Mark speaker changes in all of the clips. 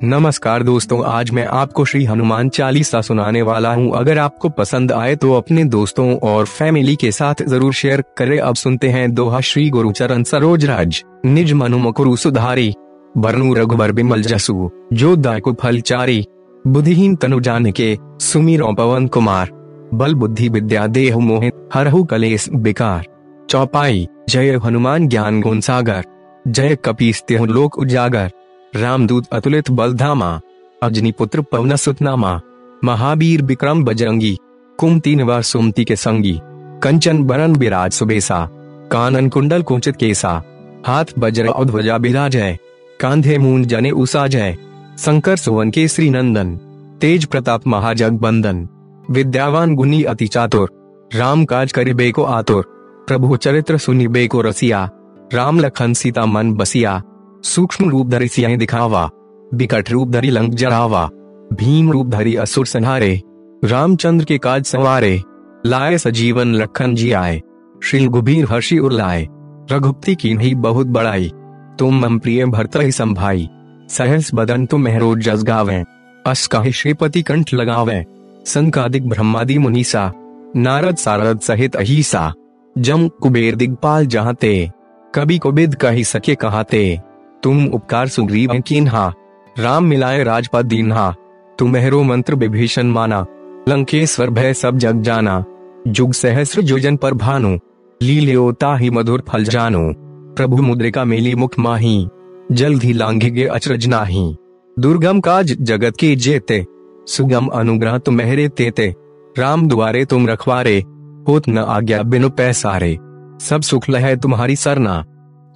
Speaker 1: नमस्कार दोस्तों, आज मैं आपको श्री हनुमान चालीसा सुनाने वाला हूँ। अगर आपको पसंद आए तो अपने दोस्तों और फैमिली के साथ ज़रूर शेयर करें। अब सुनते हैं दोहा श्री गुरु चरण सरोज राज। निज मनु मकुरु सुधारी, बरनु रघुबर बिमल जसु। जो दायकु फल चारी, बुद्धिहीन तनु जान के सुमीरो पवन कुमार। बल बुद्धि विद्या देह मोहित हरहु कलेस बिकार चौपाई, जय हनुमान ज्ञान गुण सागर। जय कपीस त्यहु लोक उजागर। रामदूत अतुलित बलधामा अजनी पुत्र पवन सुतनामा महावीर विक्रम बजरंगी कुमती निवार सुमती के संगी, कंचन बरन बिराज सुबेसा, कानन कुंडल कुंचित केसा, हाथ वज्र ध्वजा बिराजय कांधे मून जने उसा जय, शंकर सुवन के श्री नंदन, तेज प्रताप महाजग बंदन विद्यावान गुनी अति चातुर, राम काज करिबे को आतुर, प्रभु चरित्र सुनिबे को रसिया, राम लखन सीता मन बसिया सूक्ष्म रूप धरि सियाही दिखावा, बिकट रूप धरी लंक जरावा भीम रूप धरी असुर संहारे, रामचंद्र के काज संवारे, लाए सजीवन लखन जी आए श्री गुबीर हर्षि उर्लाए, रघुपति की नहीं बहुत बड़ाई, तुम मम प्रिय भरत ही संभाई, सहस बदन तुम मेहरोज जस गावे, अस कहे श्रीपति कंठ लगावे संकादिक ब्रह्मादि मुनीसा, नारद सारद सहित अहिसा, जम कुबेर दिग्पाल जहाते कभी को बिद कही सके कहाते। तुम उपकार सुग्रीव कीन्हा राम मिलाए राजपद दीन्हा तुम्हेरो मंत्र विभीषण माना। लंकेश्वर भय सब जग जाना। जुग सहस्र जोजन पर भानु। लील्योता ही मधुर फल जानो। प्रभु मुद्रिका मेली मुख माही। जल्द ही लांघेगे अचरज नाही। दुर्गम काज जगत के जेते। सुगम अनुग्रह तुम्हेरे तेते। राम द्वारे तुम रखवारे। होत न आज्ञा बिनु पैसारे। सब सुख लहे तुम्हारी सरना।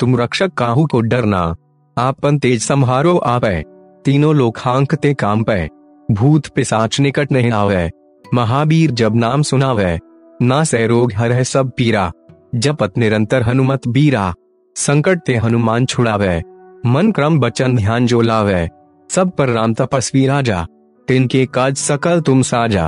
Speaker 1: तुम रक्षक काहू को डरना। आपन तेज संहारो आपै। तीनों लोग हांकते काम पे भूत पिसाच निकट नहीं आवे। महावीर जब नाम सुनावे। ना से रोग हर है सब पीरा। जपत निरंतर हनुमत बीरा। संकट ते हनुमान छुड़ावे। मन क्रम बचन ध्यान जो लावे। सब पर राम तपस्वी राजा। तिनके काज सकल तुम साजा।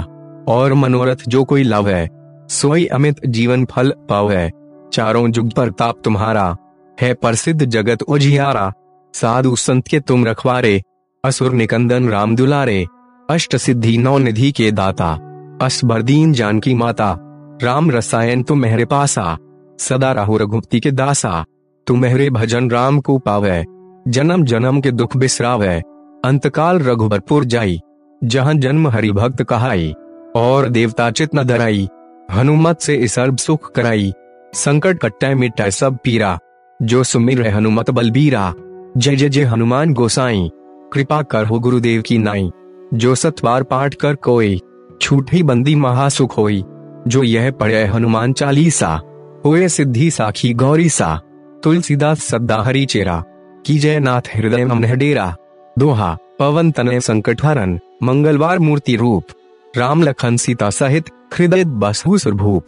Speaker 1: और मनोरथ जो कोई लावे। सोई अमित जीवन फल पावे। चारों जुग पर ताप तुम्हारा। है प्रसिद्ध जगत उजियारा। साधु संत के तुम रखवारे, असुर निकंदन राम दुलारे अष्ट सिद्धि नौ निधि के दाता, असबरदीन जानकी माता, राम रसायन तुम मेहरे पासा, सदा राहु रघुपति के दासा, तुम मेहरे भजन राम को पावे, जन्म जन्म के दुख बिसरावे, अंतकाल रघुबरपुर जाई, जहाँ जन्म हरि भक्त कहाई, और देवता चित न धराई, हनुमत से सर्व सुख कराई, संकट कट्टे मिटाए सब पीरा, जो सुमिर हनुमत बलबीरा जय जय जय हनुमान गोसाई। कृपा कर हो गुरुदेव की नाई। जो सतवार पाठ कर कोई, छूटी बंदी महासुख होई। जो यह पढ़े हनुमान चालीसा, होए सिद्धि साखी गौरी सा तुलसीदास सद्दा हरी चेरा। की जय नाथ हृदय डेरा दोहा, पवन तनय संकट हरन। मंगलवार मूर्ति रूप। राम लखन सीता सहित, हृदय बसहु सुरभूप।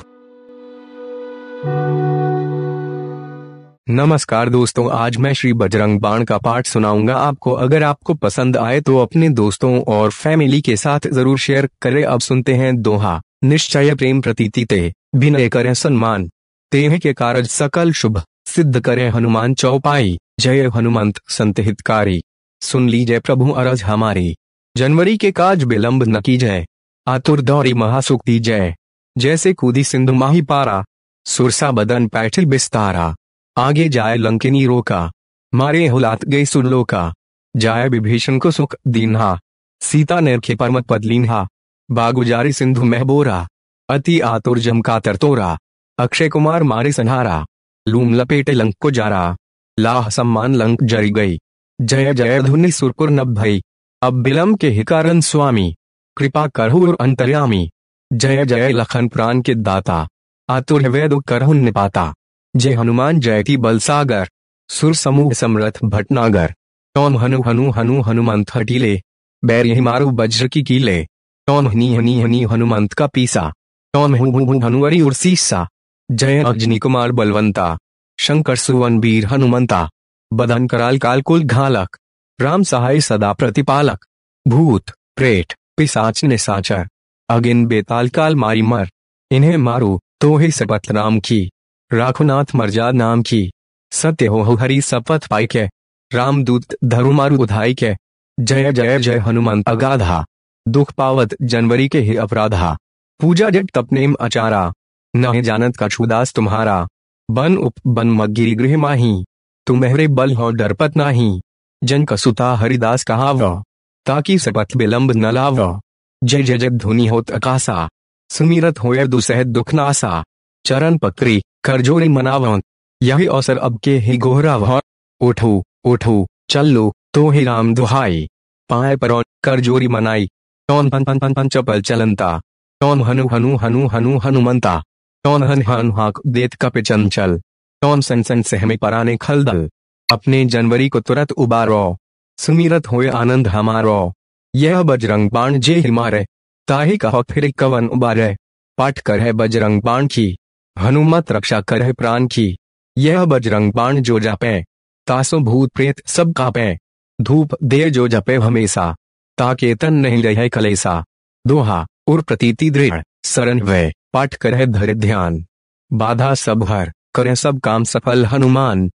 Speaker 1: नमस्कार दोस्तों, आज मैं श्री बजरंग बाण का पाठ सुनाऊँगा। आपको अगर आपको पसंद आए तो अपने दोस्तों और फैमिली के साथ ज़रूर शेयर करें। अब सुनते हैं दोहा। निश्चय प्रेम प्रतीति ते, विनय करें सम्मान तेह के कारज सकल शुभ, सिद्ध करे हनुमान चौपाई। जय हनुमंत संत हितकारी। सुन लीजिए प्रभु अरज हमारी। जनवरी के काज विलंब न की जय आतुर दौरी महासुख दी जय जैसे कूदी सिंधु माही पारा, सुरसा बदन पैठिल बिस्तारा। आगे जाए लंकिनी रोका मारे हुलात गई सुरलोका जाए विभीषण को सुख दीन्हा। सीता नेरखे परमत पदलीन्हा बागुजारी सिंधु महबोरा। अति आतुर जमका तरतोरा अक्षय कुमार मारे सन्हारा। लूम लपेटे लंक को जारा। लाह सम्मान लंक जरी गई। जय जय धुनि सुरपुर नभ भई। अब बिलम के हिकारन स्वामी। कृपा करहुर अंतर्यामी। जय जय लखन प्राण के दाता। आतुर वेद करहुन निपाता। जय हनुमान जयति बलसागर। सुर समूह समरथ भटनागर। टोम हनु हनु हनु हनुमंत हटीले। बैर मारू वज्र की कीले। टोम हनी हनी हनी हनुमंत का पीसा। टोम हु हु उर्सीसा जय अग्नि कुमार बलवंता। शंकर सुवन वीर हनुमंता। बदन कराल काल कुल घालक। राम सहाय सदा प्रतिपालक। भूत, प्रेत पिसाच निसाचर अगिन बेताल काल मारी मर। इन्हें मारो तो ही सपत राम की। राखुनाथ मर्जाद नाम की। सत्य हो हरि सपथ पाई के। रामदूत धरुमारु उधाई के। जय जय जय हनुमंत अगाधा। दुख पावत जनवरी के ही अपराधा। पूजा जट तपनेम अचारा। न जानत कछुदास तुम्हारा। बन उप, बन मगिरी गृह माही। तुम्हेरे बल हो डरपत नाही। जन कसुता हरिदास कहाव। ताकि सपथ विलंब न लाव। जय जय जय, धुनि होत अकासा। सुमीरत होय दुसह दुख नासा। चरण पकड़ी करजोरी मनाव। यही अवसर अब के ही गोहरा वह उठो उठो, चल लो तो ही राम दुहाई। पाए पर कर जोरी मनाई। कौन पन पन पन पन चपल चलंता कौन हनु हनु हनु हनु हनुमंता। कौन हन हन हाक देत कप चंचल। कौन सन सन सहमे पराने खलदल। अपने जनवरी को तुरंत उबारो। सुमीरत होए आनंद हमारो। यह बजरंग बाण जे हिमारे ताही कहो फिर कवन उबारे। पाठ कर है बजरंग बाण की। हनुमत रक्षा कर है प्राण की। यह बजरंग बाण जो जापे, तासो भूत प्रेत सब कापे। धूप दे जो जपे हमेशा ताकेतन नहीं रहे कलेसा दोहा, उर प्रतीति दृढ़ सरन वे, पाठ करे धर ध्यान। बाधा सब हर, करे सब काम सफल हनुमान।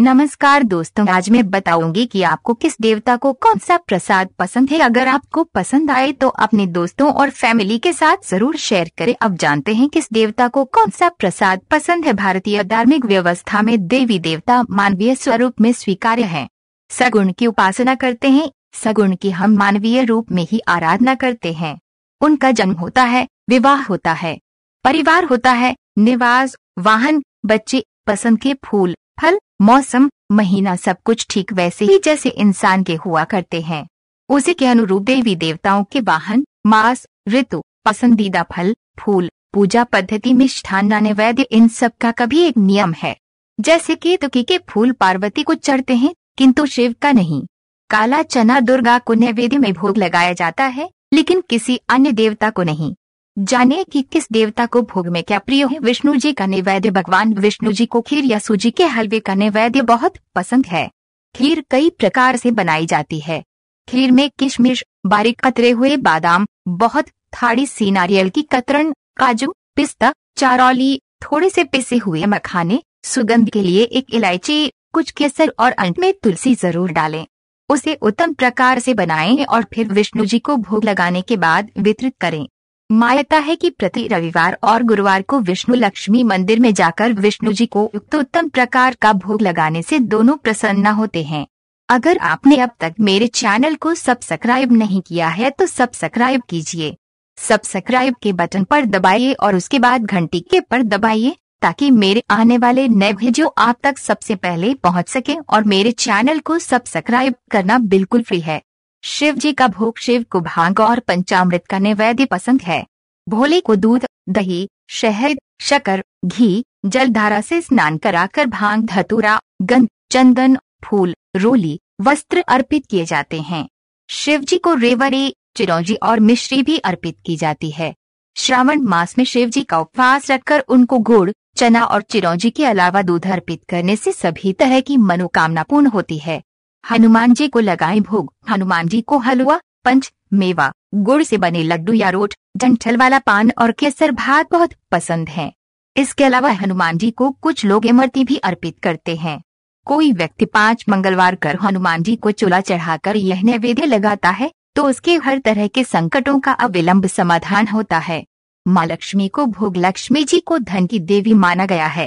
Speaker 2: नमस्कार दोस्तों, आज मैं बताऊँगी कि आपको किस देवता को कौन सा प्रसाद पसंद है। अगर आपको पसंद आए तो अपने दोस्तों और फैमिली के साथ ज़रूर शेयर करें। अब जानते हैं किस देवता को कौन सा प्रसाद पसंद है। भारतीय धार्मिक व्यवस्था में देवी देवता मानवीय स्वरूप में स्वीकार्य है। सगुण की उपासना करते हैं। सगुण की हम मानवीय रूप में ही आराधना करते हैं। उनका जन्म होता है, विवाह होता है, परिवार होता है, निवास, वाहन, बच्चे पसंद के फूल फल, मौसम, महीना सब कुछ ठीक वैसे ही जैसे इंसान के हुआ करते हैं। उसी के अनुरूप देवी देवताओं के वाहन, मास, ऋतु, पसंदीदा फल, फूल, पूजा पद्धति में स्थान मिष्ठान, नैवेद्य, इन सब का कभी एक नियम है। जैसे केतुकी के फूल पार्वती को चढ़ते हैं, किंतु शिव का नहीं। काला चना दुर्गा को नैवेद्य में भोग लगाया जाता है, लेकिन किसी अन्य देवता को नहीं। जाने कि किस देवता को भोग में क्या प्रिय है। विष्णु जी का नैवेद्य, भगवान विष्णु जी को खीर या सूजी के हलवे का नैवेद्य बहुत पसंद है। खीर कई प्रकार से बनाई जाती है। खीर में किशमिश, बारीक कतरे हुए बादाम, बहुत थाड़ी सी नारियल की कतरन, काजू, पिस्ता, चारौली, थोड़े से पिसे हुए मखाने, सुगंध के लिए एक इलायची, कुछ केसर और अंत में तुलसी ज़रूर डालें। उसे उत्तम प्रकार से बनाएँ और फिर विष्णु जी को भोग लगाने के बाद वितरित करें। मान्यता है कि प्रति रविवार और गुरुवार को विष्णु लक्ष्मी मंदिर में जाकर विष्णु जी को युक्त उत्तम प्रकार का भोग लगाने से दोनों प्रसन्न होते हैं। अगर आपने अब तक मेरे चैनल को सब्सक्राइब नहीं किया है तो सब्सक्राइब कीजिए। सब्सक्राइब के बटन पर दबाइए और उसके बाद घंटी के पर दबाइए ताकि मेरे आने वाले नए वीडियो आप तक सबसे पहले पहुँच सके और मेरे चैनल को सब्सक्राइब करना बिल्कुल फ्री है। शिव जी का भोग शिव को भाँग और पंचामृत का नैवेद्य पसंद है। भोले को दूध, दही, शहद शकर घी, जलधारा से स्नान कराकर भाँग, धतूरा, गंध, चंदन, फूल, रोली, वस्त्र अर्पित किए जाते हैं। शिव जी को रेवड़ी, चिरौजी और मिश्री भी अर्पित की जाती है। श्रावण मास में शिव जी का उपवास रखकर उनको गुड़, चना और चिरौंजी के अलावा दूध अर्पित करने से सभी तरह की मनोकामना पूर्ण होती है। हनुमान जी को लगाए भोग। हनुमान जी को हलवा, पंच, मेवा, गुड़ से बने लड्डू या रोट डंठल वाला पान और केसर भात बहुत पसंद है। इसके अलावा हनुमान जी को कुछ लोग इमरती भी अर्पित करते हैं। कोई व्यक्ति पाँच मंगलवार कर हनुमान जी को चूल्हा चढ़ाकर यह नैवेद्य लगाता है तो उसके हर तरह के संकटों का अविलंब समाधान होता है। माँ लक्ष्मी को भोग लक्ष्मी जी को धन की देवी माना गया है।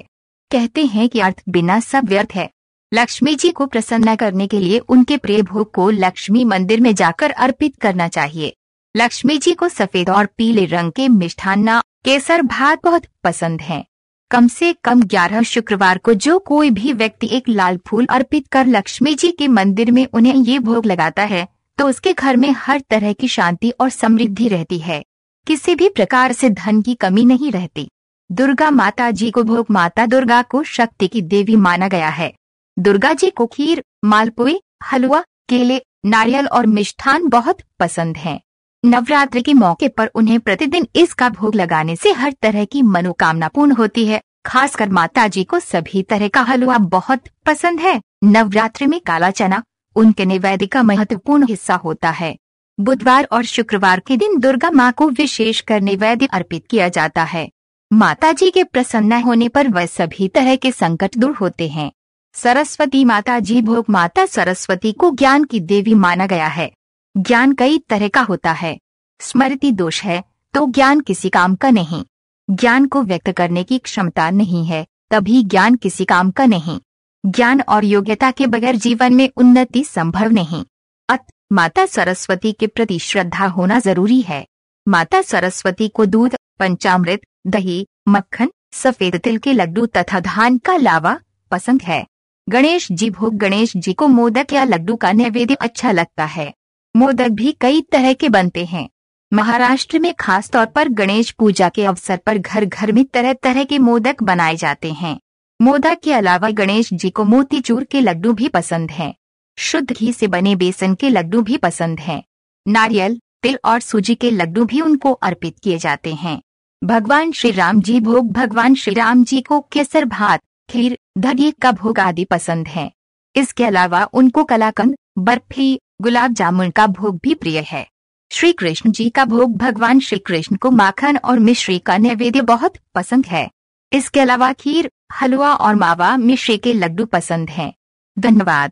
Speaker 2: कहते हैं कि अर्थ बिना सब व्यर्थ है। लक्ष्मी जी को प्रसन्न करने के लिए उनके प्रिय भोग को लक्ष्मी मंदिर में जाकर अर्पित करना चाहिए। लक्ष्मी जी को सफ़ेद और पीले रंग के मिष्ठान्ना, केसर भात बहुत पसंद है। कम से कम ग्यारह शुक्रवार को जो कोई भी व्यक्ति एक लाल फूल अर्पित कर लक्ष्मी जी के मंदिर में उन्हें ये भोग लगाता है तो उसके घर में हर तरह की शांति और समृद्धि रहती है। किसी भी प्रकार से धन की कमी नहीं रहती। दुर्गा माता जी को भोग माता दुर्गा को शक्ति की देवी माना गया है। दुर्गा जी को खीर, मालपुए, हलवा, केले, नारियल और मिष्ठान बहुत पसंद हैं। नवरात्र के मौके पर उन्हें प्रतिदिन इसका भोग लगाने से हर तरह की मनोकामना पूर्ण होती है। खासकर माता जी को सभी तरह का हलवा बहुत पसंद है। नवरात्रि में काला चना, उनके निवेद्य का महत्वपूर्ण हिस्सा होता है। बुधवार और शुक्रवार के दिन दुर्गा माँ को विशेष कर निवेद्य अर्पित किया जाता है। माता जी के प्रसन्न होने पर वह सभी तरह के संकट दूर होते हैं। सरस्वती माता जी भोग माता सरस्वती को ज्ञान की देवी माना गया है। ज्ञान कई तरह का होता है। स्मृति दोष है तो ज्ञान किसी काम का नहीं। ज्ञान को व्यक्त करने की क्षमता नहीं है, तभी ज्ञान किसी काम का नहीं। ज्ञान और योग्यता के बगैर जीवन में उन्नति संभव नहीं। अत, माता सरस्वती के प्रति श्रद्धा होना ज़रूरी है। माता सरस्वती को दूध, पंचामृत, दही, मक्खन, सफ़ेद तिल के लड्डू तथा धान का लावा पसंद है। गणेश जी भोग गणेश जी को मोदक या लड्डू का नैवेद्य अच्छा लगता है मोदक भी कई तरह के बनते हैं महाराष्ट्र में खास तौर पर गणेश पूजा के अवसर पर घर घर में तरह तरह के मोदक बनाए जाते हैं मोदक के अलावा गणेश जी को मोतीचूर के लड्डू भी पसंद हैं। शुद्ध घी से बने बेसन के लड्डू भी पसंद हैं। नारियल, तिल और सूजी के लड्डू भी उनको अर्पित किए जाते हैं भगवान श्री राम जी भोग, भगवान श्री राम जी को केसर भात खीर, दही का भोग आदि पसंद है। इसके अलावा उनको कलाकंद, बर्फ़ी, गुलाब जामुन का भोग भी प्रिय है। श्री कृष्ण जी का भोग भगवान श्री कृष्ण को माखन और मिश्री का नैवेद्य बहुत पसंद है। इसके अलावा खीर, हलवा और मावा मिश्री के लड्डू पसंद हैं। धन्यवाद।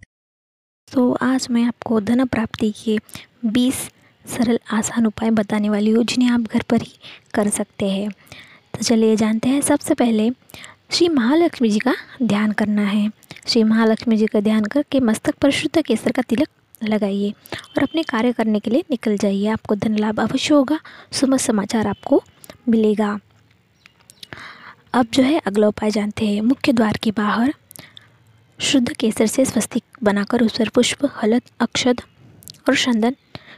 Speaker 3: तो आज मैं आपको धन प्राप्ति के 20 सरल आसान उपाय बताने वाली हूँ, जिन्हें आप घर पर ही कर सकते हैं। तो चलिए जानते हैं, सबसे पहले श्री महालक्ष्मी जी का ध्यान करना है। श्री महालक्ष्मी जी का ध्यान करके मस्तक पर शुद्ध केसर का तिलक लगाइए और अपने कार्य करने के लिए निकल जाइए। आपको धन लाभ अवश्य होगा सुबह समाचार आपको मिलेगा। अब जो है अगला उपाय जानते हैं। मुख्य द्वार के बाहर शुद्ध केसर से स्वस्तिक बनाकर उस पर पुष्प, हलद, अक्षद और चंदन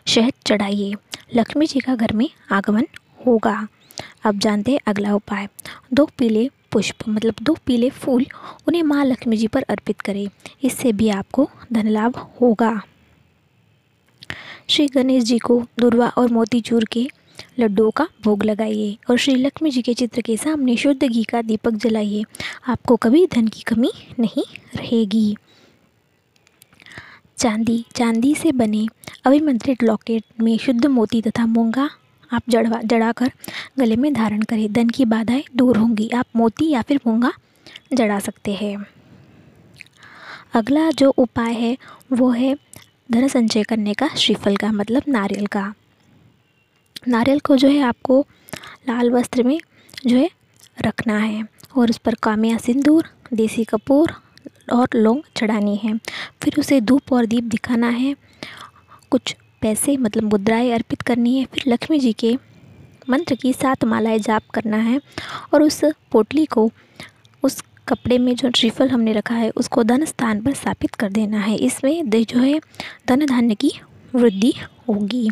Speaker 3: शहद चढ़ाइए। लक्ष्मी जी का घर में आगमन होगा। अब जानते हैं अगला उपाय। दो पीले पुष्प मतलब दो पीले फूल उन्हें माँ लक्ष्मी जी पर अर्पित करें। इससे भी आपको धन लाभ होगा। श्री गणेश जी को दुर्वा और मोतीचूर के लड्डुओं का भोग लगाइए और श्री लक्ष्मी जी के चित्र के सामने शुद्ध घी का दीपक जलाइए। आपको कभी धन की कमी नहीं रहेगी। चांदी चांदी से बने अभिमंत्रित लॉकेट में शुद्ध मोती तथा मूँगा आप जड़वा, जड़ाकर गले में धारण करें। धन की बाधाएँ दूर होंगी। आप मोती या फिर मूँगा जड़ा सकते हैं। अगला जो उपाय है, वो है धन संचय करने का, श्रीफल का मतलब नारियल का। नारियल को जो है आपको लाल वस्त्र में जो है रखना है और उस पर कामिया सिंदूर, देसी कपूर और लौंग चढ़ानी है। फिर उसे धूप और दीप दिखाना है। कुछ पैसे मतलब मुद्राएँ अर्पित करनी है, फिर लक्ष्मी जी के मंत्र की सात मालाएँ जाप करना है और उस पोटली को, उस कपड़े में जो श्रीफल हमने रखा है, उसको धन स्थान पर स्थापित कर देना है। इसमें जो है धन धान्य की वृद्धि होगी।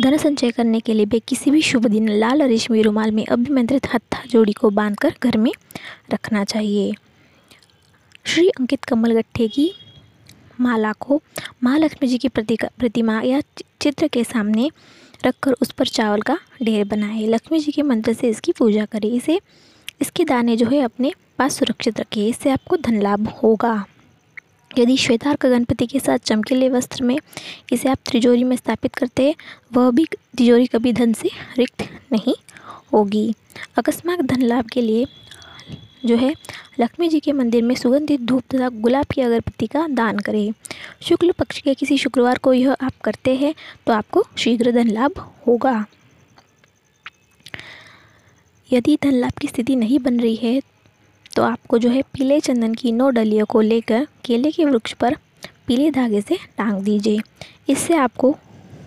Speaker 3: धन संचय करने के लिए भी किसी भी शुभ दिन लाल, रेशमी रुमाल में अभिमंत्रित हत्था जोड़ी को बांधकर घर में रखना चाहिए। श्री अंकित कमल गट्ठे की माला को महालक्ष्मी जी की प्रतिमा या चित्र के सामने रखकर उस पर चावल का ढेर बनाए। लक्ष्मी जी के मंत्र से इसकी पूजा करें। इसे, इसके दाने जो है अपने पास सुरक्षित रखिए इससे आपको धन लाभ होगा। यदि श्वेतार्क गणपति के साथ चमकीले वस्त्र में इसे आप तिजोरी में स्थापित करते हैं, वह भी तिजोरी कभी धन से रिक्त नहीं होगी। अकस्मात धन लाभ के लिए जो है, लक्ष्मी जी के मंदिर में सुगंधित धूप तथा गुलाब की अगरबत्ती का दान करें। शुक्ल पक्ष के किसी शुक्रवार को यह आप करते हैं तो आपको शीघ्र धन लाभ होगा। यदि धन लाभ की स्थिति नहीं बन रही है तो आपको जो है पीले चंदन की नौ डलियों को लेकर केले के वृक्ष पर पीले धागे से टांग दीजिए। इससे आपको,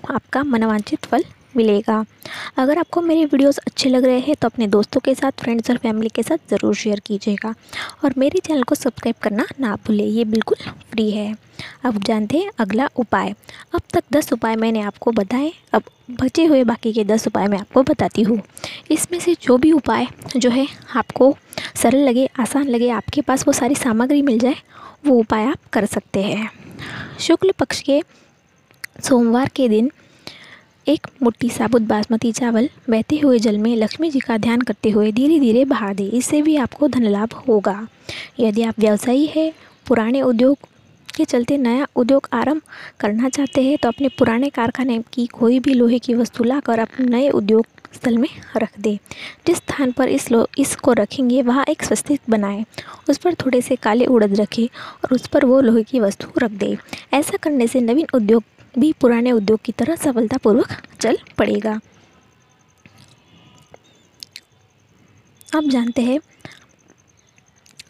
Speaker 3: आपका मनवांचित फल मिलेगा। अगर आपको मेरे वीडियोस अच्छे लग रहे हैं तो अपने दोस्तों के साथ फ्रेंड्स और फैमिली के साथ ज़रूर शेयर कीजिएगा। और मेरे चैनल को सब्सक्राइब करना ना भूलें, ये बिल्कुल फ्री है। अब जानते हैं अगला उपाय। अब तक दस उपाय मैंने आपको बताए, अब बचे हुए बाकी के दस उपाय मैं आपको बताती हूँ। इसमें से जो भी उपाय जो है, आपको सरल लगे, आसान लगे, आपके पास वो सारी सामग्री मिल जाए, वो उपाय आप कर सकते हैं। शुक्ल पक्ष के सोमवार के दिन एक मुट्ठी साबुत बासमती चावल बहते हुए जल में लक्ष्मी जी का ध्यान करते हुए धीरे धीरे बहा दें। इससे भी आपको धन लाभ होगा। यदि आप व्यवसायी है, पुराने उद्योग के चलते नया उद्योग आरंभ करना चाहते हैं तो अपने पुराने कारखाने की कोई भी लोहे की वस्तु लाकर अपने नए उद्योग स्थल में रख दें। जिस स्थान पर इस लो, इसको रखेंगे, वहाँ एक स्वस्तिक बनाएँ। उस पर थोड़े से काले उड़द रखें और उस पर वो लोहे की वस्तु रख दें। ऐसा करने से नवीन उद्योग भी पुराने उद्योग की तरह सफलतापूर्वक चल पड़ेगा। आप जानते हैं,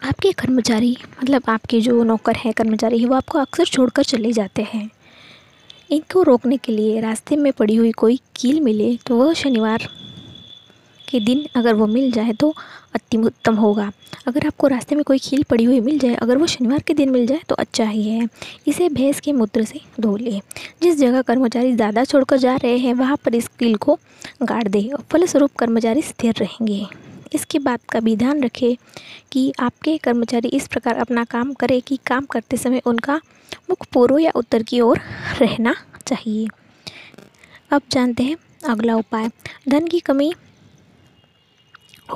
Speaker 3: आपके कर्मचारी मतलब आपके जो नौकर हैं, कर्मचारी हैं, वो आपको अक्सर छोड़कर चले जाते हैं। इनको रोकने के लिए रास्ते में पड़ी हुई कोई कील मिले तो वह शनिवार के दिन अगर वो मिल जाए तो अति उत्तम होगा। अगर आपको रास्ते में कोई खील पड़ी हुई मिल जाए, अगर वो शनिवार के दिन मिल जाए तो अच्छा ही है। इसे भैंस के मूत्र से धो ले जिस जगह कर्मचारी ज़्यादा छोड़कर जा रहे हैं, वहाँ पर इस कील को गाड़ दे और फलस्वरूप कर्मचारी स्थिर रहेंगे। इसके बात का भी ध्यान रखें कि आपके कर्मचारी इस प्रकार अपना काम करें कि काम करते समय उनका मुख पूर्व या उत्तर की ओर रहना चाहिए। अब जानते हैं अगला उपाय। धन की कमी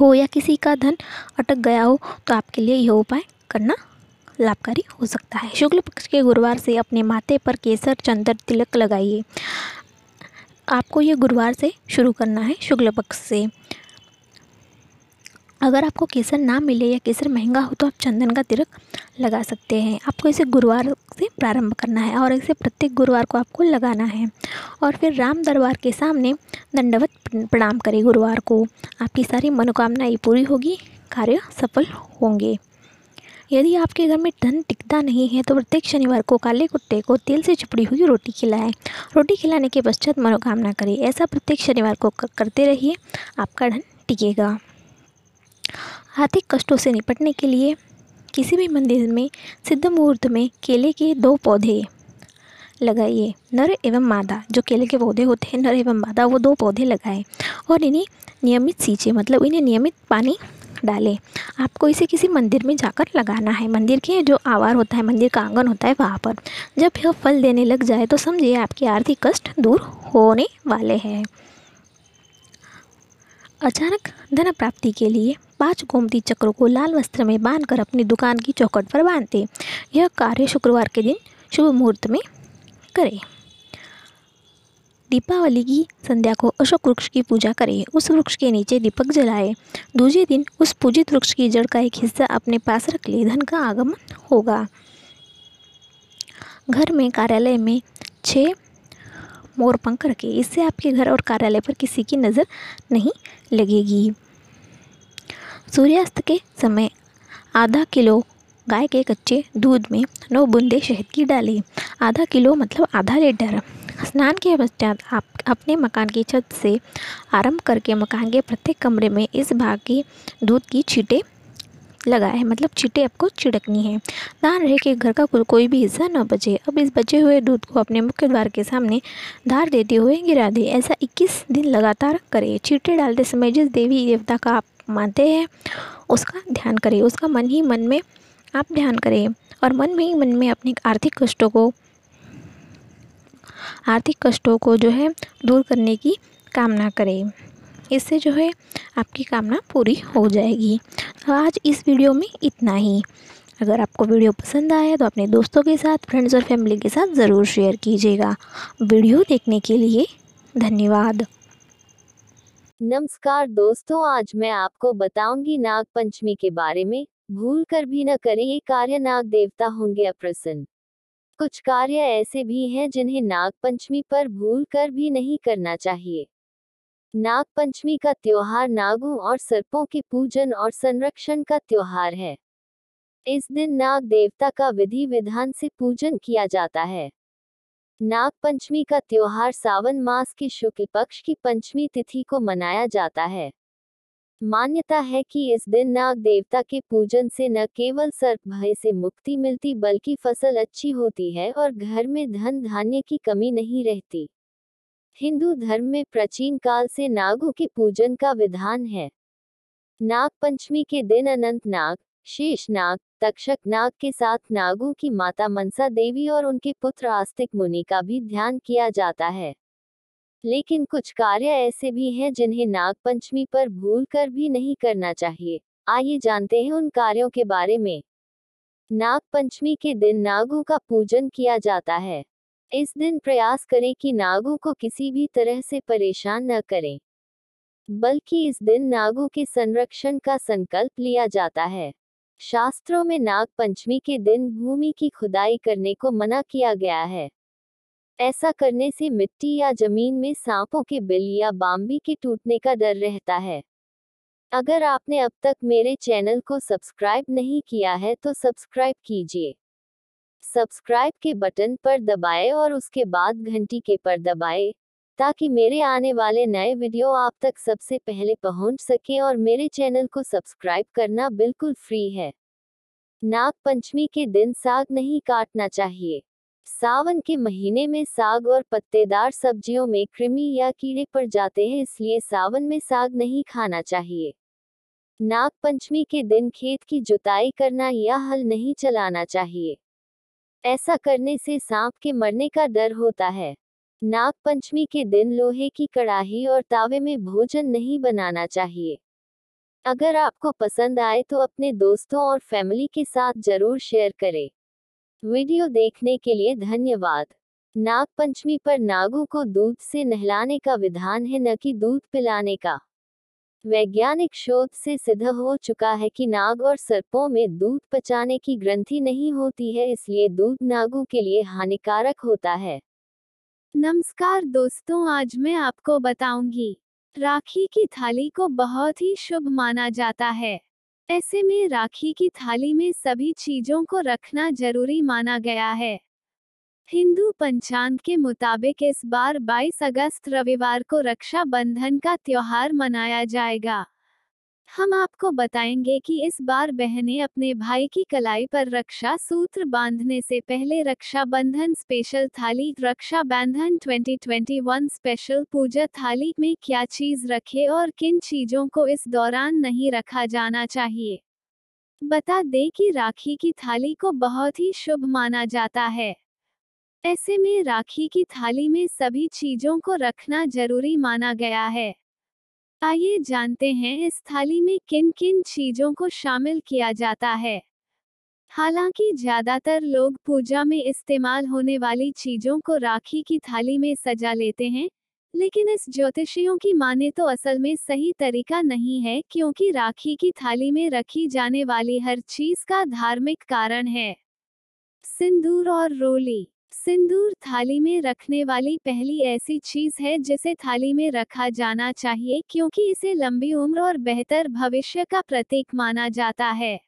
Speaker 3: हो या किसी का धन अटक गया हो तो आपके लिए यह उपाय करना लाभकारी हो सकता है। शुक्ल पक्ष के गुरुवार से अपने माथे पर केसर चंदन तिलक लगाइए। आपको ये गुरुवार से शुरू करना है शुक्ल पक्ष से। अगर आपको केसर ना मिले या केसर महँगा हो तो आप चंदन का तिलक लगा सकते हैं। आपको इसे गुरुवार से प्रारंभ करना है और इसे प्रत्येक गुरुवार को आपको लगाना है। और फिर राम दरबार के सामने दंडवत प्रणाम करें गुरुवार को। आपकी सारी मनोकामनाएँ पूरी होगी, कार्य सफल होंगे। यदि आपके घर में धन टिकता नहीं है तो प्रत्येक शनिवार को काले कुत्ते को तेल से चिपड़ी हुई रोटी खिलाएँ। रोटी खिलाने के पश्चात मनोकामना करें। ऐसा प्रत्येक शनिवार को, करते रहिए, आपका धन टिकेगा। आर्थिक कष्टों से निपटने के लिए किसी भी मंदिर में, सिद्ध मुहूर्त में केले के दो पौधे लगाइए। नर एवं मादा, जो केले के पौधे होते हैं, नर एवं मादा, वो दो पौधे लगाएँ और इन्हें नियमित सींचे मतलब इन्हें नियमित पानी डालें। आपको इसे किसी मंदिर में जाकर लगाना है। मंदिर के जो आवार होता है, मंदिर का आँगन होता है, वहाँ पर जब यह फल देने लग जाए तो समझिए आपके आर्थिक कष्ट दूर होने वाले हैं। अचानक धन प्राप्ति के लिए पाँच गोमती चक्रों को लाल वस्त्र में बांधकर अपनी दुकान की चौकट पर बांधते। यह कार्य शुक्रवार के दिन शुभ मुहूर्त में करें। दीपावली की संध्या को अशोक वृक्ष की पूजा करें। उस वृक्ष के नीचे दीपक जलाए। दूसरे दिन उस पूजित वृक्ष की जड़ का एक हिस्सा अपने पास रख ले। धन का आगमन होगा। घर में कार्यालय में छः मोर पंख रखें। इससे आपके घर और कार्यालय पर किसी की नज़र नहीं लगेगी। सूर्यास्त के समय आधा किलो गाय के कच्चे दूध में नौ बूंदे शहद की डालें। आधा किलो मतलब आधा लीटर। स्नान के पश्चात आप अपने मकान की छत से आरंभ करके मकान के प्रत्येक कमरे में इस भाग की दूध की छीटें लगाए। मतलब चीटे आपको छिड़कनी है। ध्यान रहे कि घर का कोई भी हिस्सा न बचे। अब इस बचे हुए दूध को अपने मुख्य द्वार के सामने धार देते हुए गिरा दे। ऐसा 21 दिन लगातार करें। चीटे डालते समय जिस देवी देवता का आप मानते हैं। उसका ध्यान करें उसका मन ही मन में आप ध्यान करें और मन में ही मन में अपने आर्थिक कष्टों को, आर्थिक कष्टों को जो है दूर करने की कामना करें इससे जो है आपकी कामना पूरी हो जाएगी। तो आज इस वीडियो में इतना ही। अगर आपको वीडियो पसंद आया तो अपने दोस्तों के साथ फ्रेंड्स और फैमिली के साथ ज़रूर शेयर कीजिएगा। वीडियो देखने के लिए धन्यवाद।
Speaker 4: नमस्कार दोस्तों, आज मैं आपको बताऊँगी नाग पंचमी के बारे में। भूल कर भी न करें, ये कार्य नाग देवता होंगे अप्रसन्न। कुछ कार्य ऐसे भी हैं जिन्हें नाग पंचमी पर भूल कर भी नहीं करना चाहिए। नाग पंचमी का त्योहार नागों और सर्पों के पूजन और संरक्षण का त्योहार है। इस दिन नाग देवता का विधि विधान से पूजन किया जाता है। नाग पंचमी का त्योहार सावन मास के शुक्ल पक्ष की पंचमी तिथि को मनाया जाता है। मान्यता है कि इस दिन नाग देवता के पूजन से न केवल सर्प भय से मुक्ति मिलती बल्कि फ़सल अच्छी होती है और घर में धन धान्य की कमी नहीं रहती। हिंदू धर्म में प्राचीन काल से नागों के पूजन का विधान है। नाग पंचमी के दिन अनंत नाग शेष नाग, तक्षक नाग के साथ नागों की माता मनसा देवी और उनके पुत्र आस्तिक मुनि का भी ध्यान किया जाता है। लेकिन कुछ कार्य ऐसे भी हैं जिन्हें नाग पंचमी पर भूल कर भी नहीं करना चाहिए। आइए जानते हैं उन कार्यों के बारे में। नाग पंचमी के दिन नागों का पूजन किया जाता है। इस दिन प्रयास करें कि नागों को किसी भी तरह से परेशान न करें। बल्कि इस दिन नागों के संरक्षण का संकल्प लिया जाता है। शास्त्रों में नाग पंचमी के दिन भूमि की खुदाई करने को मना किया गया है। ऐसा करने से मिट्टी या ज़मीन में सांपों के बिल या बाम्बी के टूटने का डर रहता है। अगर आपने अब तक मेरे चैनल को सब्सक्राइब नहीं किया है तो सब्सक्राइब कीजिए। सब्सक्राइब के बटन पर दबाएँ और उसके बाद घंटी के पर दबाएँ। ताकि मेरे आने वाले नए वीडियो आप तक सबसे पहले पहुँच सके और मेरे चैनल को सब्सक्राइब करना बिल्कुल फ्री है। नाग पंचमी के दिन साग नहीं काटना चाहिए। सावन के महीने में साग और पत्तेदार सब्जियों में कृमि या कीड़े पड़ जाते हैं, इसलिए सावन में साग नहीं खाना चाहिए। नाग पंचमी के दिन खेत की जुताई करना या हल नहीं चलाना चाहिए। ऐसा करने से सांप के मरने का डर होता है। नाग पंचमी के दिन लोहे की कड़ाही और तावे में भोजन नहीं बनाना चाहिए। अगर आपको पसंद आए तो अपने दोस्तों और फैमिली के साथ ज़रूर शेयर करें। वीडियो देखने के लिए धन्यवाद। नाग पंचमी पर नागों को दूध से नहलाने का विधान है न कि दूध पिलाने का। वैज्ञानिक शोध से सिद्ध हो चुका है कि नाग और सर्पों में दूध पचाने की ग्रंथि नहीं होती है, इसलिए दूध नागों के लिए हानिकारक होता है।
Speaker 5: नमस्कार दोस्तों, आज मैं आपको बताऊँगी। राखी की थाली को बहुत ही शुभ माना जाता है। ऐसे में राखी की थाली में सभी चीज़ों को रखना ज़रूरी माना गया है। हिंदू पंचांग के मुताबिक इस बार 22 अगस्त रविवार को रक्षा बंधन का त्योहार मनाया जाएगा। हम आपको बताएँगे कि इस बार बहनें अपने भाई की कलाई पर रक्षा सूत्र बांधने से पहले रक्षा बंधन स्पेशल थाली रक्षा बंधन 2021 स्पेशल पूजा थाली में क्या चीज़ रखे और किन चीज़ों को इस दौरान नहीं रखा जाना चाहिए? बता दें कि राखी की थाली को बहुत ही शुभ माना जाता है। ऐसे में राखी की थाली में सभी चीज़ों को रखना ज़रूरी माना गया है। आइए जानते हैं इस थाली में किन किन चीज़ों को शामिल किया जाता है। हालाँकि ज़्यादातर लोग पूजा में इस्तेमाल होने वाली चीज़ों को राखी की थाली में सजा लेते हैं, लेकिन इस ज्योतिषियों की माने तो असल में सही तरीका नहीं है क्योंकि राखी की थाली में रखी जाने वाली हर चीज़ का धार्मिक कारण है। सिंदूर और रोली सिंदूर थाली में रखने वाली पहली ऐसी चीज़ है जिसे थाली में रखा जाना चाहिए क्योंकि इसे लंबी उम्र और बेहतर भविष्य का प्रतीक माना जाता है।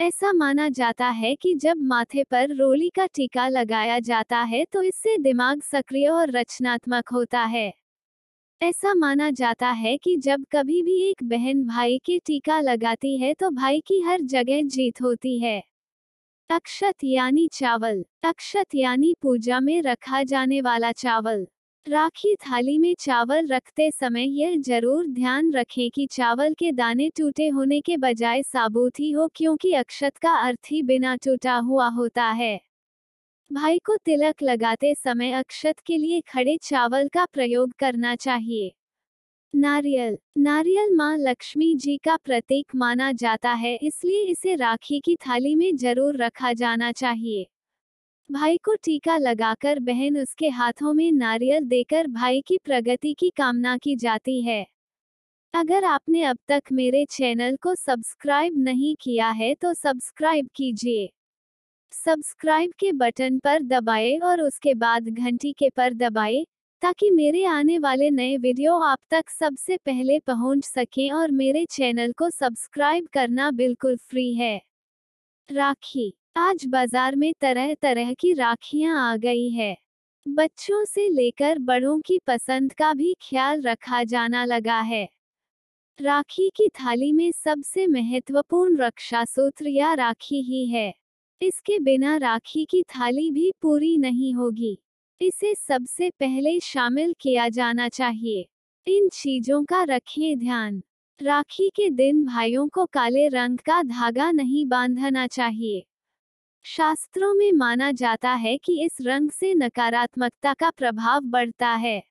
Speaker 5: ऐसा माना जाता है कि जब माथे पर रोली का टीका लगाया जाता है तो इससे दिमाग सक्रिय और रचनात्मक होता है। ऐसा माना जाता है कि जब कभी भी एक बहन भाई के टीका लगाती है तो भाई की हर जगह जीत होती है। अक्षत यानी चावल अक्षत यानी पूजा में रखा जाने वाला चावल। राखी थाली में चावल रखते समय यह ज़रूर ध्यान रखें कि चावल के दाने टूटे होने के बजाय साबुत ही हो क्योंकि अक्षत का अर्थ ही बिना टूटा हुआ होता है। भाई को तिलक लगाते समय अक्षत के लिए खड़े चावल का प्रयोग करना चाहिए। नारियल। नारियल माँ लक्ष्मी जी का प्रतीक माना जाता है, इसलिए इसे राखी की थाली में ज़रूर रखा जाना चाहिए। भाई को टीका लगाकर बहन उसके हाथों में नारियल देकर भाई की प्रगति की कामना की जाती है। अगर आपने अब तक मेरे चैनल को सब्सक्राइब नहीं किया है तो सब्सक्राइब कीजिए। सब्सक्राइब के बटन पर दबाएँ और उसके बाद घंटी के पर दबाएँ। ताकि मेरे आने वाले नए वीडियो आप तक सबसे पहले पहुँच सकें और मेरे चैनल को सब्सक्राइब करना बिल्कुल फ्री है। राखी। आज बाज़ार में तरह तरह की राखियाँ आ गई है। बच्चों से लेकर बड़ों की पसंद का भी ख्याल रखा जाना लगा है। राखी की थाली में सबसे महत्वपूर्ण रक्षा सूत्र या राखी ही है। इसके बिना राखी की थाली भी पूरी नहीं होगी। इसे सबसे पहले शामिल किया जाना चाहिए। इन चीज़ों का रखें ध्यान। राखी के दिन भाइयों को काले रंग का धागा नहीं बांधना चाहिए। शास्त्रों में माना जाता है कि इस रंग से नकारात्मकता का प्रभाव बढ़ता है।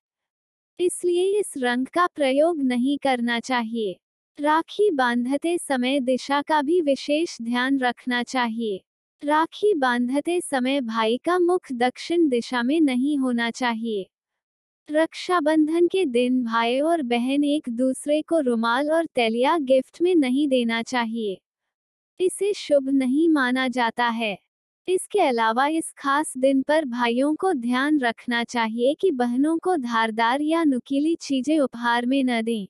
Speaker 5: इसलिए इस रंग का प्रयोग नहीं करना चाहिए। राखी बांधते समय दिशा का भी विशेष ध्यान रखना चाहिए। राखी बांधते समय भाई का मुख दक्षिण दिशा में नहीं होना चाहिए। रक्षाबंधन के दिन भाई और बहन एक दूसरे को रुमाल और तैलिया गिफ्ट में नहीं देना चाहिए। इसे शुभ नहीं माना जाता है। इसके अलावा इस खास दिन पर भाइयों को ध्यान रखना चाहिए कि बहनों को धारदार या नुकीली चीज़ें उपहार में न दें।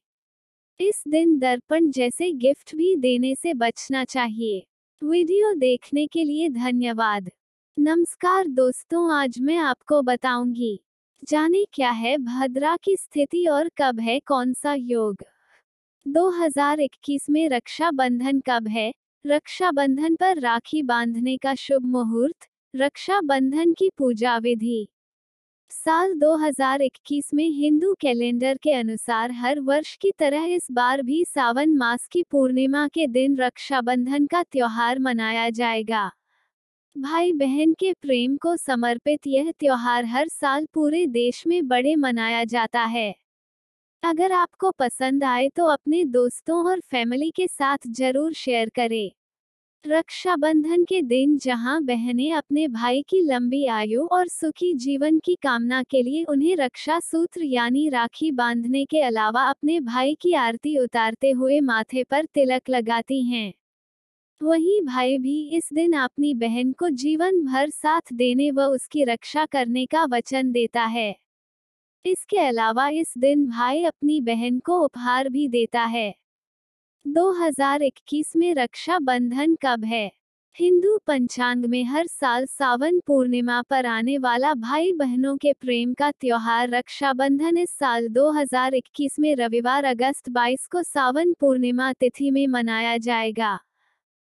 Speaker 5: इस दिन दर्पण जैसे गिफ्ट भी देने से बचना चाहिए। वीडियो देखने के लिए धन्यवाद। नमस्कार दोस्तों, आज मैं आपको बताऊँगी, जाने क्या है भद्रा की स्थिति और कब है, कौन सा योग। 2021 में रक्षा बंधन कब है? रक्षा बंधन पर राखी बांधने का शुभ मुहूर्त रक्षा बंधन की पूजा विधि। साल 2021 में हिंदू कैलेंडर के अनुसार हर वर्ष की तरह इस बार भी सावन मास की पूर्णिमा के दिन रक्षाबंधन का त्योहार मनाया जाएगा। भाई बहन के प्रेम को समर्पित यह त्योहार हर साल पूरे देश में बड़े मनाया जाता है। अगर आपको पसंद आए तो अपने दोस्तों और फैमिली के साथ ज़रूर शेयर करें। रक्षाबंधन के दिन जहाँ बहनें अपने भाई की लंबी आयु और सुखी जीवन की कामना के लिए उन्हें रक्षा सूत्र यानी राखी बांधने के अलावा अपने भाई की आरती उतारते हुए माथे पर तिलक लगाती हैं। वहीं भाई भी इस दिन अपनी बहन को जीवन भर साथ देने व उसकी रक्षा करने का वचन देता है। इसके अलावा इस दिन भाई अपनी बहन को उपहार भी देता है। 2021 में रक्षा बंधन कब है? हिंदू पंचांग में हर साल सावन पूर्णिमा पर आने वाला भाई बहनों के प्रेम का त्योहार रक्षाबंधन इस साल 2021 में रविवार अगस्त 22 को सावन पूर्णिमा तिथि में मनाया जाएगा।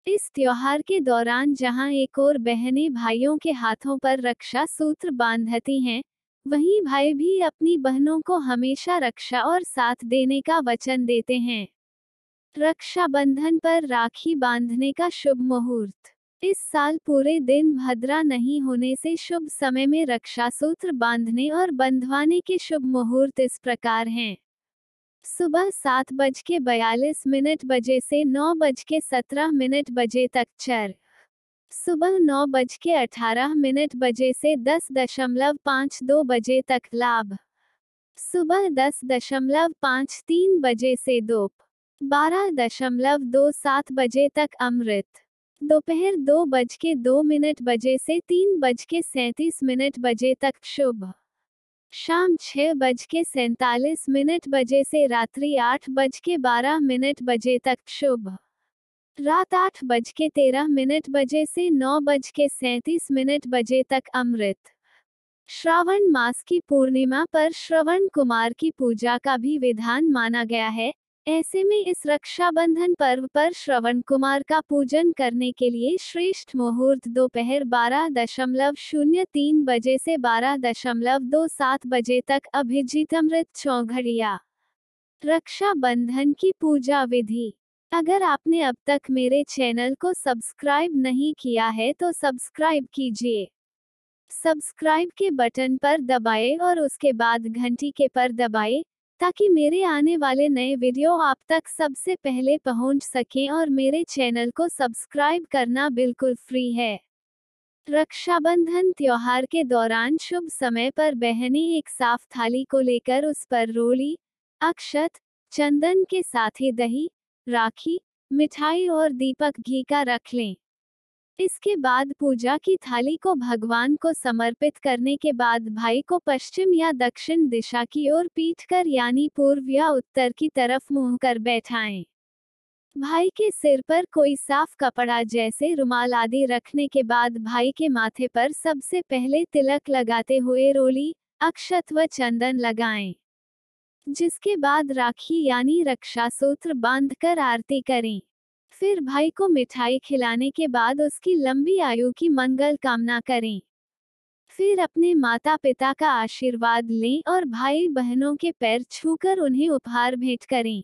Speaker 5: इस त्योहार के दौरान जहाँ एक और बहनें भाइयों के हाथों पर रक्षा सूत्र बांधती हैं, वहीं भाई भी अपनी बहनों को हमेशा रक्षा और साथ देने का वचन देते हैं। रक्षाबंधन पर राखी बांधने का शुभ मुहूर्त। इस साल पूरे दिन भद्रा नहीं होने से शुभ समय में रक्षा सूत्र बांधने और बंधवाने के शुभ मुहूर्त इस प्रकार हैं। सुबह सात बज के बयालीस मिनट बजे से नौ बज के सत्रह मिनट बजे तक चर। सुबह नौ बज के अठारह मिनट बजे से दस दशमलव पाँच दो बजे तक लाभ। सुबह दस दशमलव पाँच तीन बजे से दोप। बारह दशमलव दो सात बजे तक अमृत। दोपहर दो बज के दो मिनट बजे से तीन बज के सैंतीस मिनट बजे तक शुभ। शाम छह बज के सैतालीस मिनट बजे से रात्रि आठ बज के बारह मिनट बजे तक शुभ। रात आठ बज के तेरह मिनट बजे से नौ बज के सैंतीस मिनट बजे तक अमृत। श्रावण मास की पूर्णिमा पर श्रवण कुमार की पूजा का भी विधान माना गया है। ऐसे में इस रक्षाबंधन पर्व पर श्रवण कुमार का पूजन करने के लिए श्रेष्ठ मुहूर्त दोपहर बारह दशमलव शून्य तीन बजे से बारह दशमलव दो सात बजे तक अभिजीत अमृत चौघड़िया। रक्षाबंधन की पूजा विधि। अगर आपने अब तक मेरे चैनल को सब्सक्राइब नहीं किया है तो सब्सक्राइब कीजिए। सब्सक्राइब के बटन पर दबाएँ और उसके बाद घंटी के पर दबाएँ। ताकि मेरे आने वाले नए वीडियो आप तक सबसे पहले पहुँच सकें और मेरे चैनल को सब्सक्राइब करना बिल्कुल फ्री है। रक्षाबंधन त्योहार के दौरान शुभ समय पर बहनें एक साफ़ थाली को लेकर उस पर रोली, अक्षत, चंदन के साथ ही दही, राखी, मिठाई और दीपक घी का रख लें। इसके बाद पूजा की थाली को भगवान को समर्पित करने के बाद भाई को पश्चिम या दक्षिण दिशा की ओर पीट कर यानी पूर्व या उत्तर की तरफ़ मुँह कर बैठाएँ। भाई के सिर पर कोई साफ़ कपड़ा जैसे रुमाल आदि रखने के बाद भाई के माथे पर सबसे पहले तिलक लगाते हुए रोली, अक्षत व चंदन लगाएँ। जिसके बाद राखी यानी रक्षा सूत्र बांधकर आरती करें फिर भाई को मिठाई खिलाने के बाद उसकी लंबी आयु की मंगल कामना करें। फिर अपने माता पिता का आशीर्वाद लें और भाई बहनों के पैर छूकर उन्हें उपहार भेंट करें।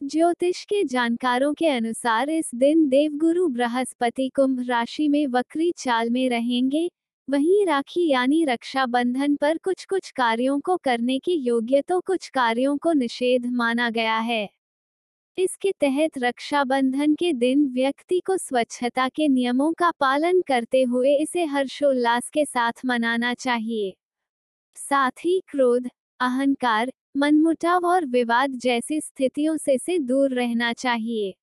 Speaker 5: ज्योतिष के जानकारों के अनुसार इस दिन देवगुरु बृहस्पति कुंभ राशि में वक्री चाल में रहेंगे। वहीं राखी यानी रक्षाबंधन पर कुछ कुछ कार्यों को करने के योग्य तो कुछ कार्यों को निषेध माना गया है। इसके तहत रक्षाबंधन के दिन व्यक्ति को स्वच्छता के नियमों का पालन करते हुए इसे हर्षोल्लास के साथ मनाना चाहिए। साथ ही क्रोध, अहंकार, मनमुटाव और विवाद जैसी स्थितियों से से दूर रहना चाहिए।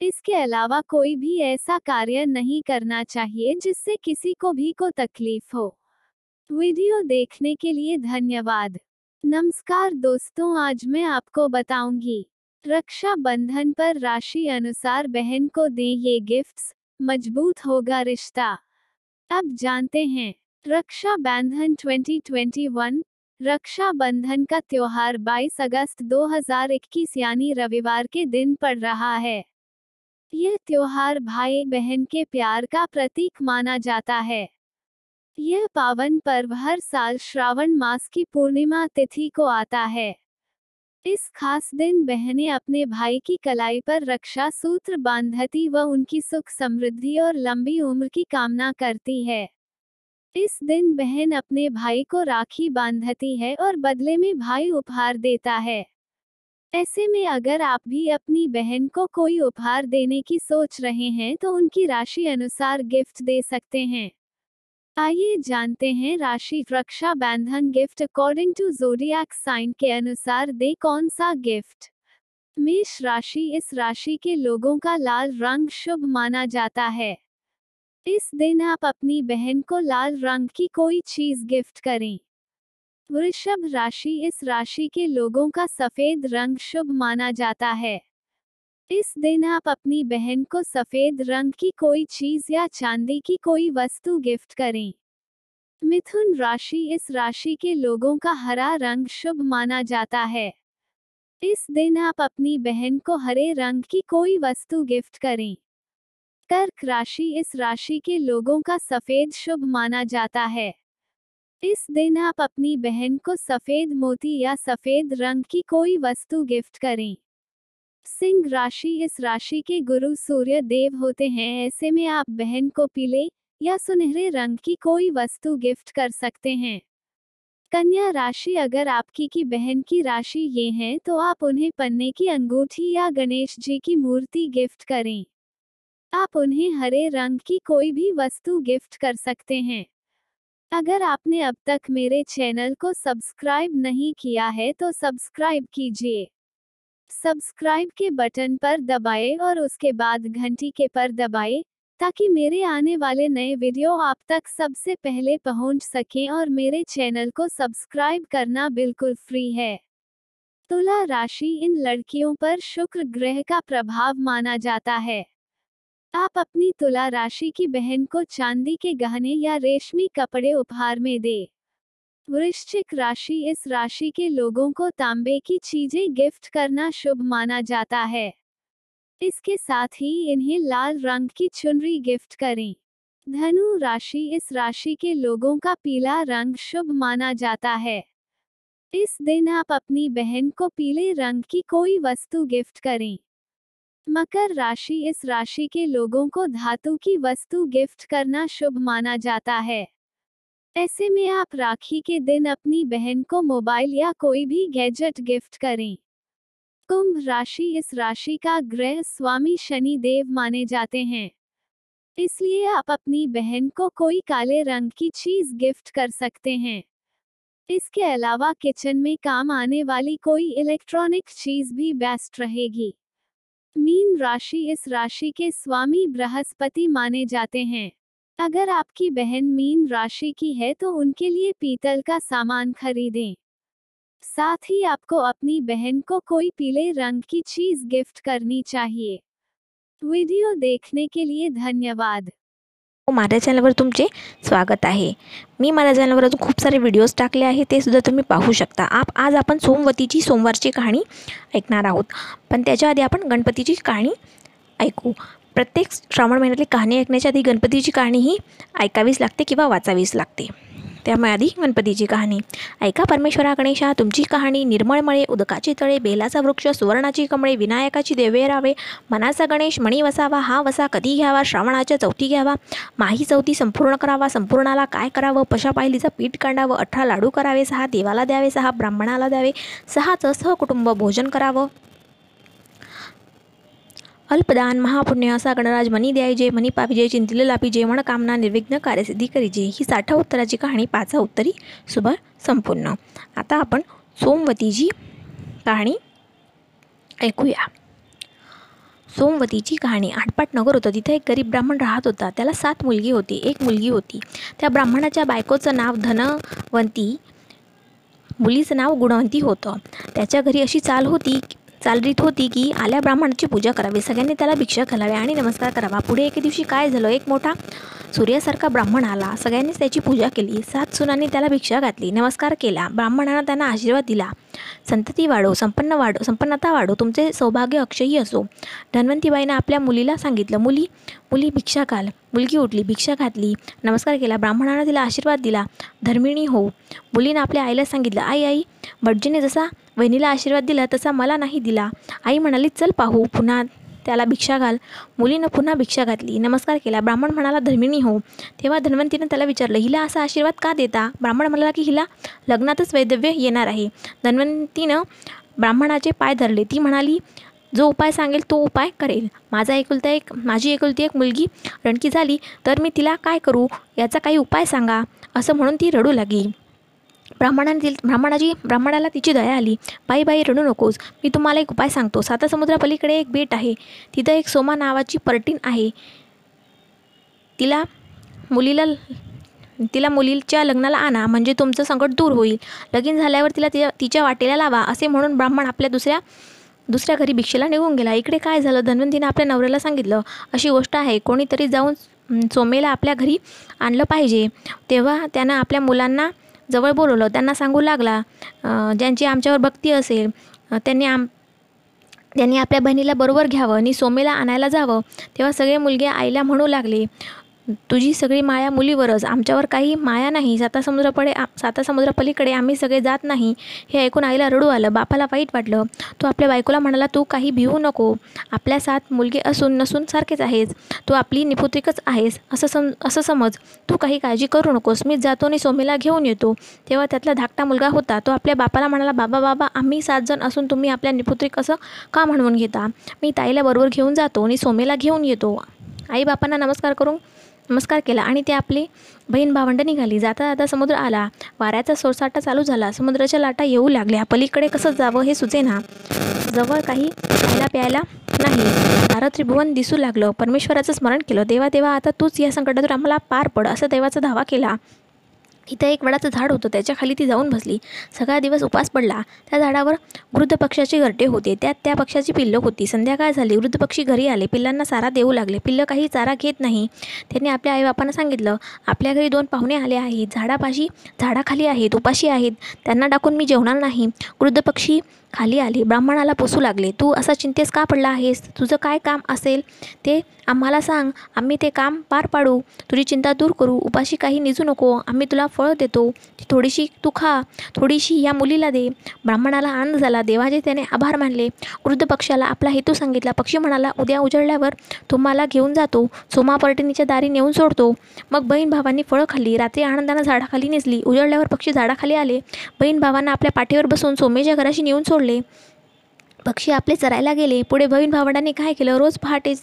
Speaker 5: इसके अलावा कोई भी ऐसा कार्य नहीं करना चाहिए जिससे किसी को भी को तकलीफ़ हो। वीडियो देखने के लिए धन्यवाद। नमस्कार दोस्तों, आज मैं आपको बताऊँगी। रक्षा बंधन पर राशि अनुसार बहन को दें ये गिफ्ट्स मज़बूत होगा रिश्ता। अब जानते हैं रक्षा बंधन 2021 रक्षा बंधन का त्योहार 22 अगस्त 2021 यानी रविवार के दिन पड़ रहा है। यह त्योहार भाई बहन के प्यार का प्रतीक माना जाता है। यह पावन पर्व हर साल श्रावण मास की पूर्णिमा तिथि को आता है। इस खास दिन बहनें अपने भाई की कलाई पर रक्षा सूत्र बांधती व उनकी सुख समृद्धि और लंबी उम्र की कामना करती है। इस दिन बहन अपने भाई को राखी बांधती है और बदले में भाई उपहार देता है। ऐसे में अगर आप भी अपनी बहन को कोई उपहार देने की सोच रहे हैं तो उनकी राशि अनुसार गिफ्ट दे सकते हैं। आइए जानते हैं राशि Raksha Bandhan gift according to zodiac sign के अनुसार दे कौन सा गिफ्ट। मेष राशि इस राशि के लोगों का लाल रंग शुभ माना जाता है। इस दिन आप अपनी बहन को लाल रंग की कोई चीज़ गिफ्ट करें। वृषभ राशि इस राशि के लोगों का सफ़ेद रंग शुभ माना जाता है। इस दिन आप अपनी बहन को सफ़ेद रंग की कोई चीज़ या चांदी की कोई वस्तु गिफ्ट करें। मिथुन राशि इस राशि के लोगों का हरा रंग शुभ माना जाता है। इस दिन आप अपनी बहन को हरे रंग की कोई वस्तु गिफ्ट करें। कर्क राशि इस राशि के लोगों का सफ़ेद शुभ माना जाता है। इस दिन आप अपनी बहन को सफ़ेद मोती या सफ़ेद रंग की कोई वस्तु गिफ्ट करें। सिंह राशि इस राशि के गुरु सूर्य देव होते हैं। ऐसे में आप बहन को पीले या सुनहरे रंग की कोई वस्तु गिफ्ट कर सकते हैं। कन्या राशि अगर आपकी की बहन की राशि ये है तो आप उन्हें पन्ने की अंगूठी या गणेश जी की मूर्ति गिफ्ट करें। आप उन्हें हरे रंग की कोई भी वस्तु गिफ्ट कर सकते हैं। अगर आपने अब तक मेरे चैनल को सब्सक्राइब नहीं किया है तो सब्सक्राइब कीजिए। सब्सक्राइब के बटन पर दबाएँ और उसके बाद घंटी के पर दबाएँ, ताकि मेरे आने वाले नए वीडियो आप तक सबसे पहले पहुँच सकें और मेरे चैनल को सब्सक्राइब करना बिल्कुल फ्री है। तुला राशि इन लड़कियों पर शुक्र ग्रह का प्रभाव माना जाता है। आप अपनी तुला राशि की बहन को चांदी के गहने या रेशमी कपड़े उपहार में दे। वृश्चिक राशि इस राशि के लोगों को तांबे की चीज़ें गिफ्ट करना शुभ माना जाता है। इसके साथ ही इन्हें लाल रंग की चुनरी गिफ्ट करें। धनु राशि इस राशि के लोगों का पीला रंग शुभ माना जाता है। इस दिन आप अपनी बहन को पीले रंग की कोई वस्तु गिफ्ट करें। मकर राशि इस राशि के लोगों को धातु की वस्तु गिफ्ट करना शुभ माना जाता है। ऐसे में आप राखी के दिन अपनी बहन को मोबाइल या कोई भी गैजेट गिफ्ट करें। कुंभ राशि इस राशि का ग्रह स्वामी शनि देव माने जाते हैं। इसलिए आप अपनी बहन को कोई काले रंग की चीज़ गिफ्ट कर सकते हैं। इसके अलावा किचन में काम आने वाली कोई इलेक्ट्रॉनिक चीज़ भी बेस्ट रहेगी। मीन राशि इस राशि के स्वामी बृहस्पति माने जाते हैं। अगर आपकी बहन मीन राशि की है तो उनके लिए पीतल का सामान खरीदें। साथ ही आपको अपनी बहन को कोई पीले रंग की चीज़ गिफ्ट करनी चाहिए। व्हिडिओ देखने के लिए धन्यवाद।
Speaker 3: माझ्या चॅनलवर तुमचे स्वागत आहे। मी माझ्या चॅनलवर अजून खूप सारे व्हिडिओज टाकले आहे ते सुद्धा तुम्ही पाहू शकता. आप आज आपण सोमवतीची, सोमवारची कहाणी ऐकणार आहोत. पण त्याच्या आधी आपण गणपतीची कहाणी ऐकू. प्रत्येक श्रावण महिन्यातली कहाणी ऐकण्याच्या आधी गणपतीची कहाणी ही ऐकावीच लागते किंवा वाचावीच लागते. त्यामुळे आधी गणपतीची कहाणी. ऐका परमेश्वरा गणेशा तुमची कहाणी निर्मळमळे उदकाची तळे बेलाचा वृक्ष सुवर्णाची कमळे विनायकाची देवे रावे मनाचा गणेश मणी वसावा हा वसा कधी घ्यावा श्रावणाच्या चौथी घ्यावा माही चौथी संपूर्ण करावा संपूर्णाला काय करावं पशा पायलीचं पीठ काढावं अठरा लाडू करावे सहा देवाला द्यावे सहा ब्राह्मणाला द्यावे सहाचं सहकुटुंब भोजन करावं. अल्पदान महापुण्य असा गणराज मनी द्यायजे मनी पापिजे चिंतिले लापिजे कामना निर्विघ्न कार्यसिद्धी करीजे ही साठा उत्तराची कहाणी पाचा उत्तरी सुबह संपूर्ण आता आपण सोमवतीची कहाणी ऐकूया सोमवतीची कहाणी आटपाट नगर होतं तिथे एक गरीब ब्राह्मण राहत होता त्याला सात मुलगी होती एक मुलगी होती त्या ब्राह्मणाच्या बायकोचं नाव धनवंती मुलीचं नाव गुणवंती होतं त्याच्या घरी अशी चाल होती चालरीत होती की आल्या ब्राह्मणाची पूजा करावी. सगळ्यांनी त्याला भिक्षा घालावे आणि नमस्कार करावा. पुढे एके दिवशी काय झालं? एक मोठा सूर्यासारखा ब्राह्मण आला. सगळ्यांनीच त्याची पूजा केली. सात सुनांनी त्याला भिक्षा घातली. नमस्कार केला. ब्राह्मणांना त्यांना आशीर्वाद दिला. संतती वाढो संपन्न वाढो संपन्नता वाढो. तुमचे सौभाग्य अक्षयी असो. धन्वंतीबाईनं आपल्या मुलीला सांगितलं मुली मुली भिक्षा घाल. मुलगी उठली भिक्षा घातली नमस्कार केला. ब्राह्मणानं तिला आशीर्वाद दिला. धर्मिणी हो. मुलीनं आपल्या आईला सांगितलं आई आई भटजीने जसा वहिनीला आशीर्वाद दिला तसा मला नाही दिला. आई म्हणाली चल पाहू पुन्हा त्याला भिक्षा घाल. मुलीनं पुन्हा भिक्षा घातली. नमस्कार केला. ब्राह्मण म्हणाला धर्मिणी हो. तेव्हा धन्वंतीनं त्याला विचारलं हिला असा आशीर्वाद का देता? ब्राह्मण म्हणाला की हिला लग्नातच वैदव्य येणार आहे. धन्वंतीनं ब्राह्मणाचे पाय धरले. ती म्हणाली जो उपाय सांगेल तो उपाय करेल. माझा एकुलता एक माझी एकुलती एक मुलगी रणकी झाली तर मी तिला काय करू? याचा काही उपाय सांगा. असं म्हणून ती रडू लागली. ब्राह्मणाने ब्राह्मणाची ब्राह्मणाला तिची दया आली. बाई बाई रडू नकोस. मी तुम्हाला एक उपाय सांगतो. साता समुद्रापलीकडे एक बेट आहे. तिथं एक सोमा नावाची पर्टीन आहे. तिला मुलीला तिला मुलीच्या लग्नाला आणा. म्हणजे तुमचं संकट दूर होईल. लगीन झाल्यावर तिला तिच्या तिच्या वाटेला लावा. असे म्हणून ब्राह्मण आपल्या दुसऱ्या दुसऱ्या घरी भिक्षेला निघून गेला. इकडे काय झालं? धन्वंतीने आपल्या नवऱ्याला सांगितलं. अशी गोष्ट आहे. कोणीतरी जाऊन सोमेला आपल्या घरी आणलं पाहिजे. तेव्हा त्यानं आपल्या मुलांना जवळ बोलवलं. त्यांना सांगू लागला ज्यांची आमच्यावर भक्ती असेल त्यांनी आम त्यांनी आपल्या बहिणीला बरोबर घ्यावं आणि सोमेला आणायला जावं. तेव्हा सगळे मुलगे आईला म्हणू लागले तुझी सगळी माया मुलीवरच. आमच्यावर काही माया नाही. साता समुद्रापडे साता समुद्रापलीकडे आम्ही सगळे जात नाही हे ऐकून आईला रडू आलं. बापाला वाईट वाटलं. तो आपल्या बायकोला म्हणाला तू काही भिवू नको. आपल्या सात मुलगे असून नसून सारखेच आहेस. तू आपली निपुत्रिकच आहेस. असं सम असं समज. तू काही काळजी करू नकोस. मी जातो आणि सोमीला घेऊन येतो. तेव्हा त्यातला धाकटा मुलगा होता. तो आपल्या बापाला म्हणाला बाबा बाबा आम्ही सात जण असून तुम्ही आपल्या निपुत्रिक असं का म्हणून घेता? मी ताईला बरोबर घेऊन जातो आणि सोमेला घेऊन येतो. आई बापांना नमस्कार करून नमस्कार केला आणि ते आपली बहीण भावंड निघाली. जाता जाता समुद्र आला. वाऱ्याचा सोरसाटा चालू झाला. समुद्राच्या लाटा येऊ लागल्या. पलीकडे कसं जावं हे सुचेना. जवळ काही खायला प्यायला नाही. सारं त्रिभुवन दिसू लागलं. परमेश्वराचं स्मरण केलं. देवा देवा आता तूच या संकटातून आम्हाला पार पड. असं देवाचा धावा केला. इथं एक वडाचं झाड होतं त्याच्याखाली ती जाऊन बसली. सगळा दिवस उपास पडला. त्या झाडावर वृद्ध पक्षाचे घरटे होते. त्यात त्या पक्षाची पिल्लं होती. संध्याकाळ झाली. वृद्ध पक्षी घरी आले. पिल्लांना चारा देऊ लागले. पिल्लं काही चारा घेत नाही. त्यांनी आपल्या आईबापांना सांगितलं आपल्या घरी दोन पाहुणे आले आहेत. झाडापाशी झाडाखाली आहेत. उपाशी आहेत. त्यांना टाकून मी जेवणार नाही. वृद्ध पक्षी खाली आले ब्राह्मणाला पोसू लागले. तू असा चिंतेस का पडला आहेस? तुझं काय काम असेल ते आम्हाला सांग. आम्ही ते काम पार पाडू. तुझी चिंता दूर करू. उपाशी काही निजू नको. आम्ही तुला फळ देतो. ती थोडीशी तू खा. थोडीशी या मुलीला दे. ब्राह्मणाला आनंद झाला. देवाचे त्याने आभार मानले. वृद्ध पक्षाला आपला हेतू सांगितला. पक्षी म्हणाला उद्या उजळल्यावर तुम्हाला घेऊन जातो. सोमा पर्टिनीच्या दारी नेऊन सोडतो. मग बहीण भावांनी फळं खाल्ली. रात्री आनंदानं झाडाखाली निजली उजळल्यावर पक्षी झाडाखाली आले. बहीण भावांना आपल्या पाठीवर बसून सोमेच्या घराशी नेऊन सोडले. पक्षी आपले चरायला गेले. पुढे बहीण भावंडांनी काय केलं? रोज पहाटेच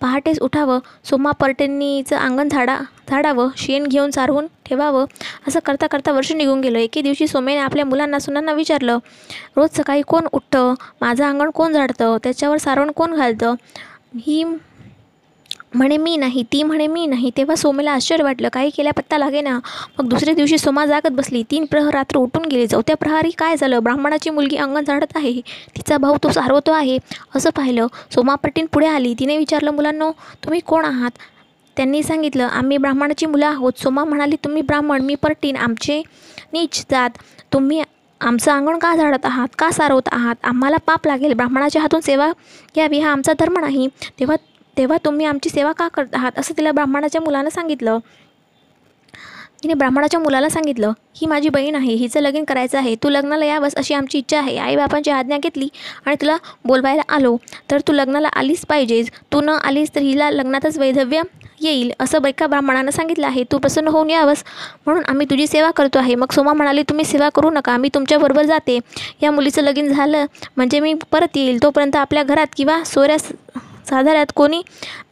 Speaker 3: पहाटेच उठावं. सोमा पर्टेंनीचं अंगण झाडा झाडावं. शेण घेऊन सारवून ठेवावं. असं करता करता वर्ष निघून गेलं. एके दिवशी सोमेने आपल्या मुलांना सुनांना विचारलं रोज सकाळी कोण उठतं? माझं अंगण कोण झाडतं? त्याच्यावर सारवण कोण घालतं? ही म्हणे मी नाही. ती म्हणे मी नाही. तेव्हा सोमेला आश्चर्य वाटलं. काही केल्या पत्ता लागे ना. मग दुसऱ्या दिवशी सोमा जागत बसली. तीन प्रहर रात्र उठून गेले. चौथ्या प्रहारी काय झालं? ब्राह्मणाची मुलगी अंगण झाडत आहे. तिचा भाऊ तो सारवतो आहे. असं पाहिलं. सोमापटीन पुढे आली. तिने विचारलं मुलांनो तुम्ही कोण आहात? त्यांनी सांगितलं आम्ही ब्राह्मणाची मुलं आहोत. सोमा म्हणाली तुम्ही ब्राह्मण मी परटीन आमचे नीच जात. तुम्ही आमचं अंगण का झाडत आहात? का सारवत आहात? आम्हाला पाप लागेल. ब्राह्मणाच्या हातून सेवा घ्यावी. हा आमचा धर्म नाही. तेव्हा तेव्हा तुम्ही आमची सेवा का करत आहात? असं तिला ब्राह्मणाच्या मुलानं सांगितलं. तिने ब्राह्मणाच्या मुलाला सांगितलं ही माझी बहीण आहे हिचं लगीन करायचं आहे. तू लग्नाला यावंस अशी आमची इच्छा आहे. आईबापांची आज्ञा घेतली आणि तुला बोलवायला आलो. तर तू लग्नाला आलीच पाहिजेस. तू न आलीस तर हिला लग्नातच वैधव्य येईल. असं बैका ब्राह्मणानं सांगितलं आहे. तू प्रसन्न होऊन यावंस. म्हणून आम्ही तुझी सेवा करतो आहे. मग सोमा म्हणाली तुम्ही सेवा करू नका. मी तुमच्याबरोबर जाते. या मुलीचं लगीन झालं म्हणजे मी परत येईल. तोपर्यंत आपल्या घरात किंवा सोऱ्यास साधाऱ्यात कोणी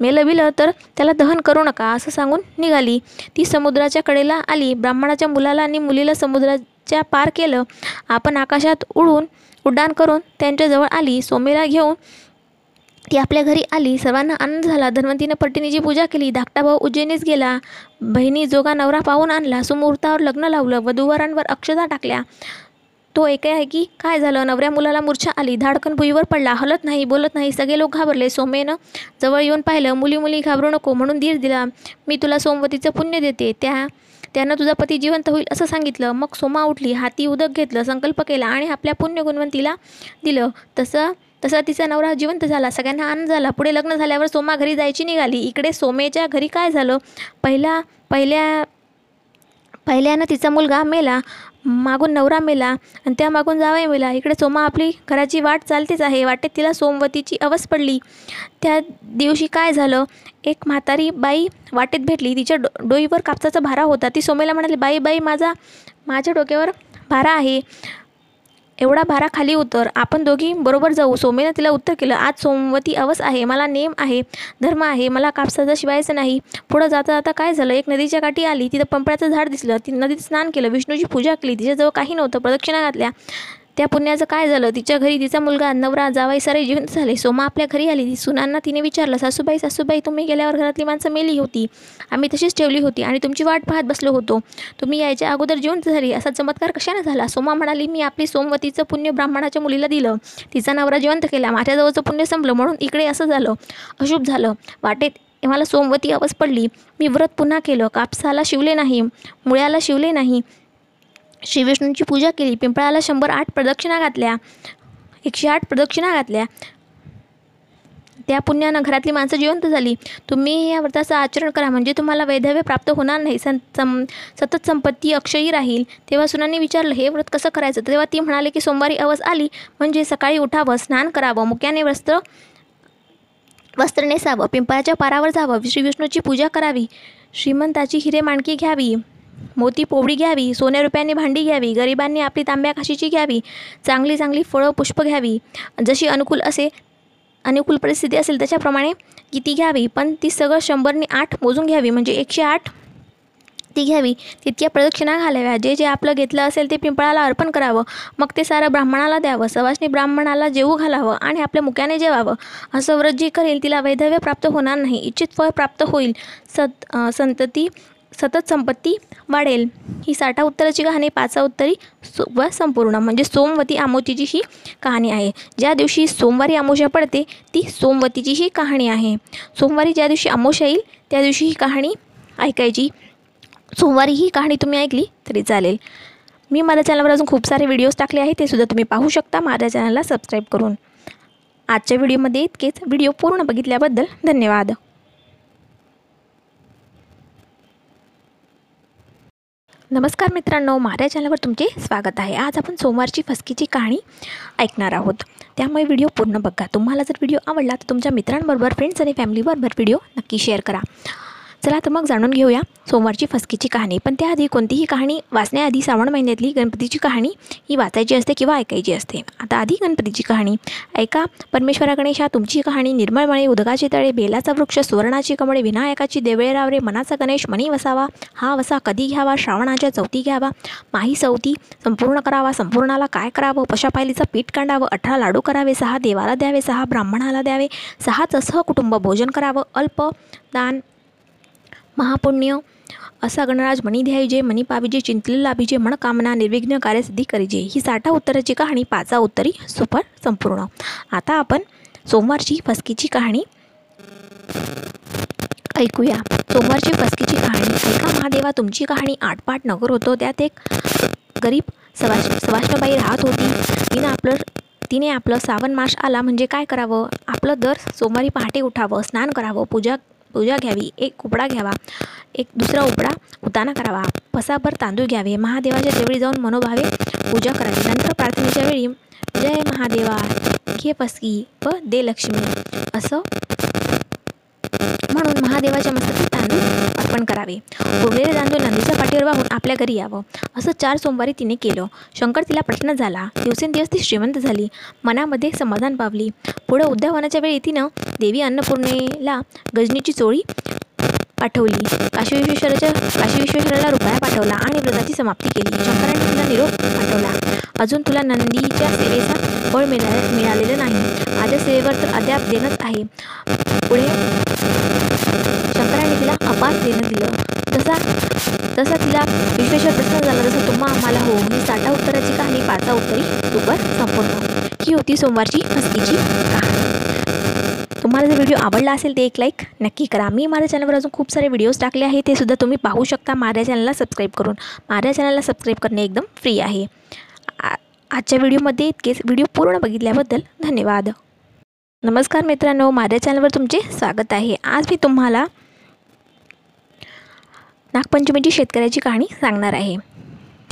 Speaker 3: मेलं बिलं तर त्याला दहन करू नका असं सांगून निघाली. ती समुद्राच्या कडेला आली. ब्राह्मणाच्या मुलाला आणि मुलीला समुद्राच्या पार केलं. आपण आकाशात उडून उड्डाण करून त्यांच्याजवळ आली. सोमेला घेऊन ती आपल्या घरी आली. सर्वांना आनंद झाला. धन्वंतीनं पट्टिनीची पूजा केली. धाकटा भाऊ उज्जैनीस गेला. बहिणी जोगा नवरा पाहून आणला. सुमुहूर्तावर लग्न लावलं. वधूवरांवर अक्षता टाकल्या. तो एके आहे की काय झालं? नवऱ्या मुलाला मूर्छा आली. धाडकन भुईवर पडला. हलत नाही बोलत नाही. सगळे लोक घाबरले. सोमेनं जवळ येऊन पाहिलं. मुली मुली घाबरू नको. म्हणून धीर दिला. मी तुला सोमवतीचं पुण्य देते. त्या त्यानं तुझा पती जिवंत होईल असं सांगितलं. मग सोमा उठली. हाती उदक घेतलं. संकल्प केला आणि आपल्या पुण्य गुणवंतीला दिलं. तसं तसा तिचा नवरा जिवंत झाला. सगळ्यांना आनंद झाला. पुढे लग्न झाल्यावर सोमा घरी जायची निघाली. इकडे सोमेच्या घरी काय झालं? पहिला पहिल्या पहिल्यानं तिचा मुलगा मेला. मागून नवरा मेला आणि त्या मागून जावई मेला. इकडे सोमा आपली घराची वाट चालतेच आहे. वाटेत तिला सोमवतीची अवस पडली. त्या दिवशी काय झालं? एक म्हातारी बाई वाटेत भेटली. तिच्या डो डोईवर कापसाचा भारा होता. ती सोमेला म्हणाली बाई बाई माझा माझ्या डोक्यावर भारा आहे. एवढा भारा खाली उतर. आपण दोघी बरोबर जाऊ. सोमेनं तिला उत्तर केलं आज सोमवती अवस आहे. मला नेम आहे धर्म आहे. मला कापसाचं शिवायचं नाही. पुढं जाता जाता काय झालं? एक नदीच्या काठी आली. तिथं पंपळाचं झाड दिसलं. ती नदीत स्नान केलं. विष्णूची पूजा केली. तिच्याजवळ काही नव्हतं. प्रदक्षिणा घातल्या. त्या पुण्याचं काय झालं? तिच्या घरी तिचा मुलगा नवरा जावाई सारे जिवंत झाले. सोमा आपल्या घरी आली. ती सुनांना तिने विचारलं सासूबाई सासूबाई तुम्ही गेल्यावर घरातली माणसं मेली होती. आम्ही तशीच ठेवली होती आणि तुमची वाट पाहत बसलो होतो. तुम्ही यायच्या अगोदर जिवंत झाली. असा चमत्कार कशाने झाला? सोमा म्हणाली मी आपली सोमवतीचं पुण्य ब्राह्मणाच्या मुलीला दिलं. तिचा नवरा जिवंत केला. माझ्याजवळचं पुण्य संपलं. म्हणून इकडे असं झालं. अशुभ झालं. वाटेत मला सोमवती अवस पडली. मी व्रत पुन्हा केलं. कापसाला शिवले नाही. मुळ्याला शिवले नाही. श्रीविष्णूंची पूजा केली. पिंपळाला शंभर आठ प्रदक्षिणा घातल्या. एकशे आठ प्रदक्षिणा घातल्या. त्या पुण्यानं घरातली माणसं जिवंत झाली. तुम्ही या व्रताचं आचरण करा. म्हणजे तुम्हाला वैधव्य प्राप्त होणार नाही. सं सम सतत संपत्ती अक्षयी राहील. तेव्हा सुनांनी विचारलं हे व्रत कसं करायचं? तेव्हा ती म्हणाले की सोमवारी अवस आली. म्हणजे सकाळी उठावं स्नान करावं. मुक्याने वस्त्र वस्त्र नेसावं. पिंपळाच्या पारावर जावं. श्रीविष्णूची पूजा करावी. श्रीमंताची हिरे माणकी घ्यावी. मोती पोवळी घ्यावी सोन्या रुपयांनी भांडी घ्यावी गरिबांनी आपली तांब्या काशीची घ्यावी चांगली चांगली फळं पुष्प घ्यावी. जशी अनुकूल असे अनुकूल परिस्थिती असेल त्याच्याप्रमाणे किती घ्यावी. पण ती सगळं शंभरने आठ मोजून घ्यावी. म्हणजे एकशे आठ ती घ्यावी. तितक्या प्रदक्षिणा घालाव्या. जे जे आपलं घेतलं असेल ते पिंपळाला अर्पण करावं. मग ते सारं ब्राह्मणाला द्यावं. सवासनी ब्राह्मणाला जेवू घालावं आणि आपल्या मुक्याने जेवावं. असं व्रत जी करेल तिला वैधव्य प्राप्त होणार नाही. इच्छित फळ प्राप्त होईल. सत संतती सतत संपत्ती वाढेल. ही साठा उत्तराची कहाणी पाचा उत्तरी व संपूर्ण म्हणजे सोमवती आमोतीची ही कहाणी आहे. ज्या दिवशी सोमवारी आमोशा पडते ती सोमवतीची ही कहाणी आहे. सोमवारी ज्या दिवशी आमोशा येईल त्या दिवशी ही कहाणी ऐकायची. सोमवारी ही कहाणी तुम्ही ऐकली तरी चालेल. मी माझ्या चॅनलवर अजून खूप सारे व्हिडिओज टाकले आहेत ते सुद्धा तुम्ही पाहू शकता माझ्या चॅनलला सबस्क्राईब करून. आजच्या व्हिडिओमध्ये इतकेच. व्हिडिओ पूर्ण बघितल्याबद्दल धन्यवाद. नमस्कार मित्रांनो माझ्या चॅनलवर तुमचे स्वागत आहे. आज आपण सोमवारची फसकीची कहाणी ऐकणार आहोत. त्यामुळे व्हिडिओ पूर्ण बघा. तुम्हाला जर व्हिडिओ आवडला तर तुमच्या मित्रांबरोबर फ्रेंड्स आणि फॅमिलीबरोबर व्हिडिओ नक्की शेअर करा. चला तर मग जाणून घेऊया सोमवारची फसकीची कहाणी. पण त्याआधी कोणतीही कहाणी वाचण्याआधी श्रावण महिन्यातली गणपतीची कहाणी ही वाचायची असते किंवा ऐकायची असते. आता आधी गणपतीची कहाणी. ऐका परमेश्वरा गणेशा तुमची कहाणी निर्मळमळे उदगाचे तळे बेलाचा वृक्ष सुवर्णाची कमळे विनायकाची देवळे रावरे मनाचा गणेश मणी वसावा हा वसा कधी घ्यावा श्रावणाच्या चौथी घ्यावा माही चौथी संपूर्ण करावा संपूर्णाला काय करावं पशापायलीचं पीठ कांडावं अठरा लाडू करावे सहा देवाला द्यावे सहा ब्राह्मणाला द्यावे सहाच सहकुटुंब भोजन करावं अल्प दान महापुण्य असा गणराज मणी द्यायजे मणी पाविजे चिंतले लाभिजे मनकामना निर्विघ्न कार्यसिद्धी करीजे ही साठा उत्तराची कहाणी पाचा उत्तरी सुपर संपूर्ण आता आपण सोमवारची फसकीची कहाणी ऐकूया सोमवारची फसकीची कहाणी ऐका महादेवा तुमची कहाणी आठपाठ नगर होतो त्यात एक गरीब सवाश सवाष्णबाई राहत होती तिनं आपलं तिने आपलं सावन मास आला म्हणजे काय करावं आपलं दर सोमवारी पहाटे उठावं स्नान करावं पूजा पूजा घ्यावी एक उपडा घ्यावा एक दुसरा उपडा उताना करावा. पसाभर तांदूळ घ्यावे. महादेवाच्या देवळी जाऊन मनोभावे पूजा करावी. नंतर प्रार्थनेच्या वेळी जय महादेवा घे पसकी व दे लक्ष्मी असं म्हणून महादेवाच्या मस्तकी तांदूळ अर्पण करावे. उरलेले तांदूळ नंदीच्या पाठीवर वाहून आपल्या घरी यावं. असं चार सोमवारी तिने केलं. शंकर तिला प्रश्न झाला. दिवसेंदिवस ती श्रीमंत झाली. मनामध्ये समाधान पावली. पुढं उद्यावनाच्या वेळी तिनं देवी अन्नपूर्णेला गजनीची चोळी पाठवली. काशी विश्वेश्वराच्या काशी विश्वेश्वराला रुपया पाठवला आणि व्रताची समाप्ती केली. शंकराने तिला निरोप पाठवला. अजून तुला नंदीच्या सेवेचा फळ मिळा मिळालेलं नाही. माझ्या सेवेवर तर अद्याप देणंच आहे. पुढे शंकराने दिलं. तसा तसा तिला विश्वेश्वर प्रसन्न झाला तसा तुम्हा आम्हाला हो मी साठा उत्तराची कहाणी पाचा उत्तरी दुपर संपूर्ण. ही होती सोमवारची हस्तीची कहाणी. तुम्हाला जर व्हिडिओ आवडला असेल ते एक लाईक नक्की करा. मी माझ्या चॅनलवर अजून खूप सारे व्हिडिओज टाकले आहे ते सुद्धा तुम्ही पाहू शकता. माझ्या चॅनलला सबस्क्राईब करून. माझ्या चॅनलला सबस्क्राईब करणे एकदम फ्री आहे. आ- आजच्या व्हिडिओमध्ये इतकेच व्हिडिओ पूर्ण बघितल्याबद्दल धन्यवाद. नमस्कार मित्रांनो माझ्या चॅनलवर तुमचे स्वागत आहे. आज मी तुम्हाला नागपंचमीची शेतकऱ्याची कहाणी सांगणार आहे.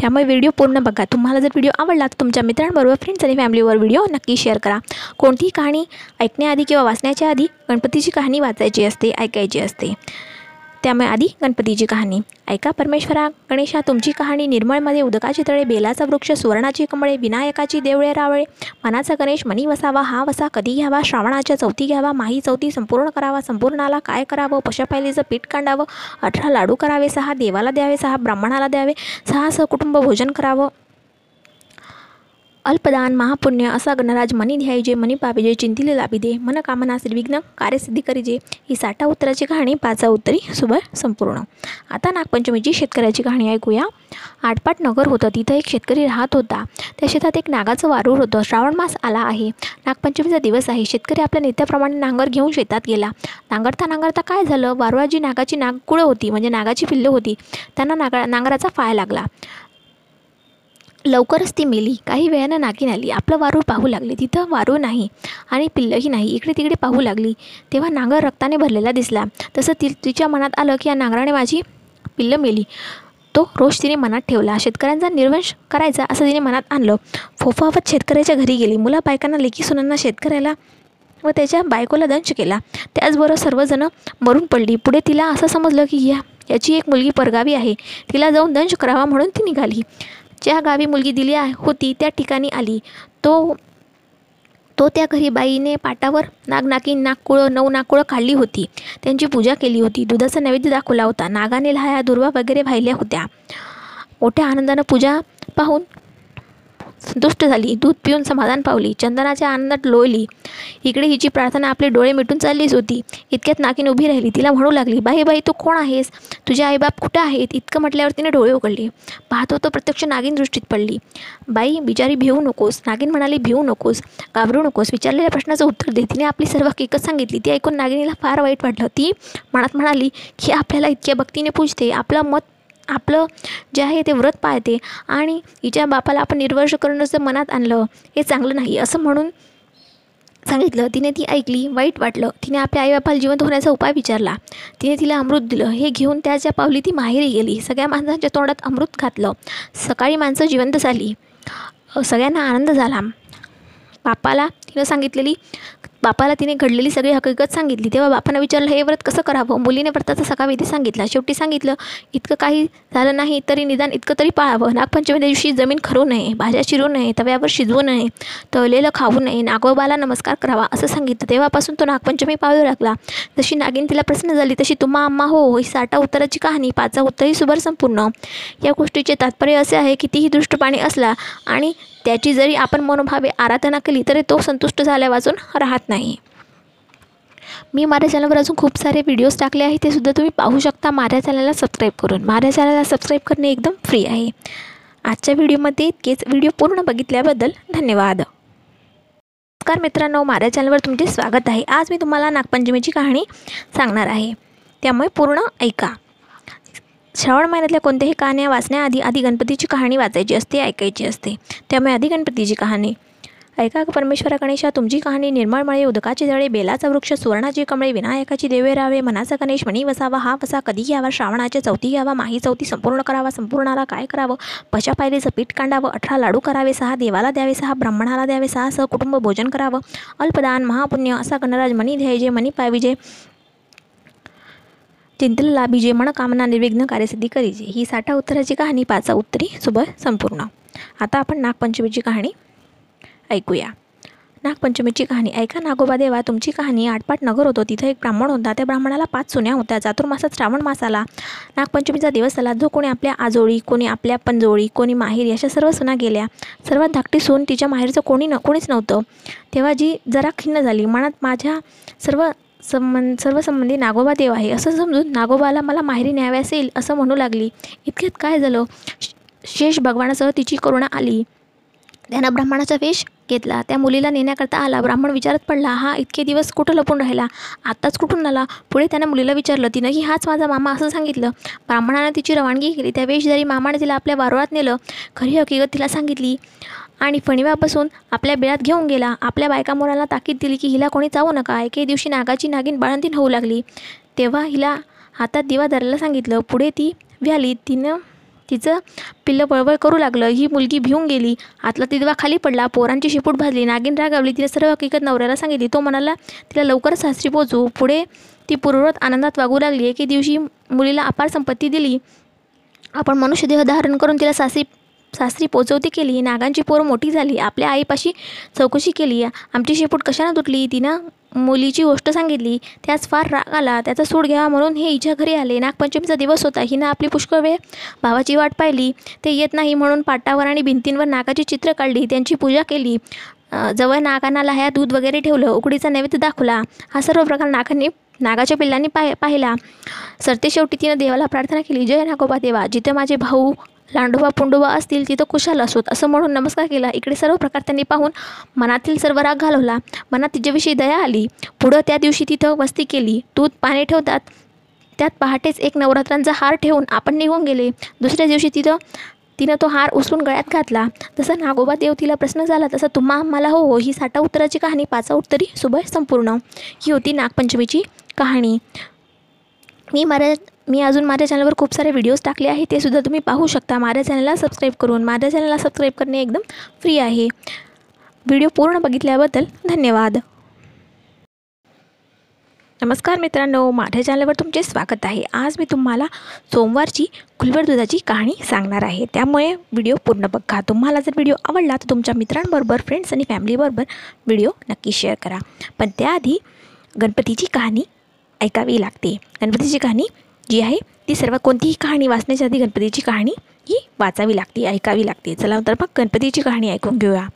Speaker 3: त्यामुळे व्हिडिओ पूर्ण बघा. तुम्हाला जर व्हिडिओ आवडला तर तुमच्या मित्रांबरोबर फ्रेंड्स आणि फॅमिलीवर व्हिडिओ नक्की शेअर करा. कोणतीही कहाणी ऐकण्याआधी किंवा वाचण्याच्या आधी गणपतीची कहाणी वाचायची असते ऐकायची असते. त्यामुळे आधी गणपतीची कहाणी. ऐका परमेश्वरा गणेशा तुमची कहाणी निर्मळमध्ये उदकाची तळे बेलाचा वृक्ष सुवर्णाची कमळे विनायकाची देवळे रावळे मनाचा गणेश मनी वसावा हा वसा कधी घ्यावा श्रावणाच्या चौथी घ्यावा माही चौथी संपूर्ण करावा संपूर्णाला काय करावं पशपायलीचं पीठ कांडावं अठरा लाडू करावे सहा देवाला द्यावे सहा ब्राह्मणाला द्यावे सहा सहकुटुंब भोजन करावं अल्पदान महापुण्य असा गणराज मनी ध्यायजे मनी पाविजे चिंतिले लाभिदे मन कामना श्रीविघ्न कार्यसिद्धी करीजे ही साठा उत्तराची कहाणी पाचा उत्तरी सुबर संपूर्ण. आता नागपंचमीची शेतकऱ्याची कहाणी ऐकूया. आटपाट नगर होतं तिथं एक शेतकरी राहत होता. त्या शेतात एक नागाचं वारूर होतं. श्रावण मास आला आहे. नागपंचमीचा दिवस आहे. शेतकरी आपल्या नित्याप्रमाणे नांगर घेऊन शेतात गेला. नांगरता नांगरता काय झालं? वारुळाची नागाची नागकुळं होती म्हणजे नागाची पिल्लं होती. त्यांना नागा नांगराचा फाय लागला. लवकरच ती मेली. काही वेळानं नागिन आली. आपलं वारूळ पाहू लागले. तिथं वारूळ नाही आणि पिल्लंही नाही. इकडे तिकडे पाहू लागली. तेव्हा नांगर रक्ताने भरलेला दिसला. तसं ति तिच्या मनात आलं की या नांगराने माझी पिल्लं मेली. तो रोष तिने मनात ठेवला. शेतकऱ्यांचा निर्वंश करायचा असं तिने मनात आणलं. फोफावत शेतकऱ्याच्या घरी गेली. मुला बायकांना लेकी सुनांना शेतकऱ्याला व त्याच्या बायकोला दंश केला. त्याचबरोबर सर्वजणं मरून पडली. पुढे तिला असं समजलं की या याची एक मुलगी परगावी आहे. तिला जाऊन दंश करावा म्हणून ती निघाली. ज्या गावी मुलगी दिली होती त्या ठिकाणी आली. तो तो त्या घरी बाईने पाटावर नागनाकी नागकुळं नऊ नागकुळं काढली होती. त्यांची पूजा केली होती. दुधाचा नैवेद्य दाखवला होता. नागाने लहाया दुर्वा वगैरे वाहिल्या होत्या. मोठ्या आनंदानं पूजा पाहून संतुष्ट झाली. दूध पिऊन समाधान पावली. चंदनाच्या आनंदात लोळली. इकडे हिची प्रार्थना आपले डोळे मिटून चाललीच होती. इतक्यात नाकीन उभी राहिली. तिला म्हणू लागली बाई बाई तू कोण आहेस? तुझे आईबाप कुठे आहेत? इतकं म्हटल्यावर तिने डोळे उघडले. पाहतो तो प्रत्यक्ष नागिन दृष्टीत पडली. बाई बिचारी भिवू नकोस. नागिन म्हणाली भिवू नकोस. घाबरू नकोस. विचारलेल्या प्रश्नाचं उत्तर दे. तिने आपली सर्व हकीकत सांगितली. ती ऐकून नागिनीला फार वाईट वाटलं. ती मनात म्हणाली की आपल्याला इतक्या भक्तीने पूजते. आपलं मत आपलं जे आहे ते व्रत पाळते आणि हिच्या बापाला आपण निर्वर्ष करून जर मनात आणलं हे चांगलं नाही. असं म्हणून सांगितलं. तिने ती ऐकली वाईट वाटलं. तिने आपल्या आईबापाला जिवंत होण्याचा उपाय विचारला. तिने तिला अमृत दिलं. हे घेऊन त्याच्या पावली ती माहेरी गेली. सगळ्या माणसांच्या तोंडात अमृत घातलं. सकाळी माणसं जिवंत झाली. सगळ्यांना आनंद झाला. बापाला तिनं सांगितलेली बापाला तिने घडलेली सगळी हकीकत सांगितली. तेव्हा बापानं विचारलं हे व्रत कसं करावं? मुलीने व्रताचा सकाळ विधी सांगितला. शेवटी सांगितलं इतकं काही झालं नाही तरी निदान इतकं तरी पाळावं. नागपंचमी दिवशी जमीन खरू नये भाज्या शिरू नये तव्यावर शिजवू नये तळलेलं खाऊ नये नागोबाला नमस्कार करावा असं सांगितलं. तेव्हापासून तो नागपंचमी पाळू लागला. जशी नागिन तिला प्रश्न झाली तशी तुम्हा आम्हा हो ही साठा उत्तराची कहाणी पाचा उत्तरही सुभर संपूर्ण. या गोष्टीचे तात्पर्य असे आहे कितीही दृष्टपाणी असला आणि त्याची जरी आपण मनोभावे आराधना केली तरी तो संतुष्ट झाल्या वाचून राहत नाही. मी माझ्या चॅनलवर अजून खूप सारे व्हिडिओज टाकले आहे ते सुद्धा तुम्ही पाहू शकता. माझ्या चॅनलला सबस्क्राईब करून. माझ्या चॅनलला सबस्क्राईब करणे एकदम फ्री आहे. आजच्या व्हिडिओमध्ये इतकेच. व्हिडिओ पूर्ण बघितल्याबद्दल धन्यवाद. नमस्कार मित्रांनो माझ्या चॅनलवर तुमचे स्वागत आहे. आज मी तुम्हाला नागपंचमीची कहाणी सांगणार आहे. त्यामुळे पूर्ण ऐका. श्रावण महिन्यातल्या कोणत्याही कहाण्या वाचण्याआधी आधी गणपतीची कहाणी वाचायची असते ऐकायची असते. त्यामुळे आधी गणपतीची कहाणी. ऐका परमेश्वरा गणेशा तुमची कहाणी निर्मळमळे उदकाचे जळे बेलाचा वृक्ष सुवर्णाची कमळे विनायकाची देवे रावे मनाचा गणेश मणी वसावा हा वसा कधी घ्यावा श्रावणाच्या चौथी घ्यावा माही चौथी संपूर्ण करावा संपूर्णाला काय करावं? पशा पायरीचं पीठ कांडावं अठरा लाडू करावे सहा देवाला द्यावे सहा ब्राह्मणाला द्यावे सहा सह कुटुंब भोजन करावं अल्पदान महापुण्य असा गणराज मनी ध्यायजे मनी पाविजे चिंतलेला बीजे मनकामना निर्विघ्न कार्यसिद्धी करीजे. ही साठा उत्तराची कहाणी पाचा उत्तरी सुबह संपूर्ण. आता आपण नागपंचमीची कहाणी ऐकूया. नागपंचमीची कहाणी ऐका नागोबा देवा तुमची कहाणी आटपाट नगर होतो. तिथं एक ब्राह्मण होता. त्या ब्राह्मणाला पाच सुन्या होत्या. चातुर्मासात श्रावण मासाला नागपंचमीचा दिवस आला जो कोणी आपल्या आजोळी कोणी आपल्या पंजोळी कोणी माहेर अशा सर्व सुना गेल्या. सर्वात धाकटी सून तिच्या माहेरचं कोणी न कोणीच नव्हतं. तेव्हा जी जरा खिन्न झाली मनात माझ्या सर्व संबंध सर्व संबंधी नागोबा देव आहे. असं समजून नागोबाला मला माहेरी न्याव्यास येईल असं म्हणू लागली. इतक्यात काय झालं? शेष भगवानासह तिची करुणा आली. त्यानं ब्राह्मणाचा वेश घेतला. त्या मुलीला नेण्याकरता आला. ब्राह्मण विचारत पडला हा इतके दिवस कुठं लपून राहिला? आत्ताच कुठून आला? पुढे त्यानं मुलीला विचारलं तिनं की हाच माझा मामा असं सांगितलं. ब्राह्मणानं तिची रवानगी केली. त्या वेशधारी मामाने तिला आपल्या वारोळात नेलं. खरी हकीकत तिला सांगितली. आणि फणीवापासून आपल्या बिळात घेऊन गेला. आपल्या बायका मुलाला ताकीद दिली की हिला कोणी चावू नका. एके दिवशी नागाची नागिन बाळंतीन होऊ लागली. तेव्हा हिला हातात दिवा धरायला सांगितलं. पुढे ती व्याली. तिनं तिचं पिल्लं पळवळ करू लागलं. ही मुलगी भिवून गेली. आतला ती दिवा खाली पडला. पोरांची शिपूट भाजली. नागिन रागावली. तिला सर्व हकीकत नवऱ्याला सांगितली. तो म्हणाला तिला लवकरच सासरी पोचू. पुढे ती पूर्ववत आनंदात वागू लागली. एके दिवशी मुलीला अपार संपत्ती दिली. आपण मनुष्यदेह धारण करून तिला सासरी सासरी पोचवती केली नागांची पोर मोठी झाली आपल्या आईपाशी चौकशी केली. आमची शेपूट कशानं तुटली? तिनं मुलीची गोष्ट सांगितली. त्याच फार राग आला. त्याचा सूड घ्यावा म्हणून हे हिच्या घरी आले. नागपंचमीचा दिवस होता. हिनं आपली पुष्कळ वेळ भावाची वाट पाहिली. ते येत नाही म्हणून पाटावर आणि भिंतींवर नागाची चित्र काढली. त्यांची पूजा केली. जवळ नागांना लाह्या दूध वगैरे ठेवलं. उकडीचा नैवेद्य दाखवला. हा सर्व प्रकार नागांनी नागाच्या पिल्लांनी पाह पाहिला. सरते शेवटी तिनं देवाला प्रार्थना केली. जय नागोबा देवा. जिथं माझे भाऊ लांडोबा पुंडोबा असतील तिथं कुशाल असोत. असं म्हणून नमस्कार केला. इकडे सर्व प्रकार त्यांनी पाहून मनातील सर्व राग घालवला. मनात तिच्याविषयी दया आली. पुढं त्या दिवशी तिथं वस्ती केली. दूध पाणी ठेवतात. त्यात पहाटेच एक नवरात्रांचा हार ठेवून आपण निघून गेले. दुसऱ्या दिवशी तिथं तिनं तो हार उचलून गळ्यात घातला. जसा नागोबा देव तिला प्रश्न झाला तसं तुम्हा आम्हाला हो हो ही साठा उत्तराची कहाणी पाचा उत्तरी सुबह संपूर्ण. ही होती नागपंचमीची कहाणी. मी मरा मी अजून माझ्या चॅनलवर खूप सारे व्हिडिओज टाकले आहे ते सुद्धा तुम्ही पाहू शकता. माझ्या चॅनलला सबस्क्राईब करून माझ्या चॅनलला सबस्क्राईब करणे एकदम फ्री आहे. व्हिडिओ पूर्ण बघितल्याबद्दल धन्यवाद. नमस्कार मित्रांनो माझ्या चॅनलवर तुमचे स्वागत आहे. आज मी तुम्हाला सोमवारची खुलवर दुधाची कहाणी सांगणार आहे. त्यामुळे व्हिडिओ पूर्ण बघा. तुम्हाला जर व्हिडिओ आवडला तर तुमच्या मित्रांबरोबर फ्रेंड्स आणि फॅमिलीबरोबर व्हिडिओ नक्की शेअर करा. पण त्याआधी गणपतीची कहाणी ऐकावी लागते. गणपतीची कहाणी जी आहे ती सर्व कोणतीही कहाणी वाचण्याच्या आधी गणपतीची कहाणी ही वाचावी लागते ऐकावी लागते. चला तर मग गणपतीची कहाणी ऐकून घेऊया.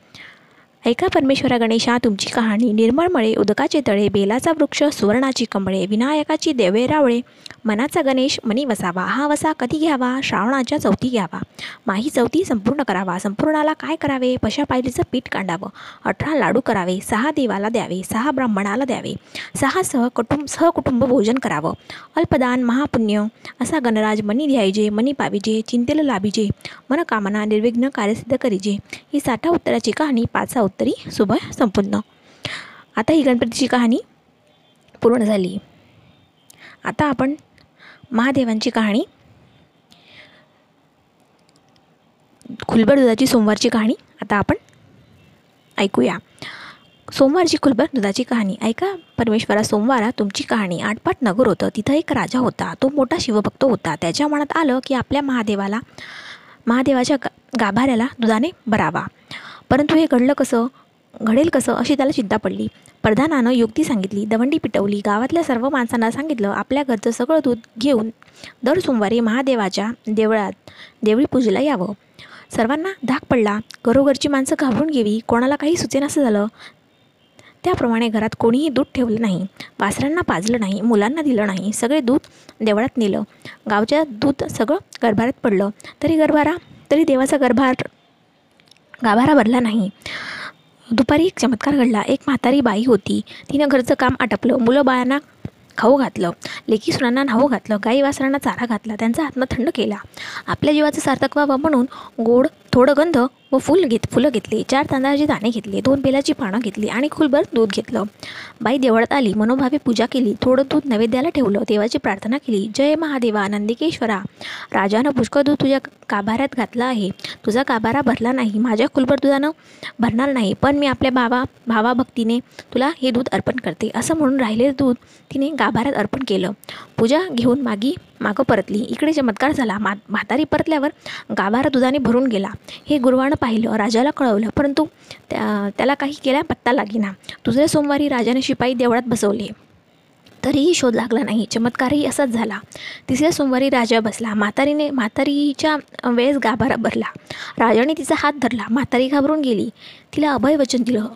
Speaker 3: ऐका परमेश्वरा गणेशा तुमची कहाणी निर्मळमळे उदकाचे तळे बेलाचा वृक्ष सुवर्णाची कमळे विनायकाची देवे रावळे मनाचा गणेश मनी वसावा हा वसा कधी घ्यावा? श्रावणाच्या चौथी घ्यावा. माही चौथी संपूर्ण करावा. संपूर्णाला काय करावे? पशा पायलीचं पीठ कांडावं. अठरा लाडू करावे. सहा देवाला द्यावे. सहा ब्राह्मणाला द्यावे. सहा सह कुटुंब सहकुटुंब भोजन करावं. अल्पदान महापुण्य असा गणराज मनी द्यायजे मनी पाविजे चिंतेला लाभिजे मनकामना निर्विघ्न कार्यसिद्ध करीजे. ही साठा उत्तराची कहाणी पाचा उत्तरी सुबह संपूर्ण. आता ही गणपतीची कहाणी पूर्ण झाली. आता आपण महादेवांची कहाणी खुलबर दुधाची सोमवारची कहाणी आता आपण ऐकूया. सोमवारची खुलबर दुधाची कहाणी. ऐका परमेश्वरा सोमवारा तुमची कहाणी. आठपाठ नगर होतं. तिथं एक राजा होता. तो मोठा शिवभक्त होता. त्याच्या मनात आलं की आपल्या महादेवाला महादेवाच्या गाभाऱ्याला दुधाने भरावा. परंतु हे घडलं कसं? घडेल कसं अशी त्याला चिंता पडली. प्रधानानं युक्ती सांगितली. दवंडी पिटवली. गावातल्या सर्व माणसांना सांगितलं आपल्या घरचं सगळं दूध घेऊन दर सोमवारी महादेवाच्या देवळात देवळी पूजेला यावं. सर्वांना धाक पडला. घरोघरची माणसं घाबरून गेली. कोणाला काही सुचेनासं झालं? त्याप्रमाणे घरात कोणीही दूध ठेवलं नाही. वासरांना पाजलं नाही. मुलांना दिलं नाही. सगळे दूध देवळात नेलं. गावच्या दूध सगळं गरभारात पडलं. तरी गरभारा तरी देवाचा गरभार गाभारा भरला नाही. दुपारी एक चमत्कार घडला. एक म्हातारी बाई होती. तिनं घरचं काम आटपलं. मुलं बाळांना खाऊ घातलं. लेकी सुनांना न्हाऊ घातलं. गाई वासरांना चारा घातला. त्यांचा आत्मा थंड केला. आपल्या जीवाचं सार्थक व्हावं म्हणून गोड थोडं गंध व फुल घेत फुलं घेतली चार तांदळाची दाणे घेतले दोन बेलाची पानं घेतली आणि खुलभर दूध घेतलं. बाई देवळात आली मनोभावे पूजा केली थोडं दूध नैवेद्याला ठेवलं देवाची प्रार्थना केली जय महादेवा नंदिकेश्वरा राजानं पुष्कळ दूध तुझ्या काभाऱ्यात घातला आहे. तुझा काभारा भरला नाही माझ्या खुलभर दुधानं भरणार नाही पण मी आपल्या बाबा भावाभक्तीने तुला हे दूध अर्पण करते. असं म्हणून राहिलेलं दूध तिने गाभाऱ्यात अर्पण केलं. पूजा घेऊन मागी मागं परतली. इकडे चमत्कार झाला. मा म्हातारी परतल्यावर गाभारा दुधाने भरून गेला. हे गुरुवानं पाहिलं राजाला कळवलं. परंतु त्या त्याला काही केला पत्ता लागेना. दुसऱ्या सोमवारी राजाने शिपाई देवळात बसवले. तरीही शोध लागला नाही. चमत्कारही असाच झाला. तिसऱ्या सोमवारी राजा बसला. म्हातारीने म्हातारीच्या वेळेस गाभारा भरला. राजाने तिचा हात धरला. म्हातारी घाबरून गेली. तिला अभय वचन दिलं.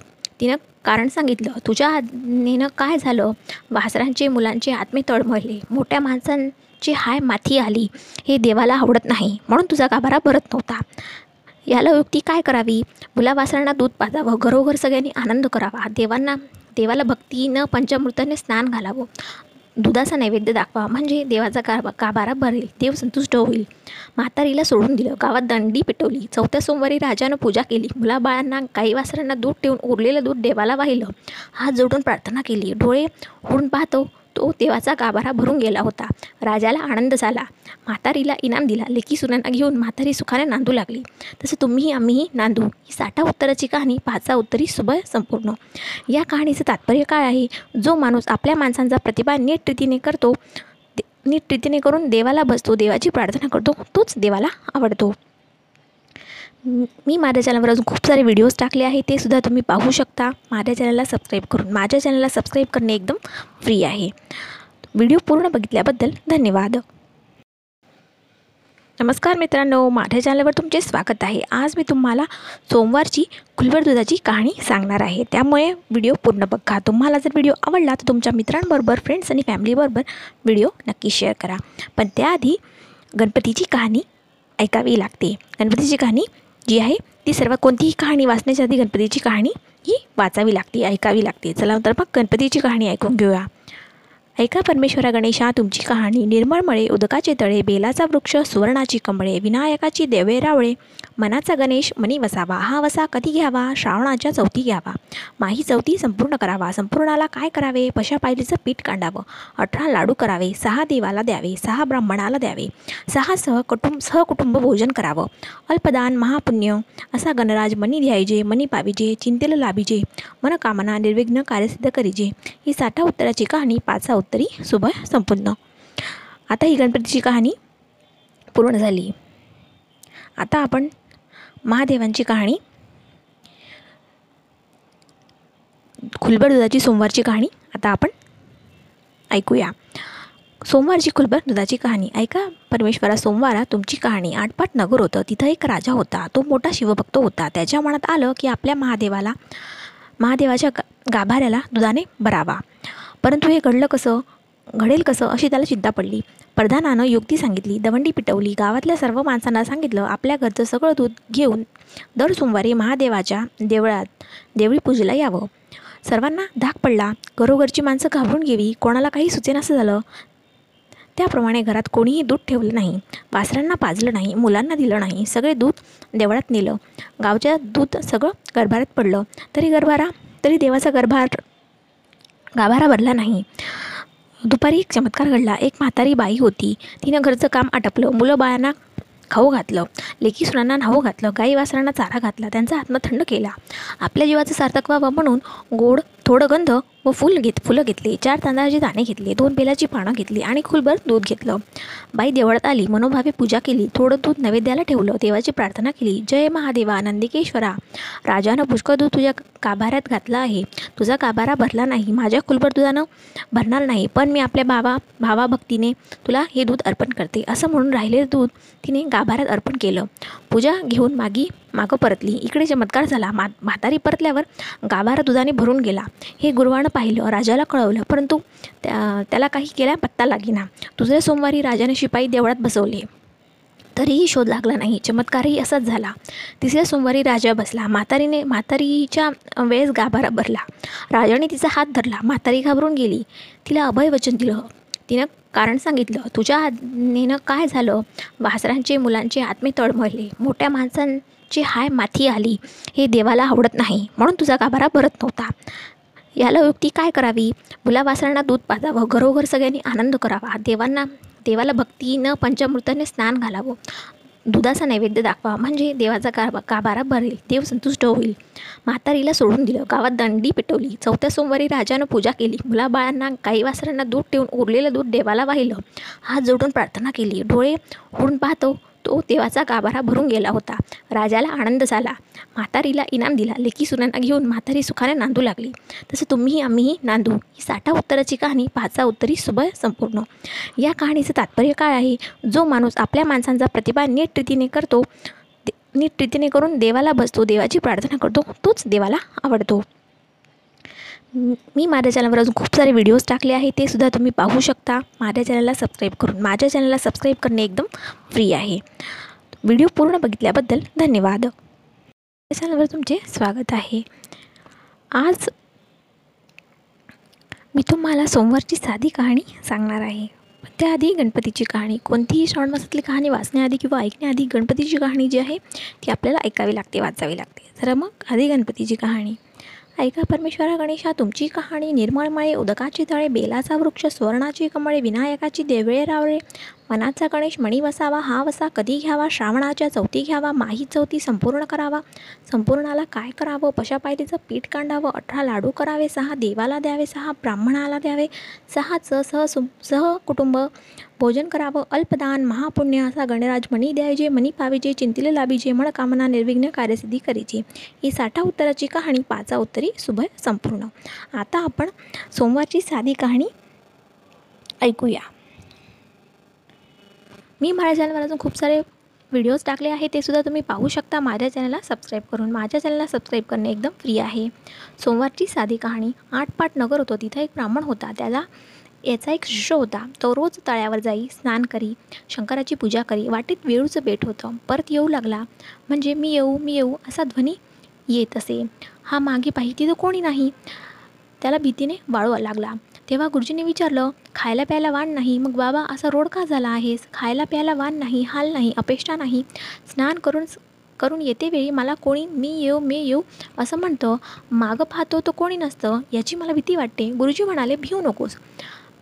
Speaker 3: तिनं कारण सांगितलं. तुझ्या आज्ञेनं काय झालं? वासरांचे मुलांचे आत्मे तळमळले. मोठ्या माणसांची हाय माथी आली. हे देवाला आवडत नाही. म्हणून तुझा गाभारा भरत नव्हता. याला युक्ती काय करावी? मुला वासरांना दूध पाजावं घरोघर सगळ्यांनी आनंद करावा. देवांना देवाला भक्तीनं पंचामृताने स्नान घालावं. दुधाचा नैवेद्य दाखवा म्हणजे देवाचा गाबा गाभारा भरेल. देव संतुष्ट होईल. म्हातारीला सोडून दिलं. गावात दंडी पेटवली. चौथ्या सोमवारी राजानं पूजा केली. मुलाबाळांना गाई वासरांना दूध ठेवून उरलेलं दूध देवाला वाहिलं. हात जोडून प्रार्थना केली. डोळे उडून पाहतो. तो देवाचा गाभारा भरून गेला होता. राजाला आनंद झाला. म्हातारीला इनाम दिला. लेकी सुनांना घेऊन म्हातारी सुखाने नांदू लागली. तसं तुम्हीही आम्हीही नांदू. ही साठा उत्तराची कहाणी पाचा उत्तरी सुबह संपूर्ण. या कहाणीचं तात्पर्य काय आहे? जो माणूस आपल्या माणसांचा प्रतिभा नीट रीतीने करतो नीट रीतीने करून देवाला बसतो देवाची प्रार्थना करतो तोच देवाला आवडतो. मी माझ्या चॅनलवर अजून खूप सारे व्हिडिओज टाकले आहे ते सुद्धा तुम्ही पाहू शकता. माझ्या चॅनलला सबस्क्राईब करून माझ्या चॅनलला सबस्क्राईब करणे एकदम फ्री आहे. व्हिडिओ पूर्ण बघितल्याबद्दल धन्यवाद. नमस्कार मित्रांनो माझ्या चॅनलवर तुमचे स्वागत आहे. आज मी तुम्हाला सोमवारची खुलवर दुधाची कहाणी सांगणार आहे. त्यामुळे व्हिडिओ पूर्ण बघा. तुम्हाला जर व्हिडिओ आवडला तर तुमच्या मित्रांबरोबर फ्रेंड्स आणि फॅमिलीबरोबर व्हिडिओ नक्की शेअर करा. पण त्याआधी गणपतीची कहाणी ऐकावी लागते. गणपतीची कहाणी जी आहे ती सर्व कोणतीही कहाणी वाचण्याच्या आधी गणपतीची कहाणी ही वाचावी लागते ऐकावी लागते. चला तर मग गणपतीची कहाणी ऐकून घेऊया. ऐका परमेश्वरा गणेशा तुमची कहाणी निर्मळमळे उदकाचे तळे बेलाचा वृक्ष सुवर्णाची कमळे विनायकाची देवे रावळे. मनाचा गणेश मनी वसावा हा वसा कधी घ्यावा? श्रावणाच्या चौथी घ्यावा. माही चौथी संपूर्ण करावा. संपूर्णाला काय करावे? पशा पायलीचं पीठ कांडावं. अठरा लाडू करावे. सहा देवाला द्यावे. सहा ब्राह्मणाला द्यावे. सहा सह कुटुंब सहकुटुंब भोजन करावं. अल्पदान महापुण्य असा गणराज मनी द्यायजे मनी पाविजे चिंतेला लाभिजे मनकामना निर्विघ्न कार्यसिद्ध करीजे. ही साठा उत्तराची कहाणी पाचा उत्तरी सुबह संपूर्ण. आता ही गणपतीची कहाणी पूर्ण झाली. आता आपण महादेवांची कहाणी खुलबर दुधाची सोमवारची कहाणी आता आपण ऐकूया. सोमवारची खुलबर दुधाची कहाणी. ऐका परमेश्वरा सोमवारा तुमची कहाणी. आठपाट नगर होतं. तिथं एक राजा होता. तो मोठा शिवभक्त होता. त्याच्या मनात आलं की आपल्या महादेवाला महादेवाच्या गाभाऱ्याला दुधाने भरावा. परंतु हे घडलं कसं? घडेल कसं? अशी त्याला चिंता पडली. प्रधानानं युक्ती सांगितली. दवंडी पिटवली. गावातल्या सर्व माणसांना सांगितलं आपल्या घरचं सगळं दूध घेऊन दर सोमवारी महादेवाच्या देवळात देवळी पूजेला यावं. सर्वांना धाक पडला. घरोघरची माणसं घाबरून गेली. कोणाला काही सुचेनासं झालं? त्याप्रमाणे घरात कोणीही दूध ठेवलं नाही. वासरांना पाजलं नाही. मुलांना दिलं नाही. सगळे दूध देवळात नेलं. गावच्या दूध सगळं गरभारात पडलं. तरी गरभारा तरी देवाचा गरभार गाभारा भरला नाही. दुपारी एक चमत्कार घडला. एक म्हातारी बाई होती. तिनं घरचं काम आटपलं. मुलं बाळांना खाऊ घातलं. लेकी सुनांना न्हाऊ घातलं. गाई वासरांना चारा घातला. त्यांचा आत्मा थंड केला. आपल्या जीवाचं सार्थक व्हावं म्हणून गोड थोडं गंध व फुल घेत फुलं घेतली. चार तांदळाचे दाणे घेतले दोन बेलाची पानं घेतली आणि खुलभर दूध घेतलं. बाई देवळात आली मनोभावे पूजा केली थोडं दूध नैवेद्याला ठेवलं देवाची प्रार्थना केली. जय महादेवा नंदिकेश्वरा राजानं पुष्कळ दूध तुझ्या काभाऱ्यात घातलं आहे. तुझा काभारा भरला नाही माझ्या खुलभर दुधानं भरणार नाही पण मी आपल्या बाबा भावाभक्तीने तुला हे दूध अर्पण करते. असं म्हणून राहिलेलं दूध तिने गाभाऱ्यात अर्पण केलं. पूजा घेऊन मागी मागं परतली. इकडे चमत्कार झाला. मा म्हातारी परतल्यावर गाभारा दुधाने भरून गेला. हे गुरुवानं पाहिलं राजाला कळवलं परंतु त्या त्याला काही केल्या पत्ता लागेना. दुसऱ्या सोमवारी राजाने शिपाई देवळात बसवले. तरीही शोध लागला नाही. चमत्कारही असाच झाला. तिसऱ्या सोमवारी राजा बसला. म्हातारीने म्हातारीच्या वेळेस गाभारा भरला. राजाने तिचा हात धरला. म्हातारी घाबरून गेली. तिला अभय वचन दिलं. तिनं कारण सांगितलं तुझ्या आज्ञेनं काय झालं? वासरांचे मुलांचे आत्मे तळमळले. मोठ्या माणसां माणसांची हाय माथी आली. हे देवाला आवडत नाही. म्हणून तुझा गाभारा भरत नव्हता. याला युक्ती काय करावी? मुलावासरांना दूध पाजावं. घरोघर सगळ्यांनी आनंद करावा. देवांना देवाला भक्तीनं पंचामृताने स्नान घालावं. दुधाचा नैवेद्य दाखवा. म्हणजे देवाचा गाभा गाभारा भरेल. देव संतुष्ट होईल. म्हातारीला सोडून दिलं. गावात दंडी पेटवली. चौथ्या सोमवारी राजानं पूजा केली. मुलाबाळांना गाई वासरांना दूध ठेवून उरलेलं दूध देवाला वाहिलं. हात जोडून प्रार्थना केली. डोळे उडून पाहतो. तो देवाचा गाभारा भरून गेला होता. राजाला आनंद झाला. म्हातारीला इनाम दिला. लेकी सुनांना घेऊन म्हातारी सुखाने नांदू लागली. तसं तुम्हीही आम्हीही नांदू. ही साठा उत्तराची कहाणी पाचा उत्तरी सुबह संपूर्ण. या कहाणीचं तात्पर्य काय आहे? जो माणूस आपल्या माणसांचा प्रतिभा नीट रीतीने करतो नीट रीतीने करून देवाला बसतो देवाची प्रार्थना करतो तोच देवाला आवडतो. मी माझ्या चॅनलवर अजून खूप सारे व्हिडिओज टाकले आहे ते सुद्धा तुम्ही पाहू शकता. माझ्या चॅनलला सबस्क्राईब करून माझ्या चॅनलला सबस्क्राईब करणे एकदम फ्री आहे. व्हिडिओ पूर्ण बघितल्याबद्दल धन्यवाद. माझ्या चॅनलवर तुमचे स्वागत आहे. आज मी तुम्हाला सोमवारची साधी कहाणी सांगणार आहे. पण त्याआधी गणपतीची कहाणी. कोणतीही श्रावण मासातली कहाणी वाचण्याआधी किंवा ऐकण्याआधी गणपतीची कहाणी जी आहे ती आपल्याला ऐकावी लागते वाचावी लागते. तर मग आधी गणपतीची कहाणी. ऐका परमेश्वरा गणेशा तुमची कहाणी निर्मळमळे उदकाची तळे बेलाचा वृक्ष सुवर्णाची कमळे विनायकाची देवळे रावळे. मनाचा गणेश मणी वसावा हा वसा कधी घ्यावा? श्रावणाच्या चौथी घ्यावा माही चौथी संपूर्ण करावा? संपूर्णाला काय करावं? पशापायरीचं पीठ कांडावं अठरा लाडू करावे सहा देवाला द्यावे सहा ब्राह्मणाला द्यावे सहा च सह सु सह कुटुंब भोजन करावं अल्पदान महापुण्य असा गणराज मणी द्यायचे मणी पाविजे चिंतिले लाभिजे मनकामना निर्विघ्न कार्यसिद्धी करीचे. ही साठा उत्तराची कहाणी पाचा उत्तरी सुभय संपूर्ण. आता आपण सोमवारची साधी कहाणी ऐकूया. मी माझ्या चॅनलवर अजून खूप सारे व्हिडिओज टाकले आहे ते सुद्धा तुम्ही पाहू शकता. माझ्या चॅनलला सबस्क्राईब करून माझ्या चॅनलला सबस्क्राईब करणे एकदम फ्री आहे. सोमवारची साधी कहाणी आठपाट नगर होतं तिथं एक ब्राह्मण होता. त्याला याचा एक शिष्य होता. तो रोज तळ्यावर जाई स्नान करी शंकराची पूजा करी. वाटेत वेळूचं बेट होतं. परत येऊ लागला. म्हणजे मी येऊ मी येऊ असा ध्वनी येत असे. हा मागे पाहिजे तर कोणी नाही. त्याला भीतीने वाळू लागला. तेव्हा गुरुजींनी विचारलं खायला प्यायला वाण नाही. मग बाबा असा रोड का झाला आहेस. खायला प्यायला वाण नाही हाल नाही अपेक्षा नाही. स्नान करून करून येते वेळी मला कोणी मी येऊ मी येऊ असं म्हणतं. मागं पाहतो तो कोणी नसतं. याची मला भीती वाटते. गुरुजी म्हणाले भिऊ नकोस.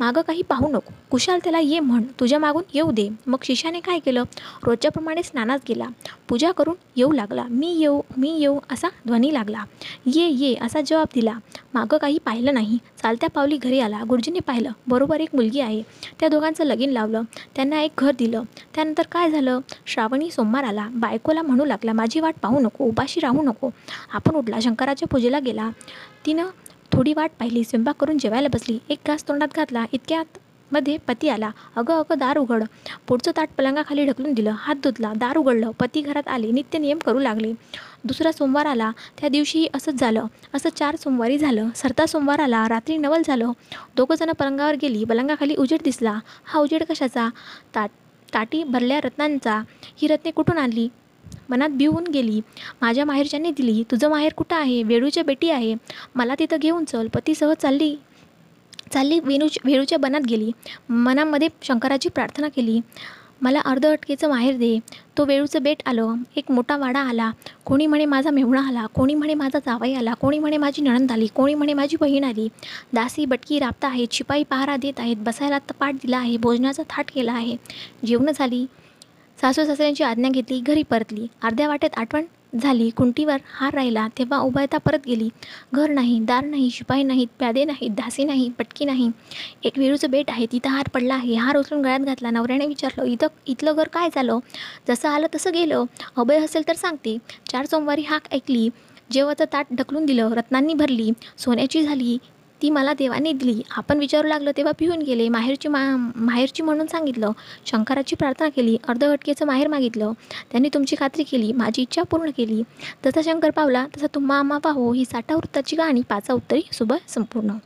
Speaker 3: मागं काही पाहू नको. कुशाल त्याला ये म्हण तुझ्या मागून येऊ दे. मग शिष्याने काय केलं? रोजच्याप्रमाणे स्नानात गेला. पूजा करून येऊ लागला. मी येऊ मी येऊ असा ध्वनी लागला. ये ये असा जवाब दिला. मागं काही पाहिलं नाही. चालत्या पावली घरी आला. गुरुजींनी पाहिलं बरोबर एक मुलगी आहे. त्या दोघांचं लगीन लावलं. त्यांना एक घर दिलं. त्यानंतर काय झालं? श्रावणी सोमवार आला. बायकोला म्हणू लागला माझी वाट पाहू नको उपाशी राहू नको. आपण उठला शंकराच्या पूजेला गेला. तिनं थोडी वाट पाहिली स्वयंपाक करून जेवायला बसली. एक घास तोंडात घातला इतक्यात मध्ये पती आला. अगं अगं दार उघड. पुढचं ताट पलंगाखाली ढकलून दिलं. हात धुतला. दार उघडलं. पती घरात आले. नित्य नियम करू लागले. दुसरा सोमवार आला. त्या दिवशीही असंच झालं. असं चार सोमवारी झालं. सरता सोमवार आला. रात्री नवल झालं. दोघंजणं पलंगावर गेली. पलंगाखाली उजेड दिसला. हा उजेड कशाचा? ताट ताटी भरल्या रत्नांचा. ही रत्ने कुठून आणली? मनात भिवून गेली. माझ्या माहेरच्याने दिली तुझं माहेर कुठं आहे? वेळूच्या बेटी आहे. मला तिथं घेऊन चल. पतीसह चालली. चालली वेणूच वेळूच्या बनात गेली. मनामध्ये शंकराची प्रार्थना केली. मला अर्ध अटकेचं माहेर दे. तो वेळूचं बेट आलं. एक मोठा वाडा आला. कोणी म्हणे माझा मेहुणा आला. कोणी म्हणे माझा जावाई आला. कोणी म्हणे माझी नणंद आली. कोणी म्हणे माझी बहीण आली. दासी बटकी राबता आहेत शिपाई पहारा देत आहेत. बसायला तपाट दिला आहे. भोजनाचा थाट केला आहे. जेवणं झाली. सासू सासऱ्यांची आज्ञा घेतली घरी परतली. अर्ध्या वाटेत आठवण झाली. कुंटीवर हार राहिला. तेव्हा उभयता परत गेली. घर नाही दार नाही शिपाई नाहीत प्यादे नाहीत दासी नाही पटकी नाही. एक वेळूचं बेट आहे तिथं हार पडला आहे. हार उचलून गळ्यात घातला. नवऱ्याने विचारलं इथं इथलं घर काय झालं? जसं आलं तसं गेलं. अभय असेल तर सांगते. चार सोमवारी हाक ऐकली. जेवाचं ताट ढकलून दिलं. रत्नांनी भरली. सोन्याची झाली. ती मला देवाने दिली. आपण विचारू लागलं तेव्हा पिऊन गेले. माहेरची मा माहेरची म्हणून सांगितलं. शंकराची प्रार्थना केली. अर्धघटकेचं माहेर मागितलं. त्यांनी तुमची खात्री केली. माझी इच्छा पूर्ण केली. जसा शंकर पावला तसा तुम्हा आम्हा पाहो. ही साठा वृत्ताची गाणी पाचा उत्तरी सुबह संपूर्ण.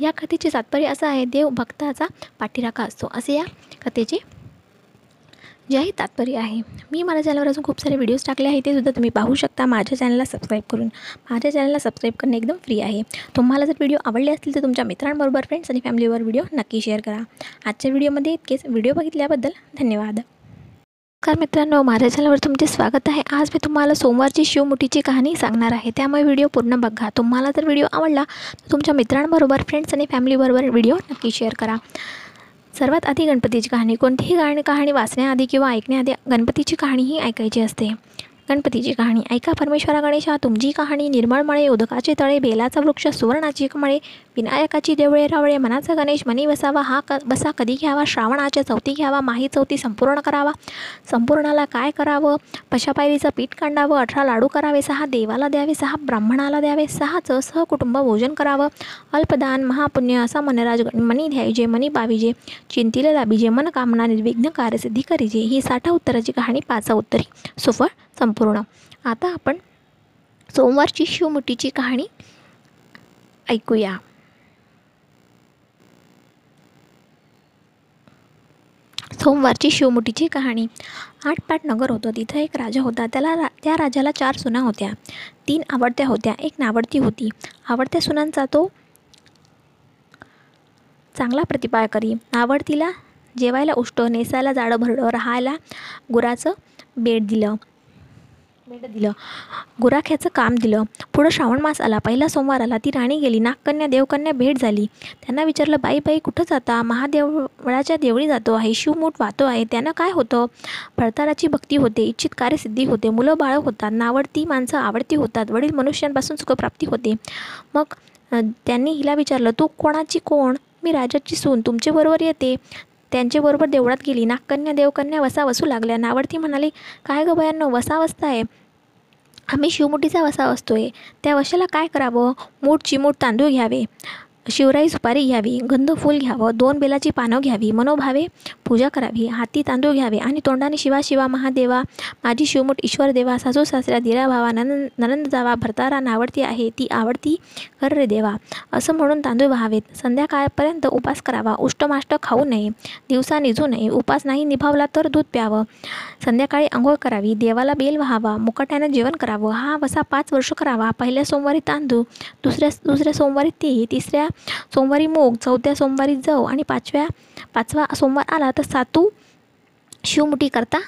Speaker 3: या कथेचे तात्पर्य असं आहे देव भक्ताचा पाठीराखा असतो. असे या कथेचे जे आहे तात्पर्य आहे. मी माझ्या चॅनलवर अजून खूप सारे व्हिडिओज टाकले आहे ते सुद्धा तुम्ही पाहू शकता. माझ्या चॅनलला सबस्क्राईब करून माझ्या चॅनलला सबस्क्राईब करणे एकदम फ्री आहे. तुम्हाला जर व्हिडिओ आवडले असतील तर तुमच्या मित्रांबरोबर फ्रेंड्स आणि फॅमिलीवर व्हिडिओ नक्की शेअर करा. आजच्या व्हिडिओमध्ये इतकेच. व्हिडिओ बघितल्याबद्दल धन्यवाद. नमस्कार मित्रांनो माझ्या चॅनलवर तुमचे स्वागत आहे. आज मी तुम्हाला सोमवारची शिवमुठीची कहाणी सांगणार आहे. त्यामुळे व्हिडिओ पूर्ण बघा. तुम्हाला जर व्हिडिओ आवडला तर तुमच्या मित्रांबरोबर फ्रेंड्स आणि फॅमिलीबरोबर व्हिडिओ नक्की शेअर करा. सर्वात आधी गणपतीची कहाणी कोणतीही गाणी कहाणी वाचण्याआधी किंवा ऐकण्याआधी गणपतीची कहाणी ही ऐकायची असते. गणपतीची कहाणी ऐका परमेश्वरा गणेशा तुमची कहाणी निर्मळ मळे उदकाचे तळे बेलाचा वृक्ष सुवर्णाची कमळे विनायकाची देवळे रावळे मनाचा गणेश मनी बसावा हा क बसा कधी घ्यावा श्रावणाच्या चौथी घ्यावा माही चौथी संपूर्ण करावा. संपूर्णाला काय करावं? पशापायरीचं पीठ कांडावं अठरा लाडू करावे सहा देवाला द्यावे सहा ब्राह्मणाला द्यावे सहाचं सहकुटुंब भोजन करावं. अल्पदान महापुण्य असा मनराज मनी द्यायचे मनी पाविजे चिंतीला लाभिजे मनकामना निर्विघ्न कार्यसिद्धी करीजे ही साठा उत्तराची कहाणी पाचा उत्तरी. सुफळ? संपूर्ण. आता आपण सोमवारची शिवमुठीची कहाणी ऐकूया. सोमवारची शिवमुठीची कहाणी. आठपाट नगर होतं. तिथं एक राजा होता. त्याला रा त्या राजाला चार सुना होत्या. तीन आवडत्या होत्या. एक नावडती होती. आवडत्या सुनांचा तो चांगला प्रतिपाय करी. नावडतीला जेवायला उष्ट नेसायला जाडं भरडं राहायला गुराचं बेड दिलं. भेट दिलं. गुराख्याचं काम दिलं. पुढं श्रावण मास आला. पहिला सोमवार आला. ती राणी गेली. नागकन्या देवकन्या भेट झाली. त्यांना विचारलं बाई बाई कुठं जाता? महादेवळाच्या देवळी जातो आहे. शिवमूठ वाहतो आहे. त्यानं काय होतं? भरताराची भक्ती होते. इच्छित कार्यसिद्धी होते. मुलं बाळं होतात. नावडती माणसं आवडती होतात. वडील मनुष्यांपासून सुखप्राप्ती होते. मग त्यांनी हिला विचारलं तू कोणाची कोण? मी राजाची सून. तुमच्याबरोबर येते. त्यांच्याबरोबर देवळात गेली नागकन्या देवकन्या वसा वसू लागल्या. नावडती म्हणाली काय गं बयांनो वसा वसता आहे. आम्ही शिवमुठीचा वसा असतोय. त्या वशाला काय करावं? मूठ चिमूट तांदूळ घ्यावे. शिवराई सुपारी घ्यावी गंधफूल घ्यावं दोन बेलाची पानं घ्यावी मनोभावे पूजा करावी हाती तांदूळ घ्यावे आणि तोंडाने शिवा शिवा महादेवा माझी शिवमुठ ईश्वर देवा सासू सासऱ्या दिरा भावा ननंद ननंद जावा भरतारा नावडती आहे ती आवडती कर रे देवा. असं म्हणून तांदूळ व्हावेत. संध्याकाळपर्यंत उपास करावा. उष्टमाष्ट खाऊ नये. दिवसा निजू नये. उपास नाही निभावला तर दूध प्यावं. संध्याकाळी आंघोळ करावी. देवाला बेल व्हावा. मुकाट्यानं जेवण करावं. हा वसा पाच वर्ष करावा. पहिल्या सोमवारी तांदूळ दुसऱ्या दुसऱ्या सोमवारी तेही तिसऱ्या सोमवारी मोग चौथ्या सोमवारी जव आणि पाचव्या पाचवा सोमवार आला तर सातू शिवमुठी करता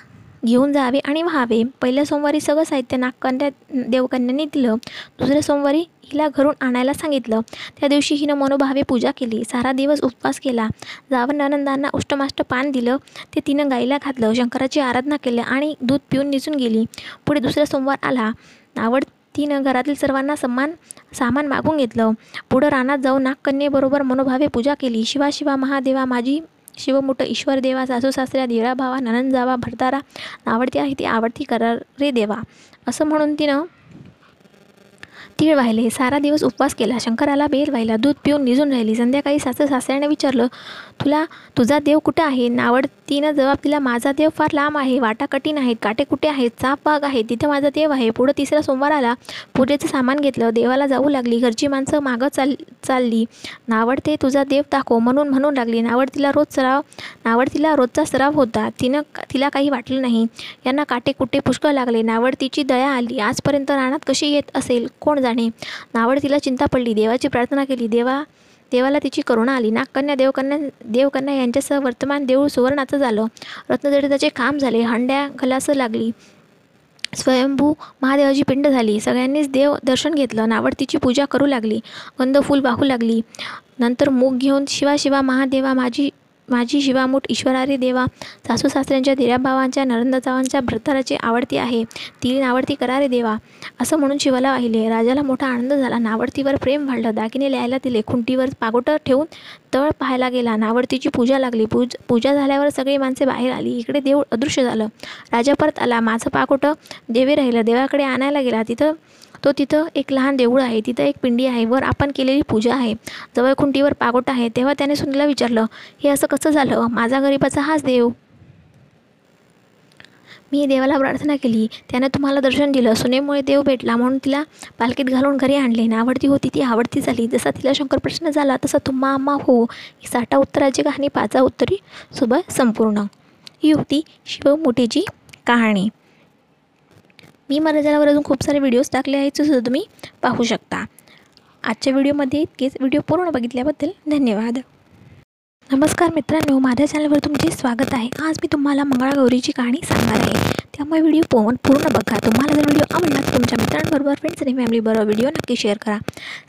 Speaker 3: घेऊन जावे आणि व्हावे. पहिल्या सोमवारी सगळं साहित्य नागकन्या देवकन्यांनी दिलं. दुसऱ्या सोमवारी हिला घरून आणायला सांगितलं. त्या दिवशी हिनं मनोभावे पूजा केली. सारा दिवस उपवास केला. जावन आनंदांना उष्टमाष्ट पान दिलं. ते तिनं गाईला घातलं. शंकराची आराधना केली आणि दूध पिऊन निसून गेली. पुढे दुसरा सोमवार आला. आवड तिनं घरातील सर्वांना सम्मान सामान मागून घेतलं. पुढं रानात जाऊन नागकन्येबरोबर मनोभावे पूजा केली. शिवा शिवा महादेवा माझी शिवमुठ ईश्वर देवा सासू सासऱ्या दिरा भावा ननंद जावा भरतारा आवडती आहे ती आवडती करा रे देवा. असं म्हणून तिनं तीळ वाहिले सारा दिवस उपवास केला. शंकराला बेल वाहिला दूध पिऊन निजून राहिली. संध्याकाळी सासू सासऱ्याने विचारलं तुला तुझा देव कुठे आहे? नावडतीनं जबाब दिला माझा देव फार लांब आहे वाटा कठीण आहेत काटे कुठे आहेत चाप भाग आहे तिथे माझा देव आहे. पुढं तिसरा सोमवार आला पूजेचं सामान घेतलं देवाला जाऊ लागली घरची माणसं मागं चाल चालली. नावडते तुझा देव दाखव म्हणून म्हणून लागली. नावडतीला रोज सराव नावडतीला रोजचा सराव होता. तिनं तिला काही वाटलं नाही. यांना काटे कुठे पुष्कळ लागले. नावडतीची दया आली. आजपर्यंत रानात कशी येत असेल? कोण जाणे. नावडतीला चिंता पडली. देवाची प्रार्थना केली. देवा देवाला तिची करुणा आली. नागकन्या देवकन्या देवकन्या यांच्यासह वर्तमान देऊळ सुवर्णाचं झालं. रत्नजडिताचे काम झाले. हंड्या खलासं लागली. स्वयंभू महादेवाची पिंड झाली. सगळ्यांनीच देव दर्शन घेतलं. नावडतीची पूजा करू लागली. गंध फूल वाहू लागली. नंतर मूग घेऊन शिवा शिवा महादेवा माझी माझी शिवामूठ ईश्वरारी देवा सासू सासऱ्यांच्या दिराभावांच्या नरंदजावांच्या भ्रताराची आवडती आहे. ती नावडती करारे देवा. असं म्हणून शिवाला वाहिले. राजाला मोठा आनंद झाला. नावडतीवर प्रेम वाढलं. दागिने लिहायला दिले. खुंटीवर पागोटं ठेवून तळ पाहायला गेला. नावडतीची पूजा लागली. पूज पूजा झाल्यावर सगळी माणसे बाहेर आली. इकडे देव अदृश्य झालं. राजा परत आला. माझं पाकोटं देवी राहिलं. देवाकडे आणायला गेला. तिथं तो तिथं एक लहान देऊळ आहे. तिथं एक पिंडी आहे. वर आपण केलेली पूजा आहे. जवळ खुंटीवर पागोट आहे. तेव्हा त्याने सुनीला विचारलं हे असं कसं झालं? माझा गरीबाचा हाच देव. मी देवाला प्रार्थना केली. त्यानं तुम्हाला दर्शन दिलं. सुनेमुळे देव भेटला म्हणून तिला पालखीत घालून घरी आणले. ना आवडती होती ती आवडती झाली. जसा तिला शंकर प्रश्न झाला तसा तुम्हा आम्हा हो. ही साठा उत्तराची कहाणी पाचा उत्तरी सुबह संपूर्ण. ही होती शिवमुठीची कहाणी. मी माझ्या चॅनलवर अजून खूप सारे व्हिडिओज टाकले आहेत सुद्धा तुम्ही पाहू शकता. आजच्या व्हिडिओमध्ये इतकेच. व्हिडिओ पूर्ण बघितल्याबद्दल धन्यवाद. नमस्कार मित्रांनो माझ्या चॅनलवर तुमचे स्वागत आहे. आज मी तुम्हाला मंगळागौरीची कहाणी सांगणार आहे. त्यामुळे व्हिडिओ पोहून पूर्ण बघा. तुम्हाला जर व्हिडिओ आवडला तर तुमच्या मित्रांबरोबर फ्रेंड्स आणि फॅमिलीबरोबर व्हिडिओ नक्की शेअर करा.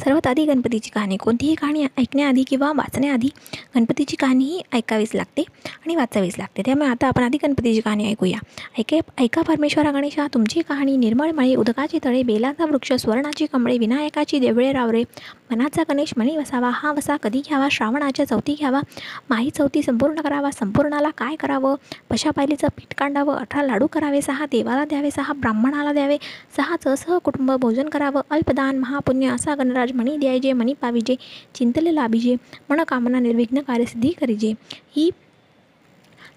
Speaker 3: सर्वात आधी गणपतीची कहाणी. कोणतीही कहाणी ऐकण्याआधी किंवा वाचण्याआधी गणपतीची कहाणी ही ऐकावीच लागते आणि वाचावीच लागते. त्यामुळे आता आपण आधी गणपतीची कहाणी ऐकूया. ऐके ऐका परमेश्वरा गणेशा तुमची कहाणी निर्मळ मळे उदकाची तळे बेलाचा वृक्ष सुवर्णाची कमळे विनायकाची देवळे रावरे मनाचा गणेश मणी वसावा हा वसा कधी घ्यावा श्रावणाच्या चौथी घ्यावा माही चौथी संपूर्ण करावा संपूर्णाला काय करावं? पशा पायलीचं पीठ कांडावं अठरा लाडू करावे सहा देवाला द्यावे सहा ब्राह्मणाला द्यावे सहाचं सहकुटुंब भोजन करावं अल्पदान महापुण्य असा गणराज मणी द्यायचे मणी पाविजे चिंतले लाभिजे मनकामना निर्विघ्न कार्यसिद्धी करीजे. ही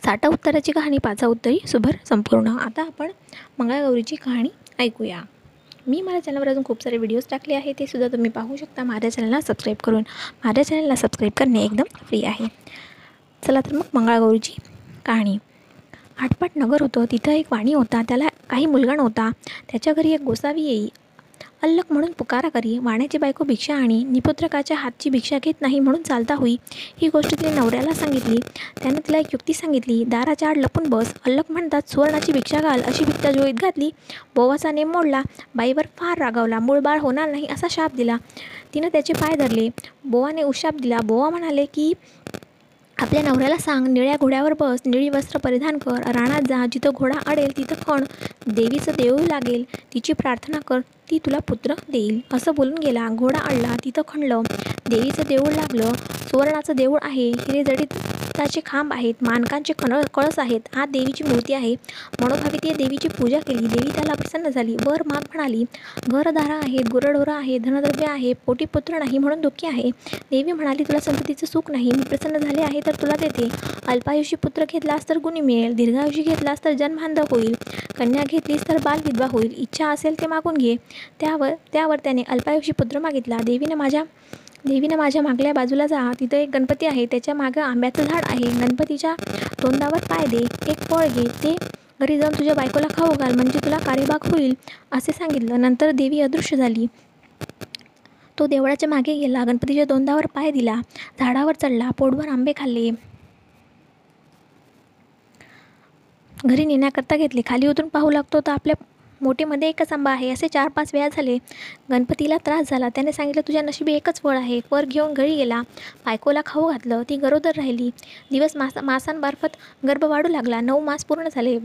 Speaker 3: साठा उत्तराची कहाणी पाचा उत्तरी सुभर संपूर्ण. आता आपण मंगळागौरीची कहाणी ऐकूया. मी माझ्या चॅनलवर अजून खूप सारे व्हिडिओज टाकले आहे ते सुद्धा तुम्ही पाहू शकता माझ्या चॅनलला सबस्क्राईब करून. माझ्या चॅनलला सबस्क्राईब करणे एकदम फ्री आहे. चला तर मग मंगळागौरीची कहाणी. आटपाट नगर होतं तिथं एक वाणी होता त्याला काही मुलगा नव्हता. त्याच्या घरी एक गोसावी येई अल्लक म्हणून पुकारा करी. वाण्याची बायको भिक्षा आणि निपुत्रकाच्या हातची भिक्षा घेत नाही म्हणून चालता होई. ही गोष्ट तिने नवऱ्याला सांगितली. त्यानं तिला एक युक्ती सांगितली. दाराच्या आड लपून बस. अल्लक म्हणतात सुवर्णाची भिक्षा घाल अशी भिक्षा जोईत घातली. बोवाचा नेम मोडला. बाईवर फार रागावला मूळ बाळ होणार नाही असा शाप दिला. तिनं त्याचे पाय धरले. बोवाने उशाप दिला. बोवा म्हणाले की आपल्या नवऱ्याला सांग. निळ्या घोड्यावर बस. निळी वस्त्र परिधान कर. रानात जा. जिथं घोडा अडेल तिथं खण. देवीचं देऊ लागेल. तिची प्रार्थना कर. ती तुला पुत्र देईल. असं बोलून गेला. घोडा अडला तिथं खणलं. देवीचं देऊळ लागलं. सुवर्णाचं देऊळ आहे. हिरे जडीत खांब आहेत. मानकांचे कण कळस आहेत. हा देवीची मूर्ती आहे. मनोभावी ती देवीची पूजा केली. देवी त्याला प्रसन्न झाली. वर माग म्हणाली घरदारा आहेत. गुरढोरं आहे धनद्रव्य आहे. पोटी पुत्र नाही म्हणून दुःखी आहे. देवी म्हणाली तुला संततीचं सुख नाही. मी प्रसन्न झाले आहे तर तुला देते. अल्पायुषी पुत्र घेतलास तर गुणी मिळेल. दीर्घायुषी घेतलास तर जन्मांध होईल. कन्या घेतलीस तर बाल विधवा होईल. इच्छा असेल ते मागून घे. त्यावर त्यावर त्याने अल्पायुषी पुत्र मागितला. देवीने माझ्या देवीनं माझ्या मागल्या बाजूला जा. तिथं एक गणपती आहे. त्याच्या मागं आंब्याचं झाड आहे. गणपतीच्या तोंडावर पाय दे. एक फळ घे. ते घरी जाऊन तुझ्या बायकोला खाऊ घाल. म्हणजे तुला कार्यभाग होईल असे सांगितलं. नंतर देवी अदृश्य झाली. तो देवळाच्या मागे गेला. गणपतीच्या दोंदावर पाय दिला. झाडावर चढला. पोटभर आंबे खाल्ले. घरी नेण्याकरता घेतले. खाली उतरून पाहू लागतो तर आपल्या मोठेमध्ये एकच आंबा आहे. असे चार पाच वेळा झाले. गणपतीला त्रास झाला. त्याने सांगितलं तुझ्या नशिबी एकच फळ आहे. वर घेऊन घरी गेला. बायकोला खाऊ घातलं. ती गरोदर राहिली. दिवस मासा मासांमार्फत गर्भ वाढू लागला. नऊ मास पूर्ण झाले.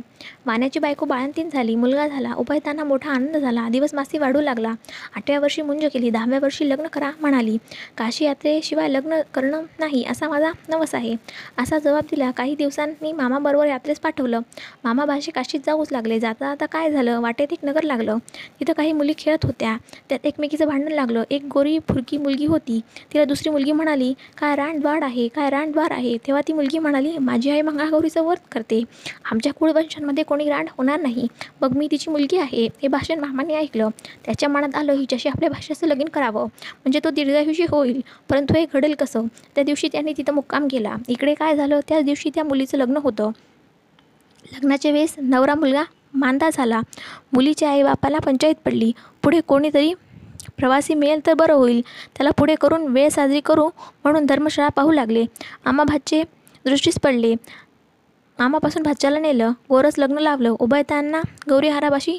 Speaker 3: वाण्याची बायको बाळंतीन झाली. मुलगा झाला. उभयताना मोठा आनंद झाला. दिवस मासी वाढू लागला. आठव्या वर्षी मुंज केली. दहाव्या वर्षी लग्न करा म्हणाली. काशी यात्रेशिवाय लग्न करणं नाही असा माझा नवस आहे. असा जबाब दिला. काही दिवसांनी मामाबरोबर यात्रेस पाठवलं. मामा भाषे काशीत जाऊच लागले. जाता आता काय झालं? वाटे एक नगर लागलं. तिथं काही मुली खेळत होत्या. त्यात एकमेकीचं भांडण लागलं. एक गोरी फुरकी मुलगी होती. तिला दुसरी मुलगी म्हणाली काय रानद्वार आहे? काय रानद्वार आहे? तेव्हा ती मुलगी म्हणाली माझी आई मंगळागौरीचं व्रत करते. आमच्या कुळवंशांमध्ये कोणी रांड होणार नाही. मग मी तिची मुलगी आहे. हे भाषण मामाने ऐकलं. त्याच्या मनात आलं हिच्याशी आपल्या भाषेचं लगीन करावं. म्हणजे तो दीर्घायुषी होईल परंतु हे घडेल कसं? त्या दिवशी त्यांनी तिथं मुक्काम केला. इकडे काय झालं? त्याच दिवशी त्या मुलीचं लग्न होतं. लग्नाच्या वेळेस नवरा मुलगा मांदा झाला. मुलीच्या आईबापाला पंचायत पडली. पुढे कोणीतरी प्रवासी मिळेल तर बरं होईल. त्याला पुढे करून वेळ साजरी करू म्हणून धर्मशाळा पाहू लागले. आम्हा भाचे दृष्टीस पडले. मामापासून भाच्याला नेलं. गोरस लग्न लावलं. उभयतांना गौरी हाराबाशी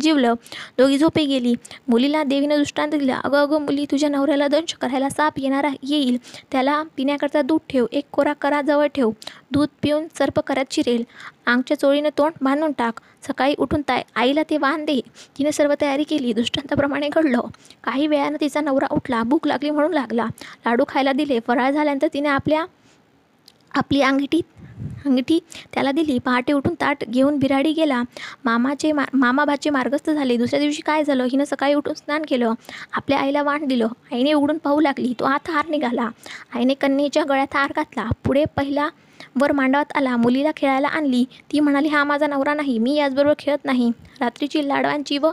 Speaker 3: जिवलं. दोघी झोपे गेली. मुलीला देवीनं दृष्टांत दिला. अगं अगं मुली तुझ्या नवऱ्याला दंश करायला साप येणारा येईल. त्याला पिण्याकरता दूध ठेव. एक कोरा करा जवळ ठेव. दूध पिऊन सर्प करत चिरेल आंगच्या चोळीनं तोंड बांधून टाक. सकाळी उठून ताय आईला ते वाहन दे. तिने सर्व तयारी केली. दृष्टांताप्रमाणे घडलं. काही वेळानं तिचा नवरा उठला. भूक लागली म्हणून लागला. लाडू खायला दिले. फराळ झाल्यानंतर तिने आपल्या आपली अंगठी अंगठी त्याला दिली. पहाटे उठून ताट घेऊन बिराडी गेला. मामाचे मा मामाभाचे मार्गस्थ झाले. दुसऱ्या दिवशी काय झालं? हिनं सकाळी उठून स्नान केलं. आपल्या आईला वाण दिलं. आईने उघडून पाहू लागली. तो आत हार निघाला. आईने कन्येच्या गळ्यात हार घातला. पुढे पहिला वर मांडवात आला. मुलीला खेळायला आणली. ती म्हणाली हा माझा नवरा नाही. मी याचबरोबर खेळत नाही. रात्रीची लाडवांची व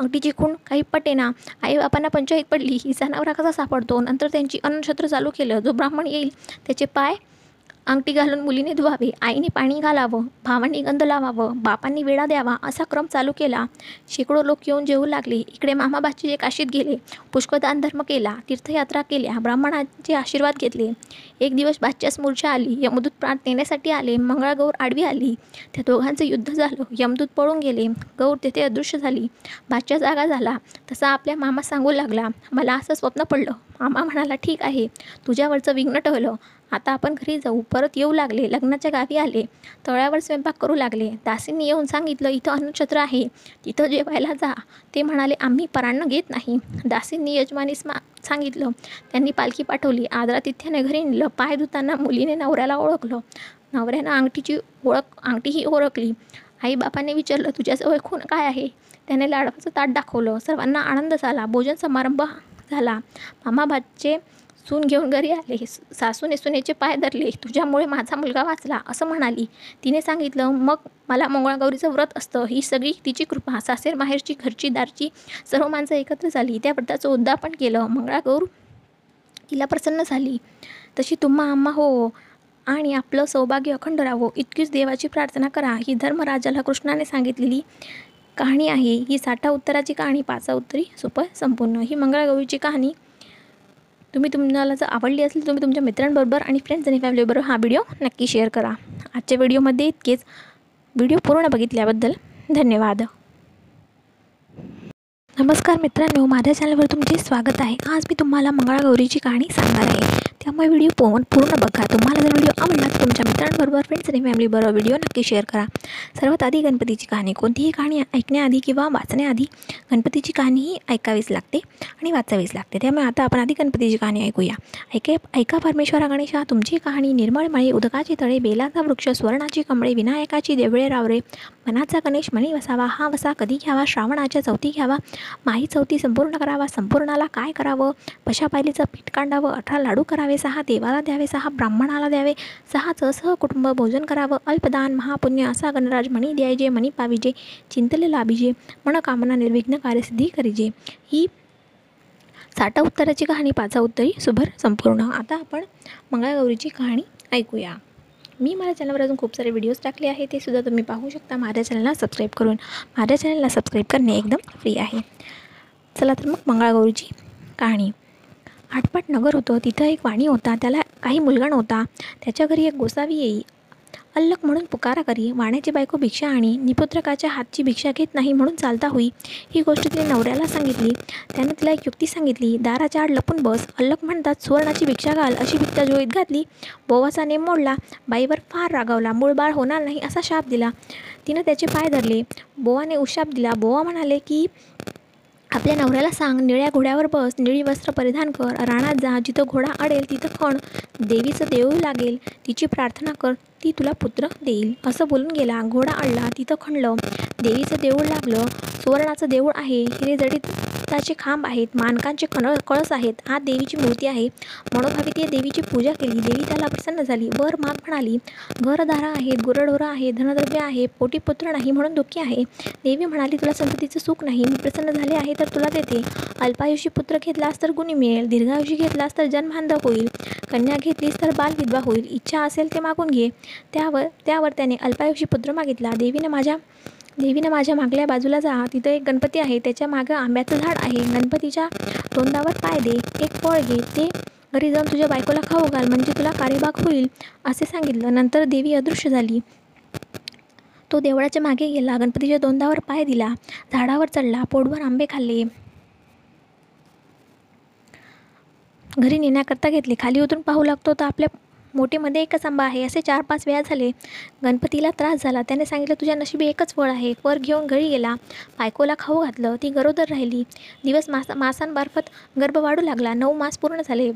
Speaker 3: अंगठीची खूण काही पटेना. आई बापांना पंचायत पडली. हिचा नवरा कसा सापडतो? नंतर त्यांची अन्नछत्र चालू केलं. जो ब्राह्मण येईल त्याचे पाय अंगठी घालून मुलीने धुवावे आईने पाणी घालावं भावांनी गंध लावावं बापांनी वेळा द्यावा असा क्रम चालू केला. शेकडो लोक येऊन जेवू लागले. इकडे मामाबाची जे काशीत गेले. पुष्कळदान धर्म केला. तीर्थयात्रा केल्या. ब्राह्मणांचे आशीर्वाद घेतले. एक दिवस बाच्यास मूर्छा आली. यमदूत प्राण नेण्यासाठी आले. मंगळागौर आडवी आली. त्या दोघांचं युद्ध झालं. यमदूत पळून गेले. गौर तेथे अदृश्य झाली. बाच्या जागा झाला. तसा आपल्या मामा सांगू लागला मला असं स्वप्न पडलं. मामा म्हणाला ठीक आहे. तुझ्यावरचं विघ्न टळलं. आता आपण घरी जाऊ. परत येऊ लागले. लग्नाच्या गावी आले. तळ्यावर स्वयंपाक करू लागले. दासींनी येऊन सांगितलं इथं अन्नछत्र आहे. तिथं जेवायला जा. ते म्हणाले आम्ही परान्न घेत नाही. दासींनी यजमानीस मा सांगितलं. त्यांनी पालखी पाठवली. आदरातिथ्याने घरी नेलं. पाय धुताना मुलीने नवऱ्याला ओळखलं. नवऱ्यानं अंगठीची ओळख अंगठीही ओळखली. आईबापाने विचारलं तुझ्याजवळ खून काय आहे? त्याने लाडवाचं ताट दाखवलं. सर्वांना आनंद झाला. भोजन समारंभ झाला. मामाबाचे सून घेऊन घरी आले. सासूने सुनेचे पाय धरले. तुझ्यामुळे माझा मुलगा वाचला असं म्हणाली. तिने सांगितलं मग मला मंगळागौरीचं व्रत असतं. ही सगळी तिची कृपा. सासेर माहेरची घरची दारची सर्व माणसं एकत्र झाली. त्या व्रताचं उद्दापन केलं. मंगळागौर तिला प्रसन्न झाली. तशी तुम्हा आम्हा हो. आणि आपलं सौभाग्य अखंड राहावं. इतकीच देवाची प्रार्थना करा. ही धर्मराजाला कृष्णाने सांगितलेली कहाणी आहे. ही साठा उत्तराची कहाणी पाचा उत्तरी सुपर संपूर्ण. ही मंगळागौरीची कहाणी तुम्ही तुम्हाला जर आवडली असेल तुम्ही तुमच्या मित्रांबरोबर आणि फ्रेंड्स आणि फॅमिलीबरोबर हा व्हिडिओ नक्की शेअर करा. आजच्या व्हिडिओमध्ये इतकेच. व्हिडिओ पूर्ण बघितल्याबद्दल धन्यवाद. नमस्कार मित्रांनो माझ्या चॅनलवर तुमचे स्वागत आहे. आज मी तुम्हाला मंगळागौरीची कहाणी सांगणार आहे. त्यामुळे व्हिडिओ पोहून पूर्ण बघा. तुम्हाला जर व्हिडिओ आवडला तर तुमच्या मित्रांबरोबर फ्रेंड्स आणि फॅमिलीबरोबर व्हिडिओ नक्की शेअर करा. सर्वात आधी गणपतीची कहाणी. कोणतीही कहाणी ऐकण्याआधी किंवा वाचण्याआधी गणपतीची कहाणीही ऐकावीच लागते आणि वाचावीच लागते. त्यामुळे आता आपण आधी गणपतीची कहाणी ऐकूया. ऐके ऐका परमेश्वरा गणेशा तुमची कहाणी निर्मळ उदकाची तळे बेलाचा वृक्ष स्वर्णाची कमळे विनायकाची देवळे रावरे मनाचा गणेश मणी वसावा हा वसा कधी घ्यावा? श्रावणाच्या चौथी घ्यावा? माही चौथी संपूर्ण करावा? संपूर्णाला काय करावं? पशा पायलीचं पीठ कांडावं? अठरा लाडू करावे? सहा देवाला द्यावे? सहा ब्राह्मणाला द्यावे? सहाचं सहकुटुंब भोजन करावं? अल्पदान महापुण्य असा गणराज मणी द्यायजे मणी पाविजे चिंतले लाभिजे मनकामना निर्विघ्न कार्यसिद्धी करीजे. ही साठा उत्तराची कहाणी पाचा उत्तरी सुभर संपूर्ण. आता आपण मंगळागौरीची कहाणी ऐकूया. मी माझ्या चॅनलवर अजून खूप सारे व्हिडिओज टाकले आहे ते सुद्धा तुम्ही पाहू शकता. माझ्या चॅनलला सबस्क्राईब करून माझ्या चॅनलला सबस्क्राईब करणे एकदम फ्री आहे. चला तर मग मंगळागौरीची कहाणी. आटपाट नगर होतं तिथं एक वाणी होता त्याला काही मुलगा नव्हता. त्याच्या घरी एक गोसावी येई अल्लक म्हणून पुकारा करी. वाण्याची बायको भिक्षा आणि निपुत्रकाच्या हातची भिक्षा घेत नाही म्हणून चालता होई ही गोष्ट तिने नवऱ्याला सांगितली. त्याने तिला एक युक्ती सांगितली. दाराच्या आड लपून बस. अल्लक म्हणतात सुवर्णाची भिक्षा घाल अशी भिक्षा जोईत घातली. बोवाचा नेम मोडला. बाईवर फार रागावला मूळ बाळ होणार नाही असा शाप दिला. तिनं त्याचे पाय धरले. बोवाने उशाप दिला. बोवा म्हणाले की आपल्या नवऱ्याला सांग निळ्या घोड्यावर बस निळी वस्त्र परिधान कर रानात जा जिथं घोडा अडेल तिथं खण देवीचं देऊ लागेल तिची प्रार्थना कर ती तुला पुत्र देईल. असं बोलून गेला घोडा अडला तिथं खणलं देवीचं देऊळ लागलं सुवर्णाचं देऊळ आहे हिरे जडीत त्याचे खांब आहेत मानकांचे कण कळस आहेत हा देवीची मूर्ती आहे. मनोभावी ती देवीची पूजा केली देवी त्याला प्रसन्न झाली. वर माग म्हणाली घरधारा आहेत गुरढोरं आहे धनद्रव्य आहे पोटी पुत्र नाही म्हणून दुःखी आहे. देवी म्हणाली तुला संततीचं सुख नाही मी प्रसन्न झाले आहे तर तुला देते. अल्पायुषी पुत्र घेतलास तर गुणी मिळेल दीर्घायुषी घेतलास तर जन्मांध होईल. कन्या घेतलीस तर बालविधवा होईल. इच्छा असेल ते मागून घे. त्यावर त्यावर त्याने अल्पायुषी पुत्र मागितला. देवीने माझ्या देवीनं माझ्या मागल्या बाजूला जा. तिथं एक गणपती आहे. त्याच्या मागं आंब्याचं झाड आहे. गणपतीच्या तोंडावर पाय दे. एक फळ घे. ते घरी जाऊन तुझ्या बायकोला खाऊ घाल. म्हणजे तुला कार्यभाग होईल असे सांगितलं. नंतर देवी अदृश्य झाली. तो देवळाच्या मागे गेला. गणपतीच्या दोंदावर पाय दिला. झाडावर चढला. पोटभर आंबे खाल्ले. घरी नेण्याकरता घेतले. खाली उतरून पाहू लागतो तर आपल्या मोठेमध्ये एकच आंबा आहे. असे चार पाच वेळा झाले. गणपतीला त्रास झाला. त्याने सांगितलं तुझ्या नशिबी एकच फळ आहे. वर घेऊन घरी गेला. बायकोला खाऊ घातलं. ती गरोदर राहिली. दिवस मासा मासांमार्फत गर्भ वाढू लागला. नऊ मास पूर्ण झाले.